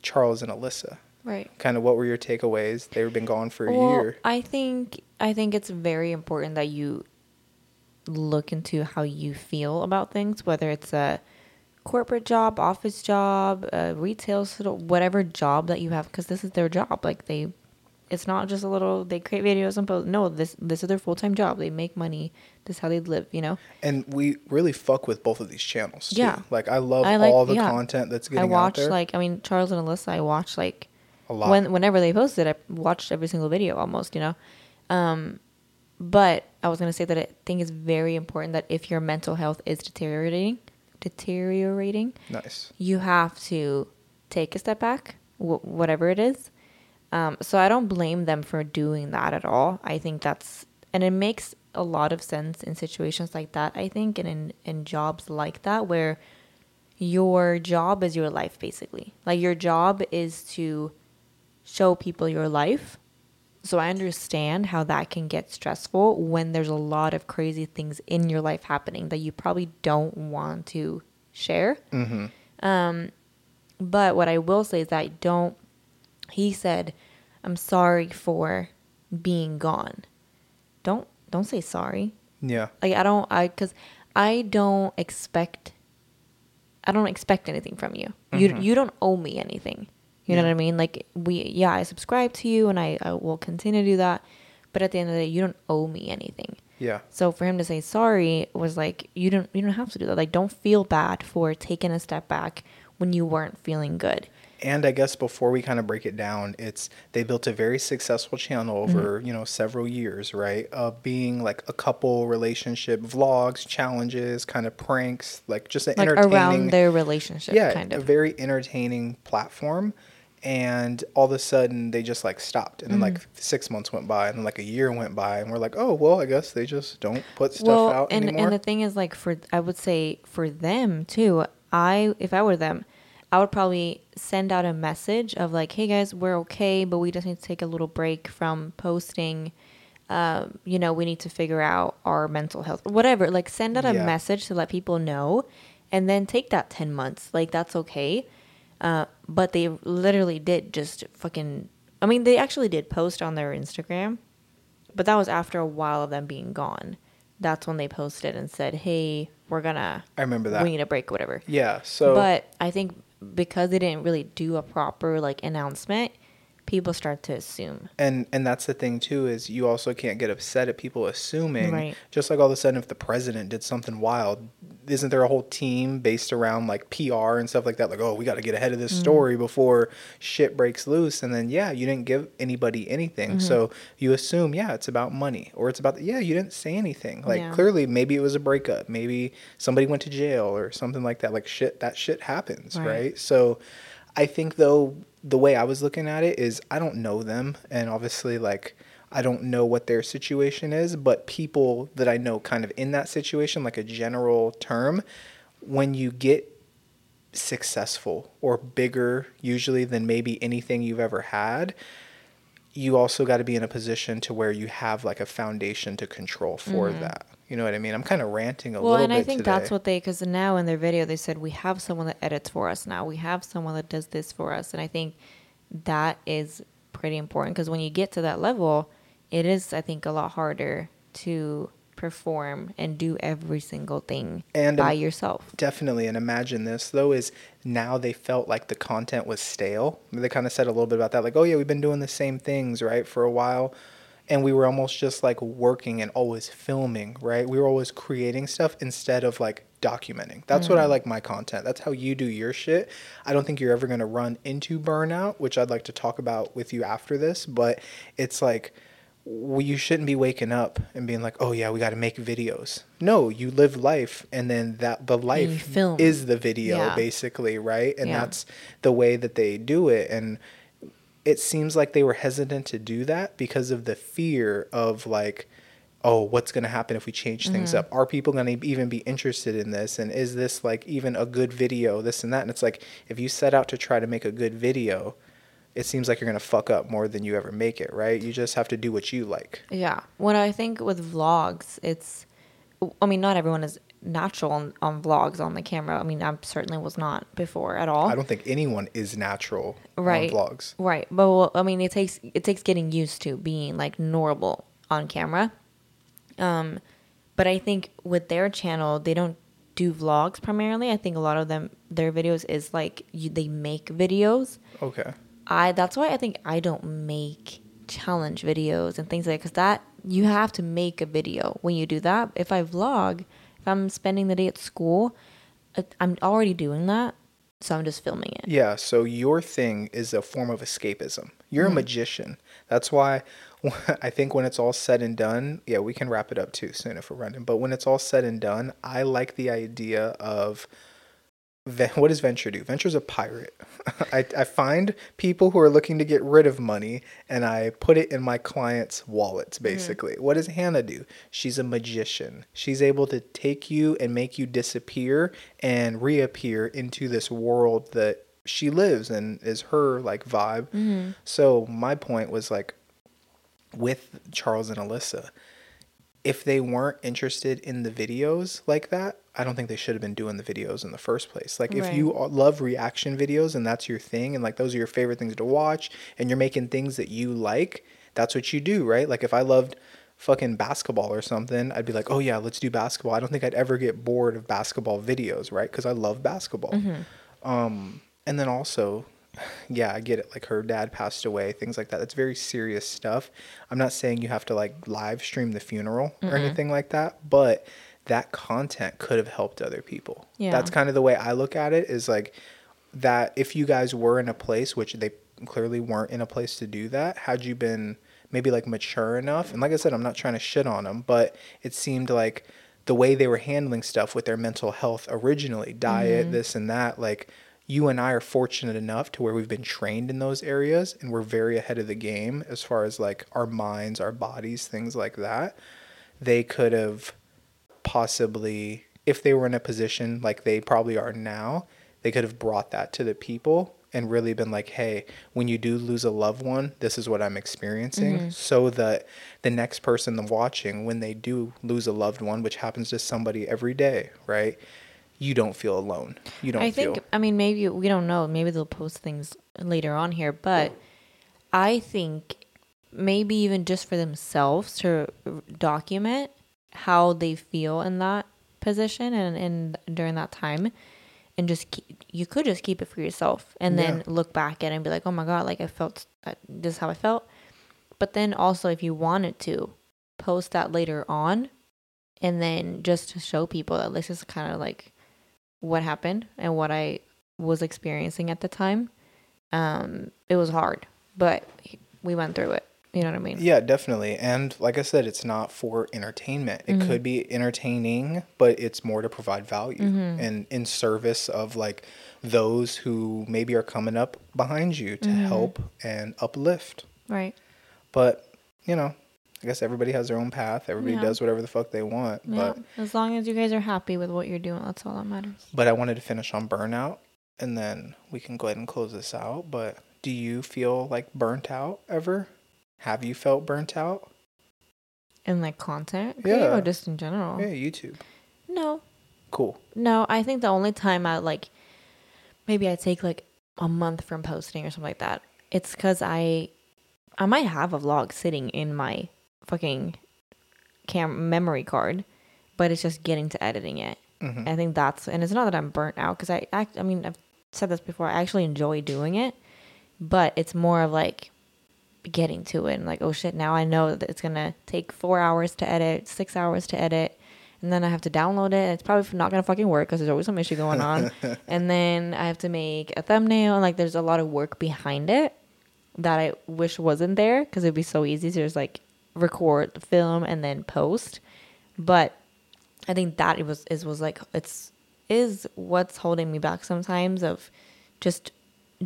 Charles and Alyssa, Right. kind of what were your takeaways? They've been gone for a well, year. I think I think it's very important that you look into how you feel about things, whether it's a corporate job, office job, a retail whatever job that you have, because this is their job. Like they, it's not just a little. They create videos and post. No, this this is their full time job. They make money. This is how they live. You know. And we really fuck with both of these channels. Too. Yeah. Like I love I like- all the yeah. content that's I getting watch out there. I watch, like I mean Charles and Alyssa. I watch like a lot. when whenever they posted, I watched every single video almost. You know, um, but I was gonna say that I think it's very important that if your mental health is deteriorating, deteriorating, nice. you have to take a step back, wh- whatever it is. Um, so I don't blame them for doing that at all. I think that's and it makes a lot of sense in situations like that. I think and in in jobs like that where your job is your life basically. Like your job is to show people your life. So I understand how that can get stressful when there's a lot of crazy things in your life happening that you probably don't want to share. Mm-hmm. Um, but what I will say is that I don't. He said, "I'm sorry for being gone." Don't don't say sorry. Yeah. Like I don't. I because I don't expect. I don't expect anything from you. You mm-hmm. you don't owe me anything. You know what I mean? Like we yeah, I subscribe to you and I, I will continue to do that. But at the end of the day, you don't owe me anything. Yeah. So for him to say sorry was like you don't you don't have to do that. Like don't feel bad for taking a step back when you weren't feeling good. And I guess before we kind of break it down, it's they built a very successful channel over Mm-hmm. you know several years, right? Of being like a couple relationship vlogs, challenges, kind of pranks, like just an Like entertaining, around their relationship yeah, kind a of. very entertaining platform. And all of a sudden, they just like stopped, and then like Mm-hmm. six months went by, and then like a year went by, and we're like, oh well, I guess they just don't put stuff well, out and anymore. and the thing is like for I would say for them too. I if I were them, I would probably send out a message of like, "Hey guys, we're okay, but we just need to take a little break from posting." um, you know, we need to figure out our mental health, whatever. Like, send out a Yeah. message to let people know, and then take that ten months. Like, that's okay. Uh, but they literally did just fucking. I mean, they actually did post on their Instagram, but that was after a while of them being gone. That's when they posted and said, "Hey, we're gonna, I remember that. we need a break, whatever." yeah. So but I think because they didn't really do a proper like announcement, people start to assume. and and that's the thing too is you also can't get upset at people assuming Right. just like all of a sudden if the president did something wild isn't there a whole team based around like PR and stuff like that like oh we got to get ahead of Mm-hmm. this story before shit breaks loose and then yeah you didn't give anybody anything Mm-hmm. so you assume yeah it's about money or it's about yeah you didn't say anything like Yeah. clearly maybe it was a breakup maybe somebody went to jail or something like that like shit that shit happens Right. right so I think though the way I was looking at it is I don't know them and obviously like I don't know what their situation is, but people that I know kind of in that situation, like a general term, when you get successful or bigger usually than maybe anything you've ever had, you also got to be in a position to where you have like a foundation to control for mm-hmm. that. You know what I mean? I'm kind of ranting a Mm-hmm. Well, and I think today. that's what they because now in their video they said we have someone that edits for us now. We have someone that does this for us, and I think that is pretty important because when you get to that level, it is I think a lot harder to perform and do every single thing And, by um, yourself. Definitely. And imagine this, though, is now they felt like the content was stale. They kind of said a little bit about that, like, oh, yeah, we've been doing the same things, right, for a while. And we were almost just like working and always filming, right? We were always creating stuff instead of like documenting. That's what I mm. like my content. That's how you do your shit. I don't think you're ever going to run into burnout, which I'd like to talk about with you after this, but it's like, well, you shouldn't be waking up and being like, "Oh yeah, we got to make videos." No, you live life, and then that the life film. is the video, Yeah. basically, right? And Yeah. that's the way that they do it. And it seems like they were hesitant to do that because of the fear of like, "Oh, what's going to happen if we change Mm-hmm. things up? Are people going to even be interested in this? And is this like even a good video? This and that." And it's like if you set out to try to make a good video. It seems like you're gonna fuck up more than you ever make it, right? You just have to do what you like. Yeah. When I think with vlogs, it's, I mean, not everyone is natural on, on vlogs on the camera. I mean, I certainly was not before at all. I don't think anyone is natural right on vlogs. right but well, i mean it takes it takes getting used to being like normal on camera um but i think with their channel they don't do vlogs primarily i think a lot of them their videos is like you, they make videos Okay. i that's why i think i don't make challenge videos and things like because that you have to make a video when you do that if i vlog if i'm spending the day at school i'm already doing that so i'm just filming it Yeah, so your thing is a form of escapism. You're a mm-hmm. magician. That's why [laughs] I think when it's all said and done, yeah, we can wrap it up too soon if we're running. But when it's all said and done, I like the idea of what does Venture do? Venture's a pirate. [laughs] I, I find people who are looking to get rid of money and I put it in my clients' wallets, mm-hmm. basically. What does Hannah do? She's a magician. She's able to take you and make you disappear and reappear into this world that she lives and is her like vibe. Mm-hmm. So my point was like with Charles and Alyssa, if they weren't interested in the videos like that, I don't think they should have been doing the videos in the first place. Like if you love reaction videos and that's your thing and like those are your favorite things to watch and you're making things that you like, that's what you do, right? Like if I loved fucking basketball or something, I'd be like, "Oh yeah, let's do basketball." I don't think I'd ever get bored of basketball videos, right? Cuz I love basketball. Um and then also [sighs] yeah, I get it. Like her dad passed away, things like that. That's very serious stuff. I'm not saying you have to like live stream the funeral or anything like that, but that content could have helped other people. Yeah. That's kind of the way I look at it is like that if you guys were in a place which they clearly weren't in a place to do that, had you been maybe like mature enough, and like I said, I'm not trying to shit on them, but it seemed like the way they were handling stuff with their mental health originally, diet, mm-hmm. this and that, like you and I are fortunate enough to where we've been trained in those areas and we're very ahead of the game as far as like our minds, our bodies, things like that. They could have possibly, if they were in a position like they probably are now, they could have brought that to the people and really been like, hey, when you do lose a loved one, this is what I'm experiencing. Mm-hmm. So that the next person watching, when they do lose a loved one, which happens to somebody every day, right? You don't feel alone. You don't I feel. think, I mean, maybe we don't know. Maybe they'll post things later on here, but I think maybe even just for themselves to document how they feel in that position and, and during that time and just keep, you could just keep it for yourself and then Yeah. look back at it and be like, oh my God, like I felt, that, this is how I felt. But then also, if you wanted to, post that later on and then just to show people that this is kind of like what happened and what I was experiencing at the time. Um, it was hard, but we went through it. You know what I mean? Yeah, definitely. And like I said, it's not for entertainment. It mm-hmm. could be entertaining, but it's more to provide value mm-hmm. and in service of like those who maybe are coming up behind you to mm-hmm. help and uplift. Right. But, you know, I guess everybody has their own path. Everybody Yeah. does whatever the fuck they want. Yeah. But as long as you guys are happy with what you're doing, that's all that matters. but I wanted to finish on burnout and then we can go ahead and close this out. But do you feel like burnt out ever? Have you felt burnt out? In like content, Yeah. or just in general. Yeah, YouTube. No, Cool. no. I think the only time I like, maybe I take like a month from posting or something like that. It's because I, I might have a vlog sitting in my fucking cam memory card, but it's just getting to editing it. hmm I think that's and it's not that I'm burnt out because I act. I mean, I've said this before. I actually enjoy doing it, but it's more of like getting to it and like, oh shit, now I know that it's gonna take four hours to edit, six hours to edit, and then I have to download it. And it's probably not gonna fucking work because there's always some issue going on, [laughs] and then I have to make a thumbnail and like there's a lot of work behind it that I wish wasn't there because it'd be so easy to just like record, film, and then post, but I think that it was is was like it's is what's holding me back sometimes of just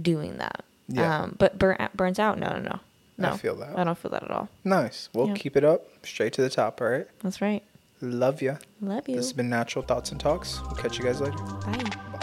doing that. Yeah. Um, but burnt burnt out? No, no, no, no. I feel that. I don't feel that at all. Nice. Well, Yeah. keep it up. Straight to the top, all right? That's right. Love ya. Love you. This has been Natural Thoughts and Talks. We'll catch you guys later. Bye.